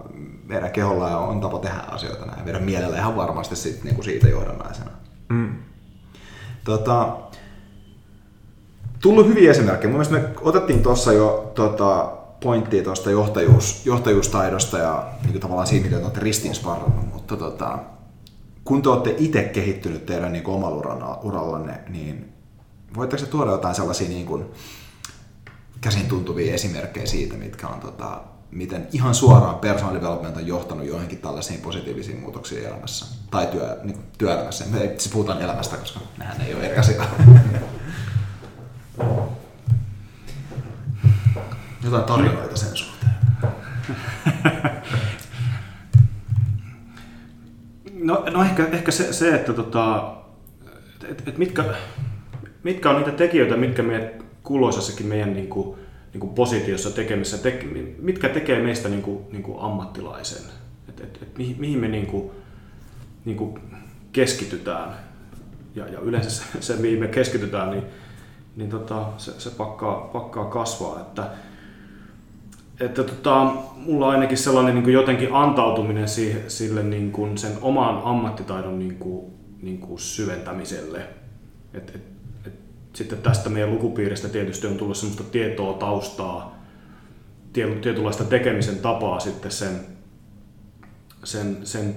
meidän keholla on tapa tehdä asioita näin. Meidän mielellä ihan varmasti sit, niin kuin siitä johdannaisena. Mm. Tota, tullut hyviä esimerkkejä. Mun me otettiin tuossa jo tota, pointtia tuosta johtajuus, johtajuustaidosta ja niin kuin tavallaan siitä, miten olette ristiin sparrannut, mutta tota, kun te olette itse kehittynyt teidän niin omalla urallanne, niin voitteko se tuoda jotain sellaisia niin kuin, käsin tuntuvia esimerkkejä siitä, mitkä on tota, miten ihan suoraan personal development on johtanut joihinkin tällaisiin positiivisiin muutoksiin elämässä tai työ, niin työelämässä. Me ei siis puhutaan elämästä, koska nehän ei ole eri asioita. Jotain tarinoita sen suhteen. No, no ehkä, ehkä se, se, että tota, et, et mitkä, mitkä on niitä tekijöitä, mitkä meidän kuuluisassakin meidän niin kuin, niin kuin positiossa tekemisessä, te, mitkä tekee meistä niin kuin, niin kuin ammattilaisen, et, et, et, mihin, mihin me niin kuin, niin kuin keskitytään ja, ja yleensä se, se, mihin me keskitytään, niin, niin tota, se, se pakkaa, pakkaa kasvaa. Että, että tota, mulla on ainakin sellainen niin kuin jotenkin antautuminen siihen, sille niin kuin sen oman ammattitaidon niin kuin, niin kuin syventämiselle. Et, et, et, sitten tästä meidän lukupiiristä tietysti on tullut sellaista tietoa, taustaa, tietynlaista tekemisen tapaa sitten sen, sen, sen,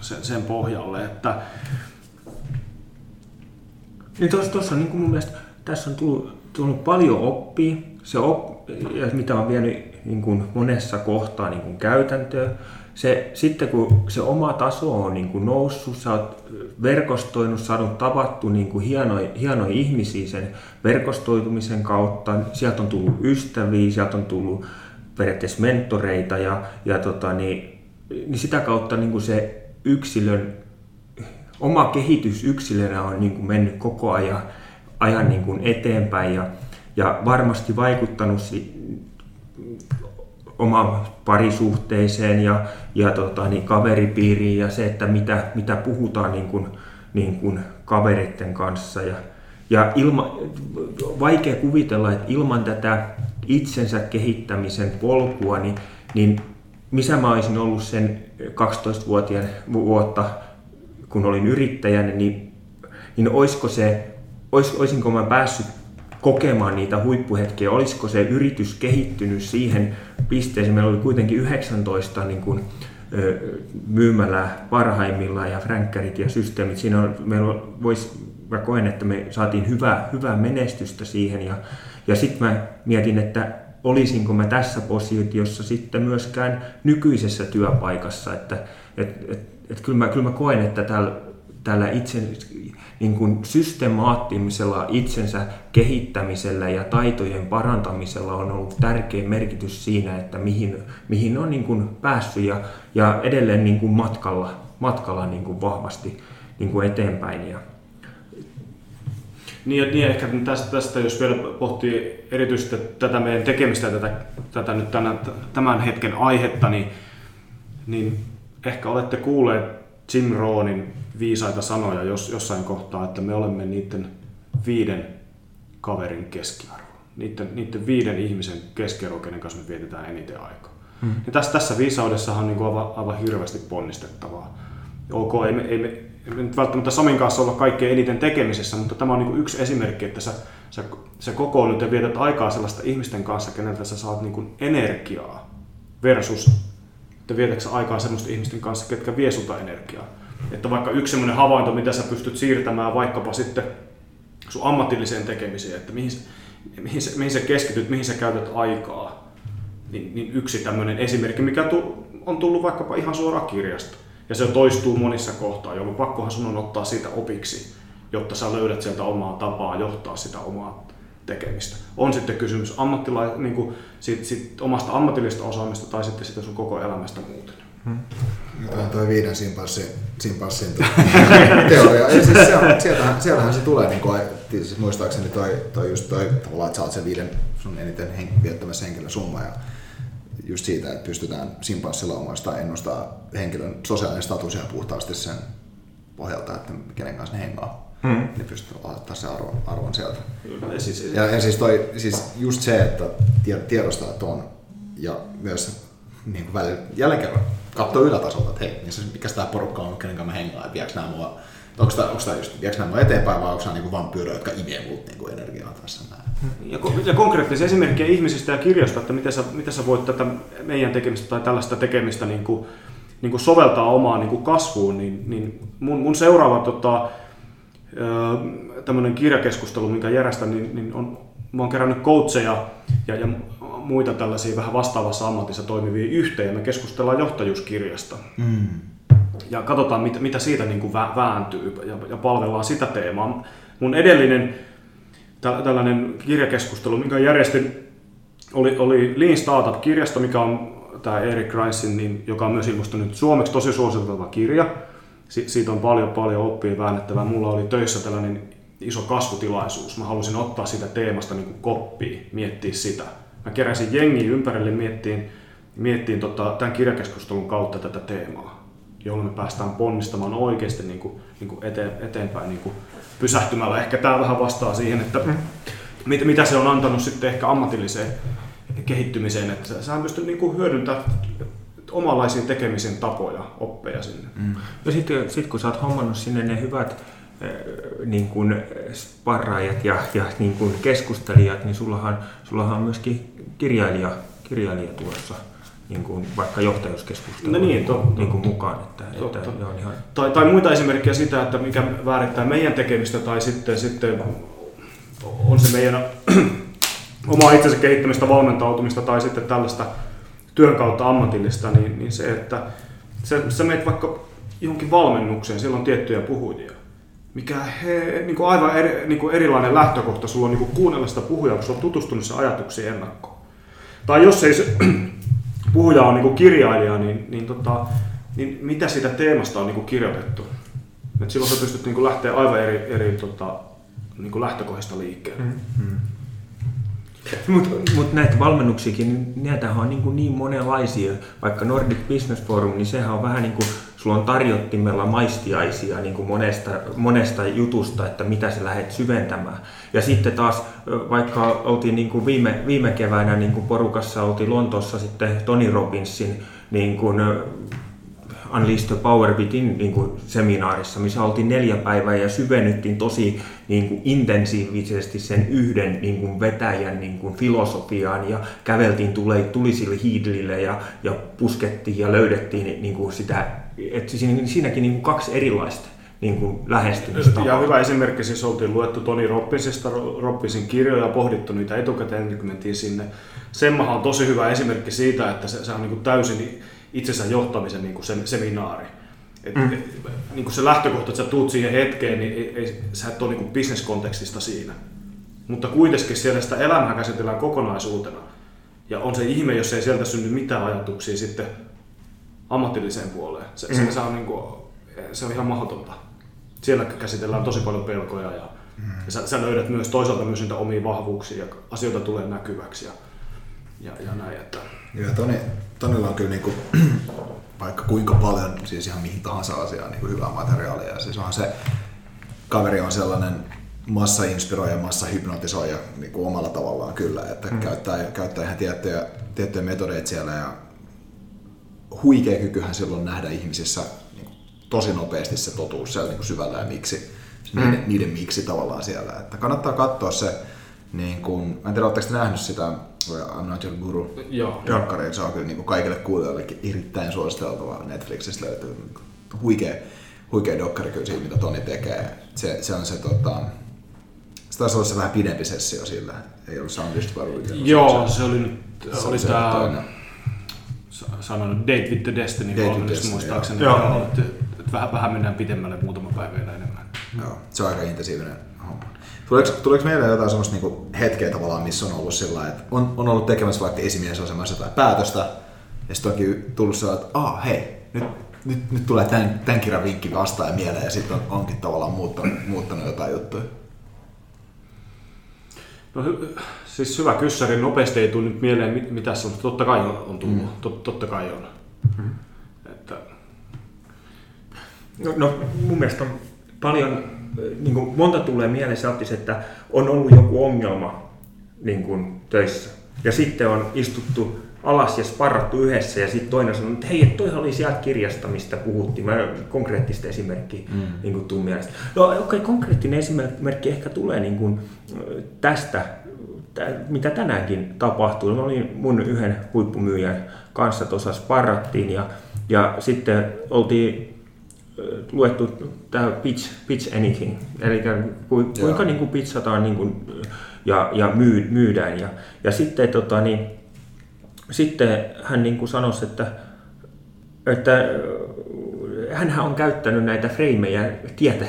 sen, sen pohjalle. Että, niin tuossa on niin kuin mun mielestä, tässä on tullut, tullut paljon oppia, se op, ja mitä on vienyt niin kuin monessa kohtaa niin kuin käytäntöön. Se, sitten kun se oma taso on niin kuin noussut, sä oot verkostoinut, saanut tavattu niin kuin hienoja, hienoja ihmisiä sen verkostoitumisen kautta. Sieltä on tullut ystäviä, sieltä on tullut periaatteessa mentoreita ja, ja tota, niin, niin sitä kautta niin kuin se yksilön oma kehitys yksilönä on niin kuin mennyt koko ajan, ajan niin kuin eteenpäin ja, ja varmasti vaikuttanut omaan parisuhteeseen ja, ja tota, niin kaveripiiriin ja se, että mitä, mitä puhutaan niin kuin, niin kuin kavereiden kanssa. Ja, ja ilma, vaikea kuvitella, että ilman tätä itsensä kehittämisen polkua, niin, niin missä mä olisin ollut sen 12-vuotiaan vuotta, kun olin yrittäjänä, niin, niin olisiko se, olis, olisinko mä päässyt kokemaan niitä huippuhetkiä, olisiko se yritys kehittynyt siihen pisteeseen. Meillä oli kuitenkin 19 niin kuin, myymälää parhaimmillaan ja fränkkärit ja systeemit. Siinä on, meillä vois, mä koen, että me saatiin hyvää, hyvää menestystä siihen ja, ja sitten mä mietin, että olisinko mä tässä positiossa sitten myöskään nykyisessä työpaikassa, että et, et, et kyllä, mä, kyllä mä koen, että tällä, tällä itse, niin kuin systemaattisella itsensä kehittämisellä ja taitojen parantamisella on ollut tärkeä merkitys siinä, että mihin, mihin on niin kuin päässyt ja, ja edelleen niin kuin matkalla, matkalla niin kuin vahvasti niin kuin eteenpäin. Ja, niin, niin ehkä tästä, tästä, jos vielä pohtii erityisesti tätä meidän tekemistä ja tätä, tätä nyt tämän, tämän hetken aihetta, niin, niin ehkä olette kuulleet Jim Roonin viisaita sanoja jos, jossain kohtaa, että me olemme niiden viiden kaverin keskiarvo. Niiden, niiden viiden ihmisen keskiarvo, kenen kanssa me vietetään eniten aikaa. Hmm. Ja tässä, tässä viisaudessa on niin kuin aivan, aivan hirveästi ponnistettavaa. Ok, ei me, ei me, ei me nyt välttämättä Samin kanssa olla kaikkein eniten tekemisessä, mutta tämä on niin kuin yksi esimerkki, että sä, sä, sä kokoonnut ja vietät aikaa sellaista ihmisten kanssa, keneltä sä saat niin kuin energiaa versus että vietätkö aikaa sellaisten ihmisten kanssa, ketkä vie sulta energiaa. Että vaikka yksi sellainen havainto, mitä sä pystyt siirtämään vaikkapa sitten sun ammatilliseen tekemiseen, että mihin, mihin, sä, mihin sä keskityt, mihin sä käytät aikaa, niin, niin yksi tämmöinen esimerkki, mikä on tullut vaikkapa ihan suoraan kirjasta. Ja se toistuu monissa kohtaa, jolloin pakkohan sun on ottaa siitä opiksi, jotta sä löydät sieltä omaa tapaa johtaa sitä omaa tekemistä. On sitten kysymys ammattila- niin kuin, sit, sit omasta ammatillista osaamista tai sitten sitä sun koko elämästä muuten. Hmm. Tämä on tuo viiden simpanssin, simpanssin teoria. Ja siis se on, sieltähän, sieltähän se tulee, niin kuin, siis muistaakseni toi, toi just toi, tavallaan, että sä oot sen viiden sun eniten hen, viettämässä henkilön summa. Ja just siitä, että pystytään simpanssilla ennustaa henkilön sosiaalinen status ihan puhtaasti sen pohjalta, että kenen kanssa ne hengaa. Hmm. Niin pystyy ottaa se arvon, arvon sieltä. Ja siis, ja, ja siis, toi, siis just se, että tiedostaa ton ja myös niin kuin välillä, jälleen kerran katsoa ylätasolta, että hei, mikä tämä porukka on, kenen kanssa mä hengaan, että viekö nämä mua, onko tämä, onko tämä just, viekö nämä mua eteenpäin vai onko nämä niin vampyyrejä, jotka imee multa niin kuin energiaa tässä näin. Ja, ja konkreettisia esimerkkejä ihmisistä ja kirjoista, että miten sä, miten sä voit tätä meidän tekemistä tai tällaista tekemistä niin kuin, niin kuin soveltaa omaan niin kuin kasvuun, niin, niin mun, mun seuraava tota, tämmöinen kirjakeskustelu, minkä järjestän, niin, niin on, mä oon kerännyt coacheja ja, ja muita tällaisia vähän vastaavassa ammatissa toimivia yhteen ja me keskustellaan johtajuuskirjasta. Mm. Ja katsotaan, mitä, mitä siitä niin kuin vääntyy ja, ja palvellaan sitä teemaa. Mun edellinen tällainen kirjakeskustelu, minkä järjestin, oli, oli Lean Startup-kirjasta, mikä on tämä Eric Ricein, niin, joka on myös ilmestynyt suomeksi tosi suositeltava kirja. Si- siitä on paljon paljon oppia väännettävää. Mulla oli töissä tällainen iso kasvutilaisuus. Mä halusin ottaa sitä teemasta niin koppia, miettiä sitä. Mä keräsin jengi ympärille miettiin, miettiin tota, tämän kirjakeskustelun kautta tätä teemaa, jolloin me päästään ponnistamaan oikeasti niin kuin, niin kuin eteen, eteenpäin niin kuin pysähtymällä. Ehkä tämä vähän vastaa siihen, että mm. mit, mitä se on antanut sitten ehkä ammatilliseen kehittymiseen, että sä pystyt niin kuin hyödyntämään omanlaisia tekemisen tapoja, oppeja sinne. Mm. Ja sitten sit kun sä oot hommannut sinne ne hyvät niin kuin sparraajat ja, ja niin kuin keskustelijat, niin sullahan, sullahan on myöskin kirjailija, kirjailija tuossa niin kuin vaikka johtajuuskeskustelu no niin, totta. Niin kuin mukaan. Että, totta. että on ihan... tai, tai muita esimerkkejä sitä, että mikä väärittää meidän tekemistä tai sitten, sitten on se meidän omaa itsensä kehittämistä, valmentautumista tai sitten tällaista työn kautta ammatillista, niin, niin se, että sä, sä menet vaikka johonkin valmennukseen, siellä on tiettyjä puhujia mikä he, niin kuin aivan eri, niin kuin erilainen lähtökohta sulla on niin kuin kuunnella sitä puhujaa, kun sulla on tutustunut se ajatuksiin ennakkoon. Tai jos ei se puhuja on niin kuin kirjailija, niin, niin, tota, niin mitä siitä teemasta on niin kuin kirjoitettu? Et silloin sä pystyt niin kuin lähteä aivan eri, eri tota, niin kuin lähtökohdista liikkeelle. Mm-hmm. Mutta mut näitä valmennuksiakin, niin näitähän on niin, kuin niin monenlaisia. Vaikka Nordic Business Forum, niin sehän on vähän niin kuin, sulla on tarjottimella maistiaisia niin kuin monesta, monesta jutusta, että mitä sä lähdet syventämään. Ja sitten taas, vaikka oltiin niin kuin viime, viime keväänä niin kuin porukassa, oltiin Lontoossa sitten Tony Robbinsin niin kuin Unleash the Power Within niin kuin seminaarissa, missä oltiin neljä päivää ja syvennyttiin tosi niin kuin intensiivisesti sen yhden niin kuin vetäjän niin kuin filosofiaan ja käveltiin tulisille hiidlille ja, ja puskettiin ja löydettiin niin kuin sitä, että siinä, siinäkin niin kuin kaksi erilaista niin kuin lähestymistapaa. Ja hyvä esimerkki, siis oltiin luettu Toni Robbisista, Robbisin kirjoja ja pohdittu niitä etukäteen, kun mentiin sinne. Semmahan on tosi hyvä esimerkki siitä, että se, se on niin kuin täysin itsensä johtamisen niin kuin se, seminaari. Et, mm. et, niin kuin se lähtökohta, että sä tuut siihen hetkeen, niin ei, ei, sä et ole niin bisneskontekstista siinä. Mutta kuitenkin siellä sitä elämää käsitellään kokonaisuutena. Ja on se ihme, jos ei sieltä synny mitään ajatuksia sitten ammatilliseen puoleen. Se, mm. se, on, niin kuin, se on ihan mahdotonta. Siellä käsitellään tosi paljon pelkoja ja, mm. ja sä, sä löydät myös toisaalta myös niitä omia vahvuuksia ja asioita tulee näkyväksi ja, ja, ja näin. Että... Joo, Toni, Tonilla on kyllä niin kuin, vaikka kuinka paljon, siis ihan mihin tahansa asiaan niin kuin hyvää materiaalia. Ja siis onhan se kaveri on sellainen massa inspiroija, massa hypnotisoija niin kuin omalla tavallaan kyllä, että mm. käyttää, käyttää ihan tiettyjä, tiettyjä metodeita siellä ja huikea kykyhän silloin nähdä ihmisissä niin tosi nopeasti se totuus siellä niin syvällä ja miksi, mm. niiden, niiden miksi tavallaan siellä. Että kannattaa katsoa se, niin kuin, en tiedä, oletteko nähnyt sitä I'm Not Your Guru Joo. Rakkari, se on kyllä niin kuin kaikille kuulijoillekin erittäin suositeltava. Netflixistä löytyy huikea, huikea dokkari kyllä siitä, mitä Toni tekee. Se, se on se tota, se taisi olla se vähän pidempi sessio sillä, ei ollut Soundist Joo, se oli nyt, se oli, oli tämä sanonut Date with the Destiny Date with Destiny, muistaakseni. joo. Joo. Että, että vähän, vähän mennään pitemmälle muutama päivä vielä enemmän. Joo, se on aika intensiivinen homma. Tuleeko, tuleeko mieleen jotain semmoista niinku hetkeä tavallaan, missä on ollut sillä että on, on ollut tekemässä vaikka esimiesasemassa jotain päätöstä, ja sitten onkin tullut sellainen, että ah, hei, nyt, nyt, nyt tulee tämän, tämän kirjan vinkki vastaan ja mieleen, ja sitten on, onkin tavallaan muuttanut, muuttanut jotain juttuja. No, hy- siis hyvä kyssäri, nopeasti ei tule nyt mieleen, mit, mitä se on. Totta kai on, on tullut, mm. Tot, totta kai on. Mm. Että, No, no mun mielestä on paljon, niin kuin monta tulee mieleen että on ollut joku ongelma niin kuin töissä. Ja sitten on istuttu alas ja sparrattu yhdessä ja sitten toinen sanoo, että hei, toihan oli sieltä kirjasta, mistä puhuttiin. Mä konkreettista esimerkkiä mm. niin kuin tuu mielestä. No okei, okay, konkreettinen esimerkki ehkä tulee niin kuin tästä, tä- mitä tänäänkin tapahtuu. Mä olin mun yhden huippumyyjän kanssa tuossa sparrattiin ja, ja sitten oltiin luettu tämä pitch, pitch anything, eli ku, kuinka niin kuin pitchataan niin kuin, ja, ja myy, myydään. Ja, ja sitten, tota, niin, sitten hän niin kuin sanoi, että, että hän on käyttänyt näitä freimejä tietä,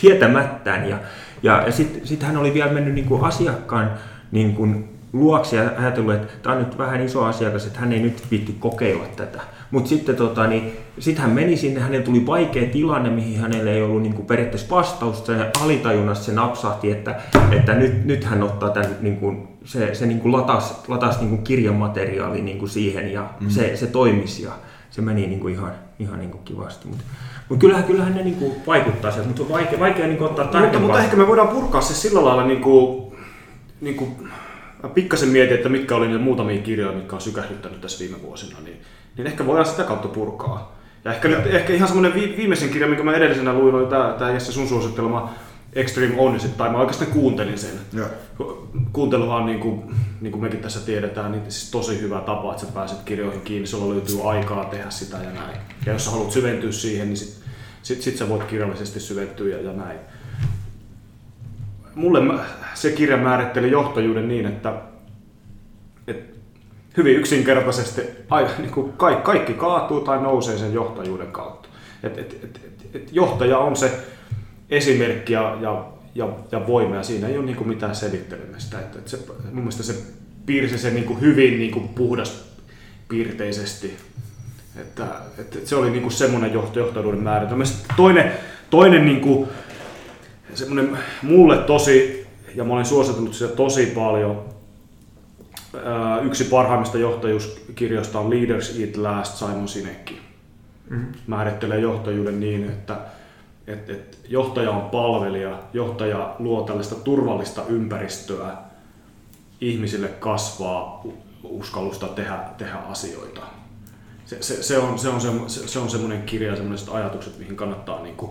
tietämättään ja, ja, ja sitten sit hän oli vielä mennyt niin kuin asiakkaan niin kuin luoksi ja ajatellut, että tämä on nyt vähän iso asiakas, että hän ei nyt viitti kokeilla tätä. Mutta sitten tota, niin, sit hän meni sinne, hänelle tuli vaikea tilanne, mihin hänelle ei ollut niin kuin periaatteessa vastausta ja alitajunnassa se napsahti, että, että nyt, nyt hän ottaa tämän, niin kuin, se, se niin kuin latasi, latasi niin kuin kirjamateriaali niin kuin siihen ja mm. se, se toimisi ja se meni niin kuin ihan, ihan niin kuin kivasti. Mutta mut kyllähän, kyllähän ne niin kuin vaikuttaa sieltä, mutta on vaikea, vaikea niin kuin ottaa mutta, tarkempaa. mutta ehkä me voidaan purkaa se sillä lailla niin kuin, niin kuin, mä pikkasen mietin, että mitkä oli ne muutamia kirjoja, mitkä on sykähdyttänyt tässä viime vuosina, niin, niin ehkä voidaan sitä kautta purkaa. Ja ehkä, nyt, ehkä ihan semmoinen vi, viimeisin kirja, minkä mä edellisenä luin, oli tämä, tämä Jesse sun suosittelema Extreme Ownership, tai mä oikeastaan kuuntelin sen. Joo. Kuunteluhan on, niin kuin, niin kuin mekin tässä tiedetään, niin siis tosi hyvä tapa, että sä pääset kirjoihin kiinni, sulla löytyy aikaa tehdä sitä ja näin. Ja jos sä haluat syventyä siihen, niin sit, sit, sit sä voit kirjallisesti syventyä ja, ja näin. Mulle se kirja määritteli johtajuuden niin, että, että hyvin yksinkertaisesti ai, niin kuin kaikki, kaikki kaatuu tai nousee sen johtajuuden kautta. Et, et, et, et, et johtaja on se esimerkki ja, ja, ja, ja voima ja siinä ei ole niin kuin mitään selittelemistä. Et, et se, mun mielestä se piirsi sen niin kuin hyvin niin kuin puhdas piirteisesti. Että, että se oli niin kuin semmoinen johto, johtajuuden määritelmä. Toinen, toinen niin kuin, semmoinen mulle tosi, ja mä olen suositellut sitä tosi paljon, yksi parhaimmista johtajuuskirjoista on Leaders Eat Last Simon Sinekki. Mm-hmm. Määrittelee johtajuuden niin, että et, et johtaja on palvelija, johtaja luo tällaista turvallista ympäristöä ihmisille kasvaa uskallusta tehdä, tehdä asioita. Se, se, se, on, se, on, se, se on semmoinen kirja, semmoiset ajatukset, mihin kannattaa niin kuin,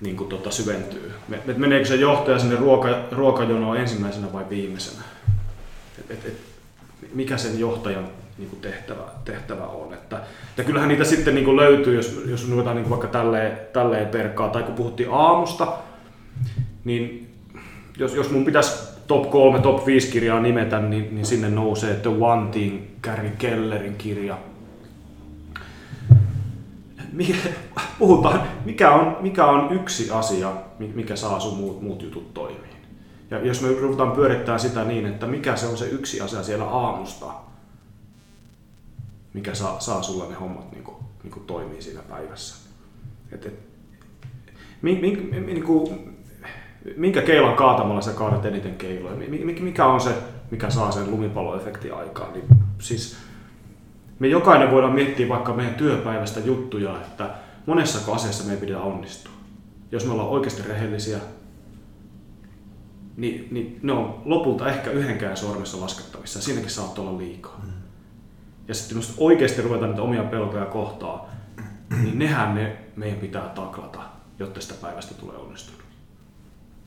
niin kuin tota et meneekö se johtaja sinne ruoka, ruokajonoon ensimmäisenä vai viimeisenä? Et, et, mikä sen johtajan niin kuin tehtävä, tehtävä on. Että, ja kyllähän niitä sitten niin kuin löytyy, jos, jos ruvetaan niin vaikka tälleen, tälleen perkaa, tai kun puhuttiin aamusta, niin jos, jos mun pitäisi top 3, top 5 kirjaa nimetä, niin, niin sinne nousee The One Thing, Gary Kellerin kirja, puhutaan, mikä on, mikä on yksi asia, mi- mikä saa sun muut, muut jutut toimiin. Ja jos me ruvetaan pyörittämään sitä niin, että mikä se on se yksi asia siellä aamusta, mikä saa, saa sulla ne hommat niin kuin, niin kuin toimii siinä päivässä. Et, et, mi, mi, mi, niin kuin, minkä keilan kaatamalla sä kaadat eniten keiloja? Mi- mi- Mikä on se, mikä saa sen lumipalloefektin aikaan? Niin, siis, me jokainen voidaan miettiä vaikka meidän työpäivästä juttuja, että monessa asiassa meidän pitää onnistua. Jos me ollaan oikeasti rehellisiä, niin, niin ne on lopulta ehkä yhdenkään sormessa laskettavissa. Siinäkin saattaa olla liikaa. Mm. Ja sitten jos oikeasti ruvetaan niitä omia pelkoja kohtaa, niin nehän ne meidän pitää taklata, jotta sitä päivästä tulee onnistunut.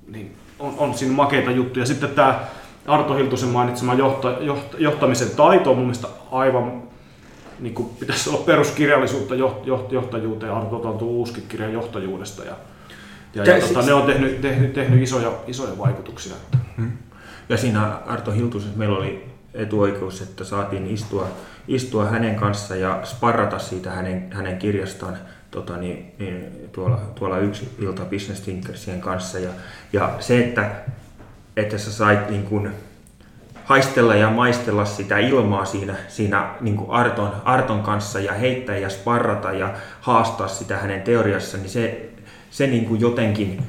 Niin on, on siinä makeita juttuja. Sitten tämä Arto Hiltusen mainitsema johta, johta, johtamisen taito on mun mielestä aivan niin kuin pitäisi olla peruskirjallisuutta joht, joht, johtajuuteen. Arto on tullut uusi kirja johtajuudesta ja, ja, ja siis- tota, ne on tehnyt, tehnyt, tehnyt isoja, isoja vaikutuksia. Ja siinä Arto Hiltusessa meillä oli etuoikeus, että saatiin istua, istua hänen kanssa ja sparrata siitä hänen, hänen kirjastaan tota, niin, niin, tuolla, tuolla yksi ilta Business Thinkersien kanssa. Ja, ja se, että, että sä sait niin kuin, haistella ja maistella sitä ilmaa siinä, siinä niin kuin Arton, Arton kanssa ja heittää ja sparrata ja haastaa sitä hänen teoriassa, niin se, se niin kuin jotenkin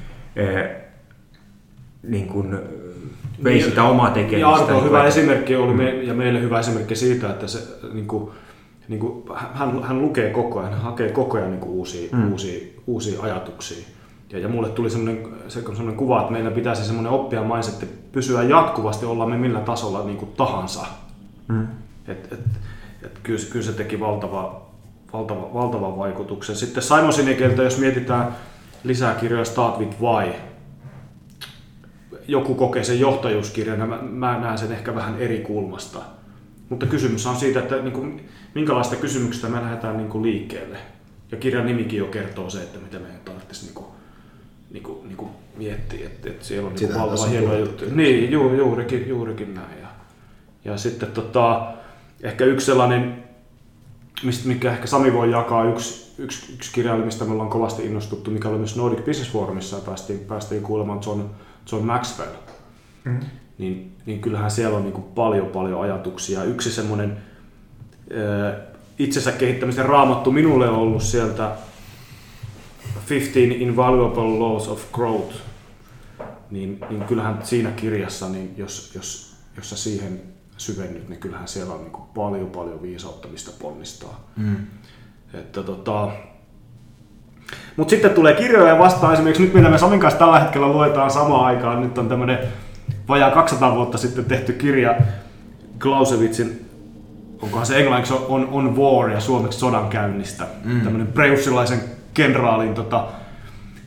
niin kuin vei niin, sitä omaa tekemistä. Ja Arto on hyvä esimerkki oli me, ja meille hyvä esimerkki siitä, että se, niin kuin, niin kuin, hän, hän lukee koko ajan, hän hakee koko ajan niin kuin uusia, mm. uusia, uusia ajatuksia. Ja, ja mulle tuli sellainen, sellainen kuva, että meillä pitäisi semmoinen oppia mindset pysyä jatkuvasti, olla me millä tasolla niin kuin tahansa. Mm. Et, et, et kyllä, kyllä, se teki valtava, valtava, valtavan vaikutuksen. Sitten Simon Sinekeltä, jos mietitään lisää kirjoja Start with Why, joku kokee sen johtajuuskirjana, mä, mä näen sen ehkä vähän eri kulmasta. Mutta kysymys on siitä, että niin kuin, minkälaista kysymyksistä me lähdetään niin kuin liikkeelle. Ja kirjan nimikin jo kertoo se, että mitä meidän tarvitsisi niin kuin, niin kuin, niin kuin miettiä, että, että siellä on niin valtava hienoja juttuja. Niin, ju, juurikin, juurikin näin. Ja, ja sitten tota, ehkä yksi sellainen, mistä, mikä ehkä Sami voi jakaa, yksi, yksi, yksi kirjailija, mistä me ollaan kovasti innostuttu, mikä oli myös Nordic Business Forumissa ja päästiin, päästiin kuulemaan John, John Maxwell. Mm. Niin, niin kyllähän siellä on niin kuin paljon paljon ajatuksia. Yksi semmoinen itsensä kehittämisen raamattu minulle on ollut sieltä 15 Invaluable Laws of Growth, niin, niin kyllähän siinä kirjassa, niin jos, jos, jos sä siihen syvennyt, niin kyllähän siellä on niin kuin paljon paljon viisautta, mistä ponnistaa. Mm. Että tota, mutta sitten tulee kirjoja vastaan, esimerkiksi nyt mitä me Samin kanssa tällä hetkellä luetaan samaan aikaan, nyt on tämmöinen vajaa 200 vuotta sitten tehty kirja Clausewitzin, onkohan se englanniksi on, on War ja suomeksi sodan käynnistä. Mm. Tämmöinen preussilaisen kenraalin tota,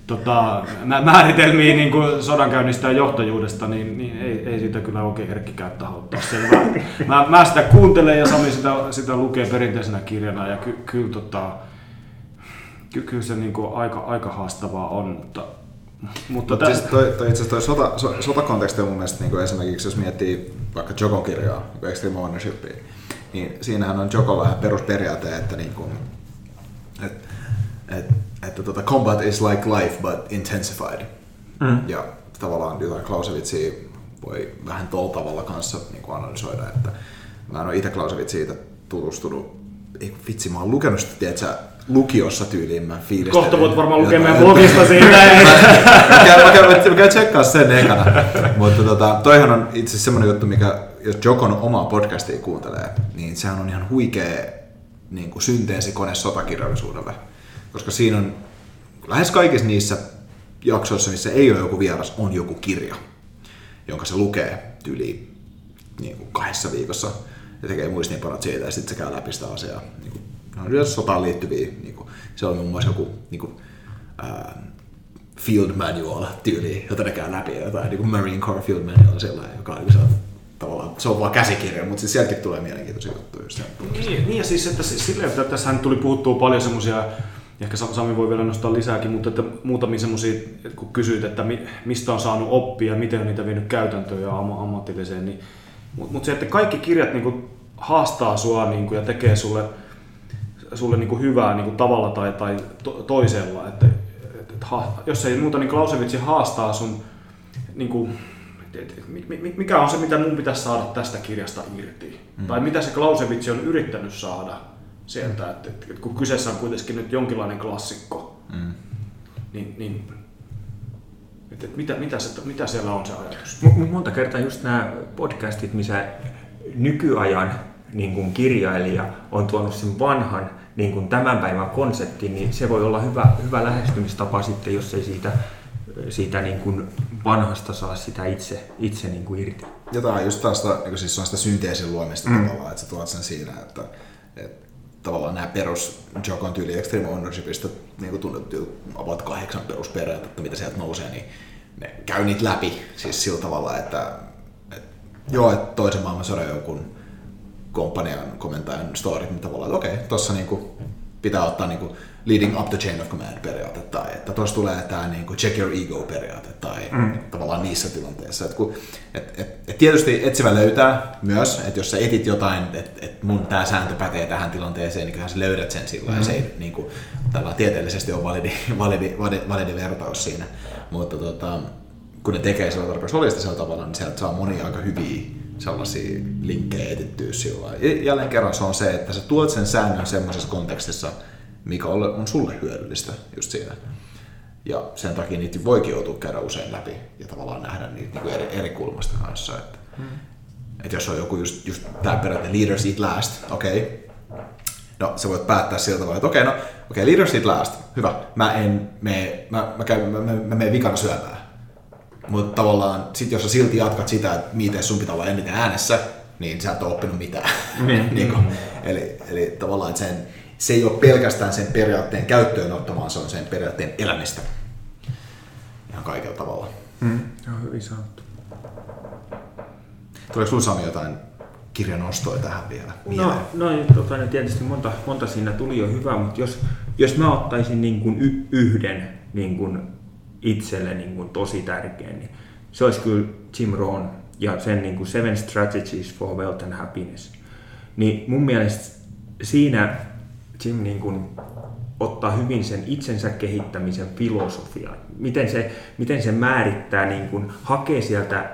tota, määritelmiä niin kuin sodankäynnistä ja johtajuudesta, niin, niin ei, ei siitä kyllä oikein herkkikään ottaa selvää. Mä, mä, sitä kuuntelen ja Sami sitä, sitä lukee perinteisenä kirjana ja ky, kyllä tota, ky, kyllä se niin kuin aika, aika haastavaa on, mutta mutta Mut siis toi, toi itse asiassa toi sota, so, sotakonteksti on mun mielestä niin esimerkiksi, jos miettii vaikka Jokon kirjaa, niin Extreme Ownershipia, niin siinähän on Jokolla ihan perusperiaate, että, niin kuin, että, että, että tota, combat is like life but intensified. Mm. Ja tavallaan jotain Clausewitzia voi vähän tuolla tavalla kanssa niin kuin analysoida, että mä en ole itse Clausewitziin tutustunut, ei vitsi, mä oon lukenut sitä, tiedätkö, lukiossa tyyliin mä fiilistelin. Kohta voit varmaan lukea meidän blogista siitä. mä, käyn, mä, käyn, mä käyn tsekkaa sen ekana. Mutta tota, toihan on itse asiassa semmoinen juttu, mikä jos Jokon omaa podcastia kuuntelee, niin sehän on ihan huikea niin kuin synteesikone sotakirjallisuudelle. Koska siinä on lähes kaikissa niissä jaksoissa, missä ei ole joku vieras, on joku kirja, jonka se lukee tyyliin niin kuin kahdessa viikossa ja tekee muistiinpanot siitä ja sitten se käy läpi sitä asiaa. Niin kuin on yleensä sotaan liittyviä, niin kuin, se on muun muassa joku niin kuin, ää, field manual tyyli, jota ne käy läpi, jotain niin kuin Marine Corps field manual sellainen, joka on, niin tavallaan, se on vaan käsikirja, mutta siis sieltäkin tulee mielenkiintoisia juttuja. Niin, niin, ja siis, että silleen, että tässähän tuli puhuttua paljon semmoisia, ehkä Sami voi vielä nostaa lisääkin, mutta että muutamia semmoisia, kun kysyit, että mistä on saanut oppia, miten on niitä vienyt käytäntöön ja ammatilliseen, niin, mutta mut se, että kaikki kirjat niin kuin, haastaa sua niin kuin, ja tekee sulle sulle niin kuin hyvää niin kuin tavalla tai, tai to, toisella. Että, et, et, ha, jos ei muuta, niin Clausewitz haastaa sun, niin kuin, mikä on se, mitä mun pitäisi saada tästä kirjasta irti. Mm. Tai mitä se Clausewitz on yrittänyt saada sieltä, että et, et, kun kyseessä on kuitenkin nyt jonkinlainen klassikko, mm. niin, niin et, et, mitä, mitä, se, mitä siellä on se ajatus? Monta kertaa just nämä podcastit, missä nykyajan niin kuin kirjailija on tuonut sen vanhan niin kuin tämän päivän konseptin, niin se voi olla hyvä, hyvä lähestymistapa sitten, jos ei siitä, siitä niin kuin vanhasta saa sitä itse, itse niin kuin irti. Ja tämä on just taas sitä, niin siis on sitä synteesin luomista mm. tavallaan, että sä tuot sen siinä, että, että tavallaan nämä perus Jokon tyyli Extreme Ownershipista niin kuin tunnettu about kahdeksan perusperiaatetta, mitä sieltä nousee, niin ne käy niitä läpi. Siis sillä tavalla, että, että joo, että toisen maailmansodan joku komppanian komentajan story, niin tavallaan, että okei, okay, tuossa niinku, pitää ottaa niin kuin leading up the chain of command periaate, tai että tuossa tulee tämä niin kuin check your ego periaate, tai mm. tavallaan niissä tilanteissa. Et kun, et, et, et tietysti etsivä löytää myös, että jos sä etit jotain, että et mun tämä sääntö pätee tähän tilanteeseen, niin kyllähän sä löydät sen silloin, mm. ja se ei niin kuin, tällä tieteellisesti ole validi, validi, validi, validi vertaus siinä. Mutta tota, kun ne tekee sillä tarpeeksi holistisella tavalla, niin sieltä saa monia aika hyviä sellaisia linkkejä etittyä sillä Jälleen kerran se on se, että sä tuot sen säännön semmoisessa kontekstissa, mikä on sulle hyödyllistä just siinä. Ja sen takia niitä voikin joutua käydä usein läpi ja tavallaan nähdä niitä niin eri, eri kulmasta kanssa. Että, hmm. että jos on joku just, just tämä periaate leaders eat last, okei, okay. no sä voit päättää siltä tavalla, että okei, okay, no okei, okay, leaders eat last, hyvä, mä en mene, mä, mä, käyn, mä, mä, mä menen vikana syömään. Mutta tavallaan sit jos sä silti jatkat sitä, että miten sun pitää olla eniten äänessä, niin sä et ole oppinut mitään. Mm. niin kuin, eli, eli tavallaan että sen, se ei ole pelkästään sen periaatteen käyttöön ottamaan, se on sen periaatteen elämistä. Ihan kaikella tavalla. Mm. Joo, hyvin sanottu. Tuleeko sinulla Sami jotain kirjanostoja tähän vielä No, no tota, niin tietysti monta, monta siinä tuli jo hyvää, mutta jos, jos mä ottaisin niin kuin y- yhden niin kuin itselle niin kuin tosi tärkeä, niin se olisi kyllä Jim Rohn ja sen niin kuin Seven Strategies for Wealth and Happiness. Niin mun mielestä siinä Jim niin kuin ottaa hyvin sen itsensä kehittämisen filosofian. Miten se, miten se määrittää, niin kuin, hakee sieltä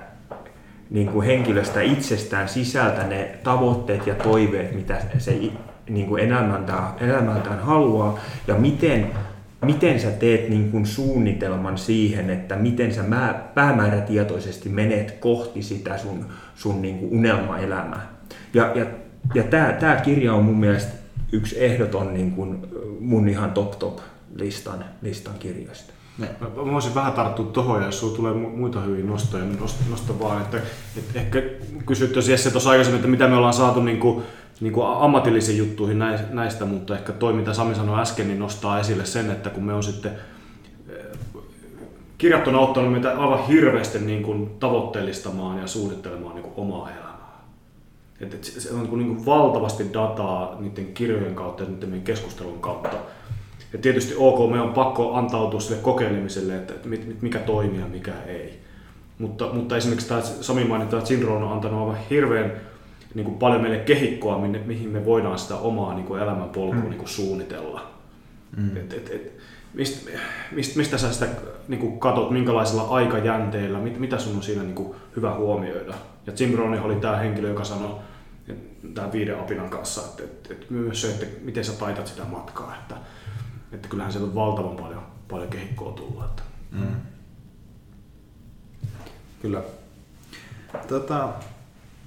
niin kuin henkilöstä itsestään sisältä ne tavoitteet ja toiveet, mitä se niin kuin elämältään, elämältään haluaa, ja miten, miten sä teet niin kuin suunnitelman siihen, että miten sä päämäärätietoisesti menet kohti sitä sun, sun niin kuin unelmaelämää. Ja, ja, ja tämä kirja on mun mielestä yksi ehdoton niin kuin mun ihan top top listan, listan kirjoista. Mä, mä voisin vähän tarttua tuohon, jos sulla tulee muita hyviä nostoja, niin nosta, nosta vaan. Että, että ehkä kysyttäisiin Jesse tuossa aikaisemmin, että mitä me ollaan saatu niin kuin, niin kuin ammatillisiin juttuihin näistä, mutta ehkä toi, mitä Sami sanoi äsken, niin nostaa esille sen, että kun me on sitten eh, kirjattuna ottanut meitä aivan hirveästi niin kuin tavoitteellistamaan ja suunnittelemaan niin kuin omaa elämää et, se on niin kuin valtavasti dataa niiden kirjojen kautta ja niiden keskustelun kautta. Ja tietysti ok, me on pakko antautua sille kokeilemiselle, että, mikä toimii ja mikä ei. Mutta, mutta esimerkiksi tämä Sami mainita, että Sinron on antanut aivan hirveän niin kuin paljon meille kehikkoa, minne, mihin me voidaan sitä omaa niin kuin elämänpolkua mm. niin kuin suunnitella. Mm. Et, et, et, mistä, mistä, mistä sä sitä niin kuin katot, minkälaisella aikajänteellä, mit, mitä sun on siinä niin kuin hyvä huomioida? Ja Jim Rohn oli tämä henkilö, joka sanoi tämän viiden apinan kanssa, että, että, että myös se, että miten sä taitat sitä matkaa, että, että kyllähän sieltä on valtavan paljon, paljon kehikkoa tullut. Että. Mm. Kyllä. Tota,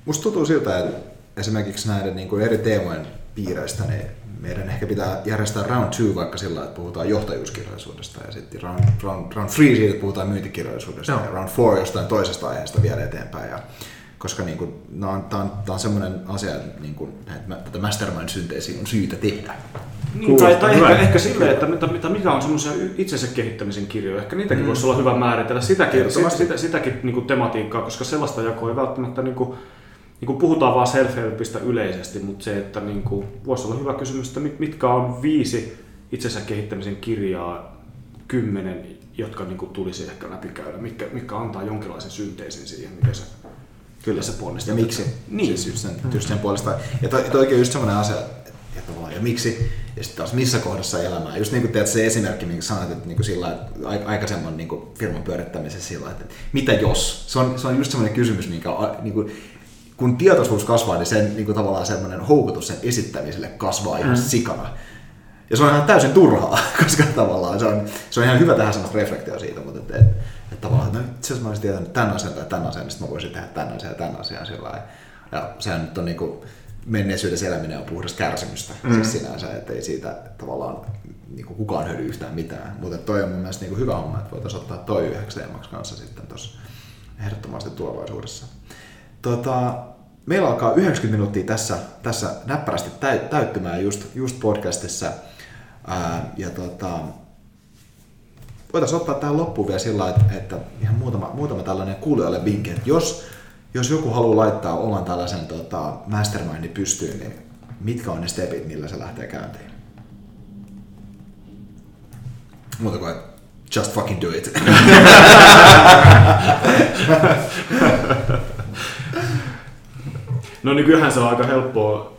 musta tuntuu siltä, että esimerkiksi näiden niin kuin eri teemojen piireistä niin meidän ehkä pitää järjestää round two vaikka sillä, että puhutaan johtajuuskirjallisuudesta ja sitten round, round, round three siitä, että puhutaan myyntikirjallisuudesta no. ja round four jostain toisesta aiheesta vielä eteenpäin. Ja koska niin kuin, tämä on, tämä on, tämä on sellainen asia, että, niin kuin, että tätä mastermind-synteesiä on syytä tehdä. Niin, tai, tai ehkä, ehkä silleen, että mitä, mitä, mikä on semmoisia itsensä kehittämisen kirjoja. Ehkä niitäkin mm. voisi olla hyvä määritellä sitäkin, sitä, sitä, sitäkin niin kuin tematiikkaa, koska sellaista jakoa ei välttämättä niin kuin, niin kuin puhutaan vaan self-helpistä yleisesti, mutta se, että niin kuin, voisi olla hyvä kysymys, että mitkä on viisi itsensä kehittämisen kirjaa, kymmenen, jotka niin kuin, tulisi ehkä läpikäydä, mitkä, mitkä antaa jonkinlaisen synteesin siihen, miten se Kyllä se ponnistaa. Ja miksi? Niin. Siis just sen, just sen puolesta. Ja to, toikin on just semmoinen asia, että ja miksi, ja sitten taas missä kohdassa elämää. Just niin kuin teet se esimerkki, minkä sanoit, että niin kuin sillä, että aikaisemman niin kuin firman pyörittämisessä sillä, että mitä jos? Se on, se on just semmoinen kysymys, minkä niin kuin, kun tietoisuus kasvaa, niin sen niin kuin tavallaan semmoinen houkutus sen esittämiselle kasvaa ihan mm. sikana. Ja se on ihan täysin turhaa, koska tavallaan se on, se on ihan hyvä tehdä sellaista reflektioa siitä, mutta että, että, että tavallaan, että no, itse asiassa mä olisin tietänyt tämän asian tai tämän asian, niin sitten mä voisin tehdä tämän asian ja tämän asian sillä Ja sehän nyt on niin kuin, menneisyydessä eläminen on puhdasta kärsimystä mm. siis sinänsä, että ei siitä tavallaan niin kuin kukaan hyödy yhtään mitään. Mutta toi on mun mielestä niin kuin hyvä homma, että voitaisiin ottaa toi yhdeksi teemaksi kanssa sitten tuossa ehdottomasti tulevaisuudessa. Tota, meillä alkaa 90 minuuttia tässä, tässä näppärästi täyttymään just, just podcastissa. Ää, ja tota, voitaisiin ottaa tähän loppuun vielä sillä että, että ihan muutama, muutama tällainen kuulijoille vinkki, että jos, jos joku haluaa laittaa oman tällaisen tota, mastermindin pystyyn, niin mitkä on ne stepit, millä se lähtee käyntiin? Muuta kuin, just fucking do it. No nykyään se on aika helppoa,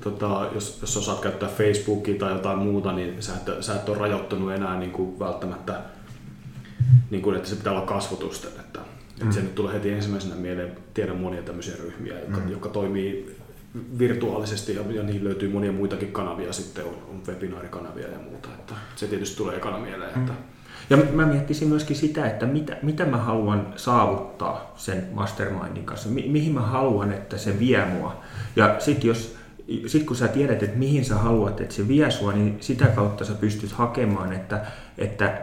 tota, jos, jos osaat käyttää Facebookia tai jotain muuta, niin sä et, sä et ole rajoittanut enää niin kuin välttämättä, niin kuin, että se pitää olla kasvotusten. Että, mm. että se nyt tulee heti ensimmäisenä mieleen, tiedän monia tämmöisiä ryhmiä, jotka, mm. jotka toimii virtuaalisesti ja, ja niin löytyy monia muitakin kanavia, sitten on, on webinaarikanavia ja muuta. Että se tietysti tulee ekana mieleen. Että, mm. Ja mä miettisin myöskin sitä, että mitä, mitä mä haluan saavuttaa sen mastermindin kanssa, mi, mihin mä haluan, että se vie mua. Ja sitten jos sit kun sä tiedät, että mihin sä haluat, että se vie sua, niin sitä kautta sä pystyt hakemaan, että, että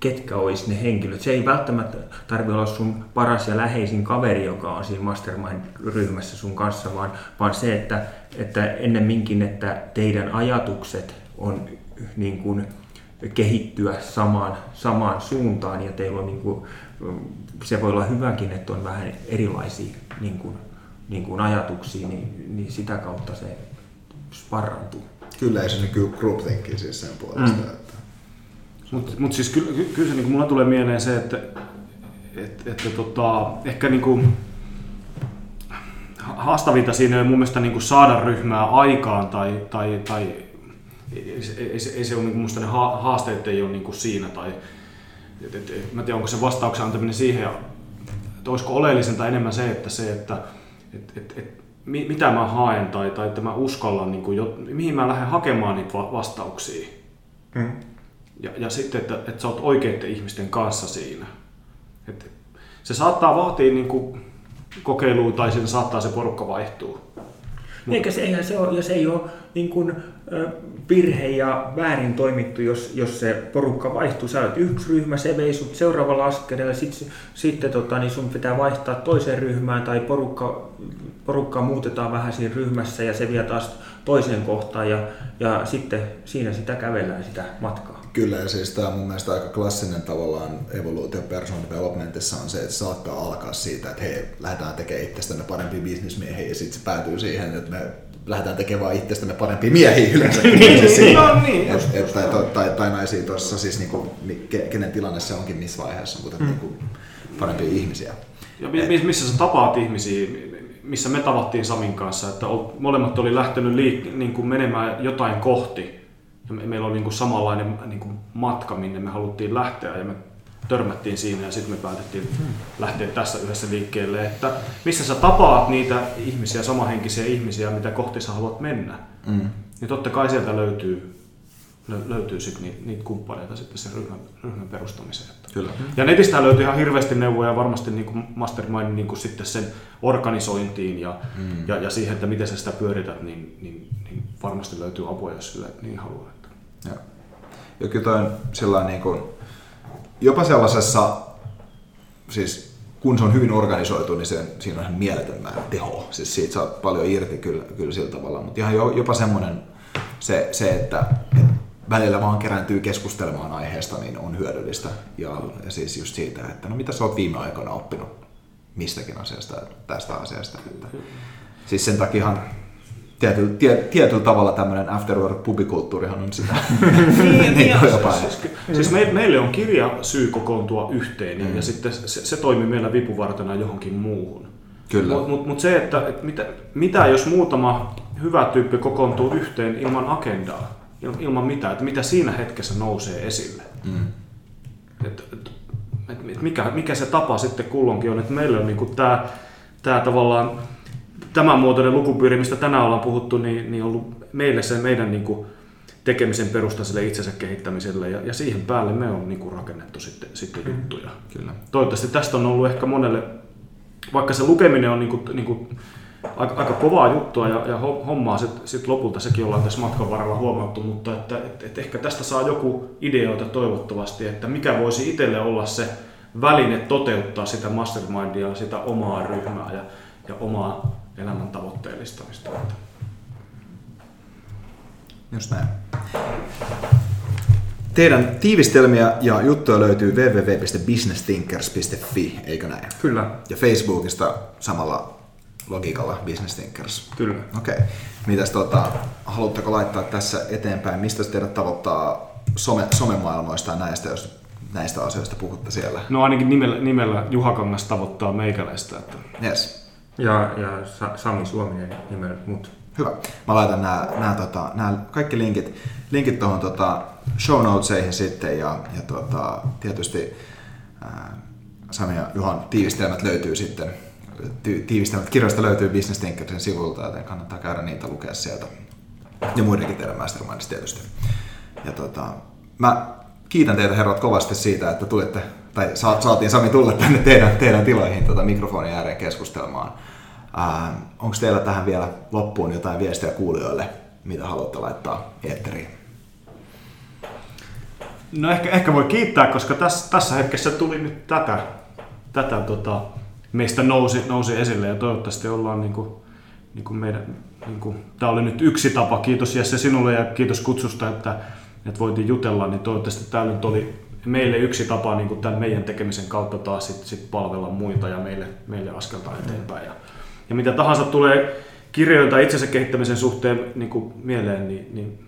ketkä olisi ne henkilöt. Se ei välttämättä tarvi olla sun paras ja läheisin kaveri, joka on siinä mastermind-ryhmässä sun kanssa, vaan, vaan se, että, että ennemminkin, että teidän ajatukset on niin kuin, kehittyä samaan, samaan suuntaan ja teillä on niin kuin, se voi olla hyväkin, että on vähän erilaisia niin kuin, niin kuin ajatuksia, niin, niin sitä kautta se sparrantuu. Kyllä, ei se niin groupthinkin siis sen puolesta. Mm. Että... Mutta mut siis kyllä, kyllä se, niin mulla tulee mieleen se, että, että, että tota, ehkä niin kuin, haastavinta siinä ei mun mielestä niin kuin saada ryhmää aikaan tai, tai, tai ei, ei, ei, se ole niin minusta ne haasteet ei ole niin kuin siinä tai et, et, et, mä tiedän, onko se vastauksen antaminen siihen, että olisiko oleellisinta enemmän se, että se, että et, et, et, mitä mä haen tai, tai että mä uskallan, niin kuin jo, mihin mä lähden hakemaan niitä vastauksia. Mm. Ja, ja sitten, että, että sä oot oikeiden ihmisten kanssa siinä. Et, se saattaa vaatia niin kuin, kokeilua tai siinä saattaa se porukka vaihtua. Eikä se, eihän se ole, jos ei ole niin kuin, virhe ja väärin toimittu, jos, jos se porukka vaihtuu. Sä olet yksi ryhmä, se vei sut seuraavalla askeleella, sitten sit, tota, niin sun pitää vaihtaa toiseen ryhmään tai porukka, porukka muutetaan vähän siinä ryhmässä ja se vie taas toiseen kohtaan ja, ja sitten siinä sitä kävellään sitä matkaa. Kyllä, ja siis tämä mun mielestä aika klassinen tavallaan evoluutio personal developmentissa on se, että saattaa alkaa siitä, että hei, lähdetään tekemään itsestämme parempia bisnesmiehiä, ja sitten se päätyy siihen, että me lähdetään tekemään itsestämme parempia miehiä yleensä. niin, siis no, niin, et, et, tai, tai, tai, tai naisia tuossa, siis niinku, kenen tilanne se onkin missä vaiheessa, mutta mm. niinku, parempia ihmisiä. Ja missä sä tapaat ihmisiä, missä me tavattiin Samin kanssa, että molemmat oli lähtenyt liik- niin kuin menemään jotain kohti. Ja meillä oli niin kuin samanlainen niin kuin matka, minne me haluttiin lähteä ja me törmättiin siinä ja sitten me päätettiin hmm. lähteä tässä yhdessä liikkeelle, että missä sä tapaat niitä ihmisiä, samahenkisiä ihmisiä, mitä kohti sä haluat mennä, mm. niin totta kai sieltä löytyy, löytyy sit niitä, niitä kumppaneita sitten sen ryhmän, ryhmän perustamiseen. Kyllä. Ja netistä löytyy ihan hirveästi neuvoja varmasti niin kuin Mastermind niin kuin sitten sen organisointiin ja, mm. ja, ja siihen, että miten sä sitä pyörität, niin, niin, niin varmasti löytyy apua, jos sille niin haluaa. Ja, ja on sellainen niin kuin, jopa sellaisessa, siis kun se on hyvin organisoitu, niin se, siinä on ihan mieletön määrä teho. Siis siitä saa paljon irti kyllä, kyllä sillä tavalla, mutta ihan jopa semmoinen se, se että, että välillä vaan kerääntyy keskustelemaan aiheesta, niin on hyödyllistä. Ja, ja siis just siitä, että no mitä sä oot viime aikoina oppinut mistäkin asiasta, tästä asiasta. Että, siis sen takiahan tietyllä, tie, tietyllä tavalla tämmöinen afterwork pubikulttuurihan on sitä. niin, niin jopa. Siis, siis me, meille on kirja syy kokoontua yhteen mm. ja sitten se, se toimii meillä vipuvartena johonkin muuhun. Kyllä. Mutta mut, mut se, että, että mitä, mitä jos muutama hyvä tyyppi kokoontuu yhteen ilman agendaa, ilman mitään, että mitä siinä hetkessä nousee esille. Mm. Et, et, et, et mikä, mikä se tapa sitten kulloinkin on, että meillä on niinku tämä tää tavallaan tämän muotoinen lukupiiri, mistä tänään ollaan puhuttu, niin, niin on ollut meille se meidän niin kuin, tekemisen perusta sille itsensä kehittämiselle ja, ja siihen päälle me on niin kuin, rakennettu sitten, sitten mm. juttuja. Kyllä. Toivottavasti tästä on ollut ehkä monelle, vaikka se lukeminen on niin kuin, niin kuin, aika, aika kovaa juttua ja, ja hommaa sitten sit lopulta sekin ollaan tässä matkan varrella huomattu, mutta että, et, et ehkä tästä saa joku ideoita toivottavasti, että mikä voisi itselle olla se väline toteuttaa sitä mastermindia, sitä omaa ryhmää ja, ja omaa elämän tavoitteellistamista. Just näin. Teidän tiivistelmiä ja juttuja löytyy www.businessthinkers.fi, eikö näin? Kyllä. Ja Facebookista samalla logiikalla Business Thinkers. Kyllä. Okei. Okay. Mitäs tota, haluatteko laittaa tässä eteenpäin? Mistä teidät tavoittaa some, somemaailmoista ja näistä, jos näistä asioista puhutte siellä. No ainakin nimellä, nimellä Juha Kangas tavoittaa meikäläistä. Että... Yes. Ja, ja Sami Suominen nimellä mut. Hyvä. Mä laitan nämä, nämä, tota, nämä kaikki linkit, linkit tuohon tota, show notesihin sitten ja, ja tota, tietysti ää, Sami ja Juhan tiivistelmät löytyy sitten tiivistelmät kirjoista löytyy Business Tinkersin sivulta, joten kannattaa käydä niitä lukea sieltä. Ja muidenkin teidän mastermindista tietysti. Ja tota, mä kiitän teitä herrat kovasti siitä, että tulitte, tai saatiin Sami tulla tänne teidän, teidän tiloihin tota mikrofonin ääreen keskustelemaan. Ähm, Onko teillä tähän vielä loppuun jotain viestiä kuulijoille, mitä haluatte laittaa eetteriin? No ehkä, ehkä voi kiittää, koska tässä, tässä hetkessä tuli nyt tätä, tätä tota, meistä nousi, nousi esille ja toivottavasti ollaan niin kuin, niin kuin meidän, niin kuin, tämä oli nyt yksi tapa. Kiitos Jesse sinulle ja kiitos kutsusta, että, että voitiin jutella, niin toivottavasti tämä nyt oli meille yksi tapa niin kuin tämän meidän tekemisen kautta taas sit, sit palvella muita ja meille, meille askelta eteenpäin. Ja, ja mitä tahansa tulee kirjoilta itsensä kehittämisen suhteen niin kuin mieleen, niin, niin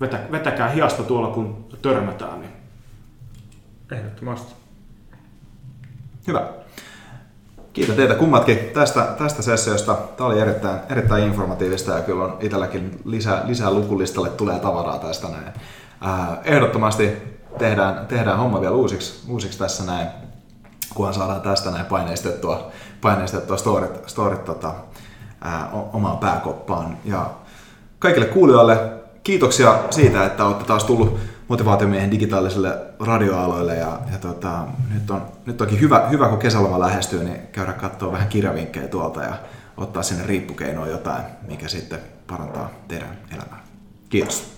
vetä, vetäkää hiasta tuolla kun törmätään. Niin. Ehdottomasti. Hyvä. Kiitän teitä kummatkin tästä, tästä sessiosta. Tämä oli erittäin, erittäin informatiivista ja kyllä on itselläkin lisää, lisää lukulistalle tulee tavaraa tästä näin. ehdottomasti tehdään, tehdään homma vielä uusiksi, uusiksi tässä näin, kunhan saadaan tästä näin paineistettua, paineistettua storit, storit tota, ää, omaan pääkoppaan. Ja kaikille kuulijoille kiitoksia siitä, että olette taas tullut motivaatiomiehen digitaaliselle radioaloille ja, ja tota, nyt, on, nyt onkin hyvä, hyvä, kun kesäloma lähestyy, niin käydä katsoa vähän kirjavinkkejä tuolta ja ottaa sinne riippukeinoon jotain, mikä sitten parantaa teidän elämää. Kiitos.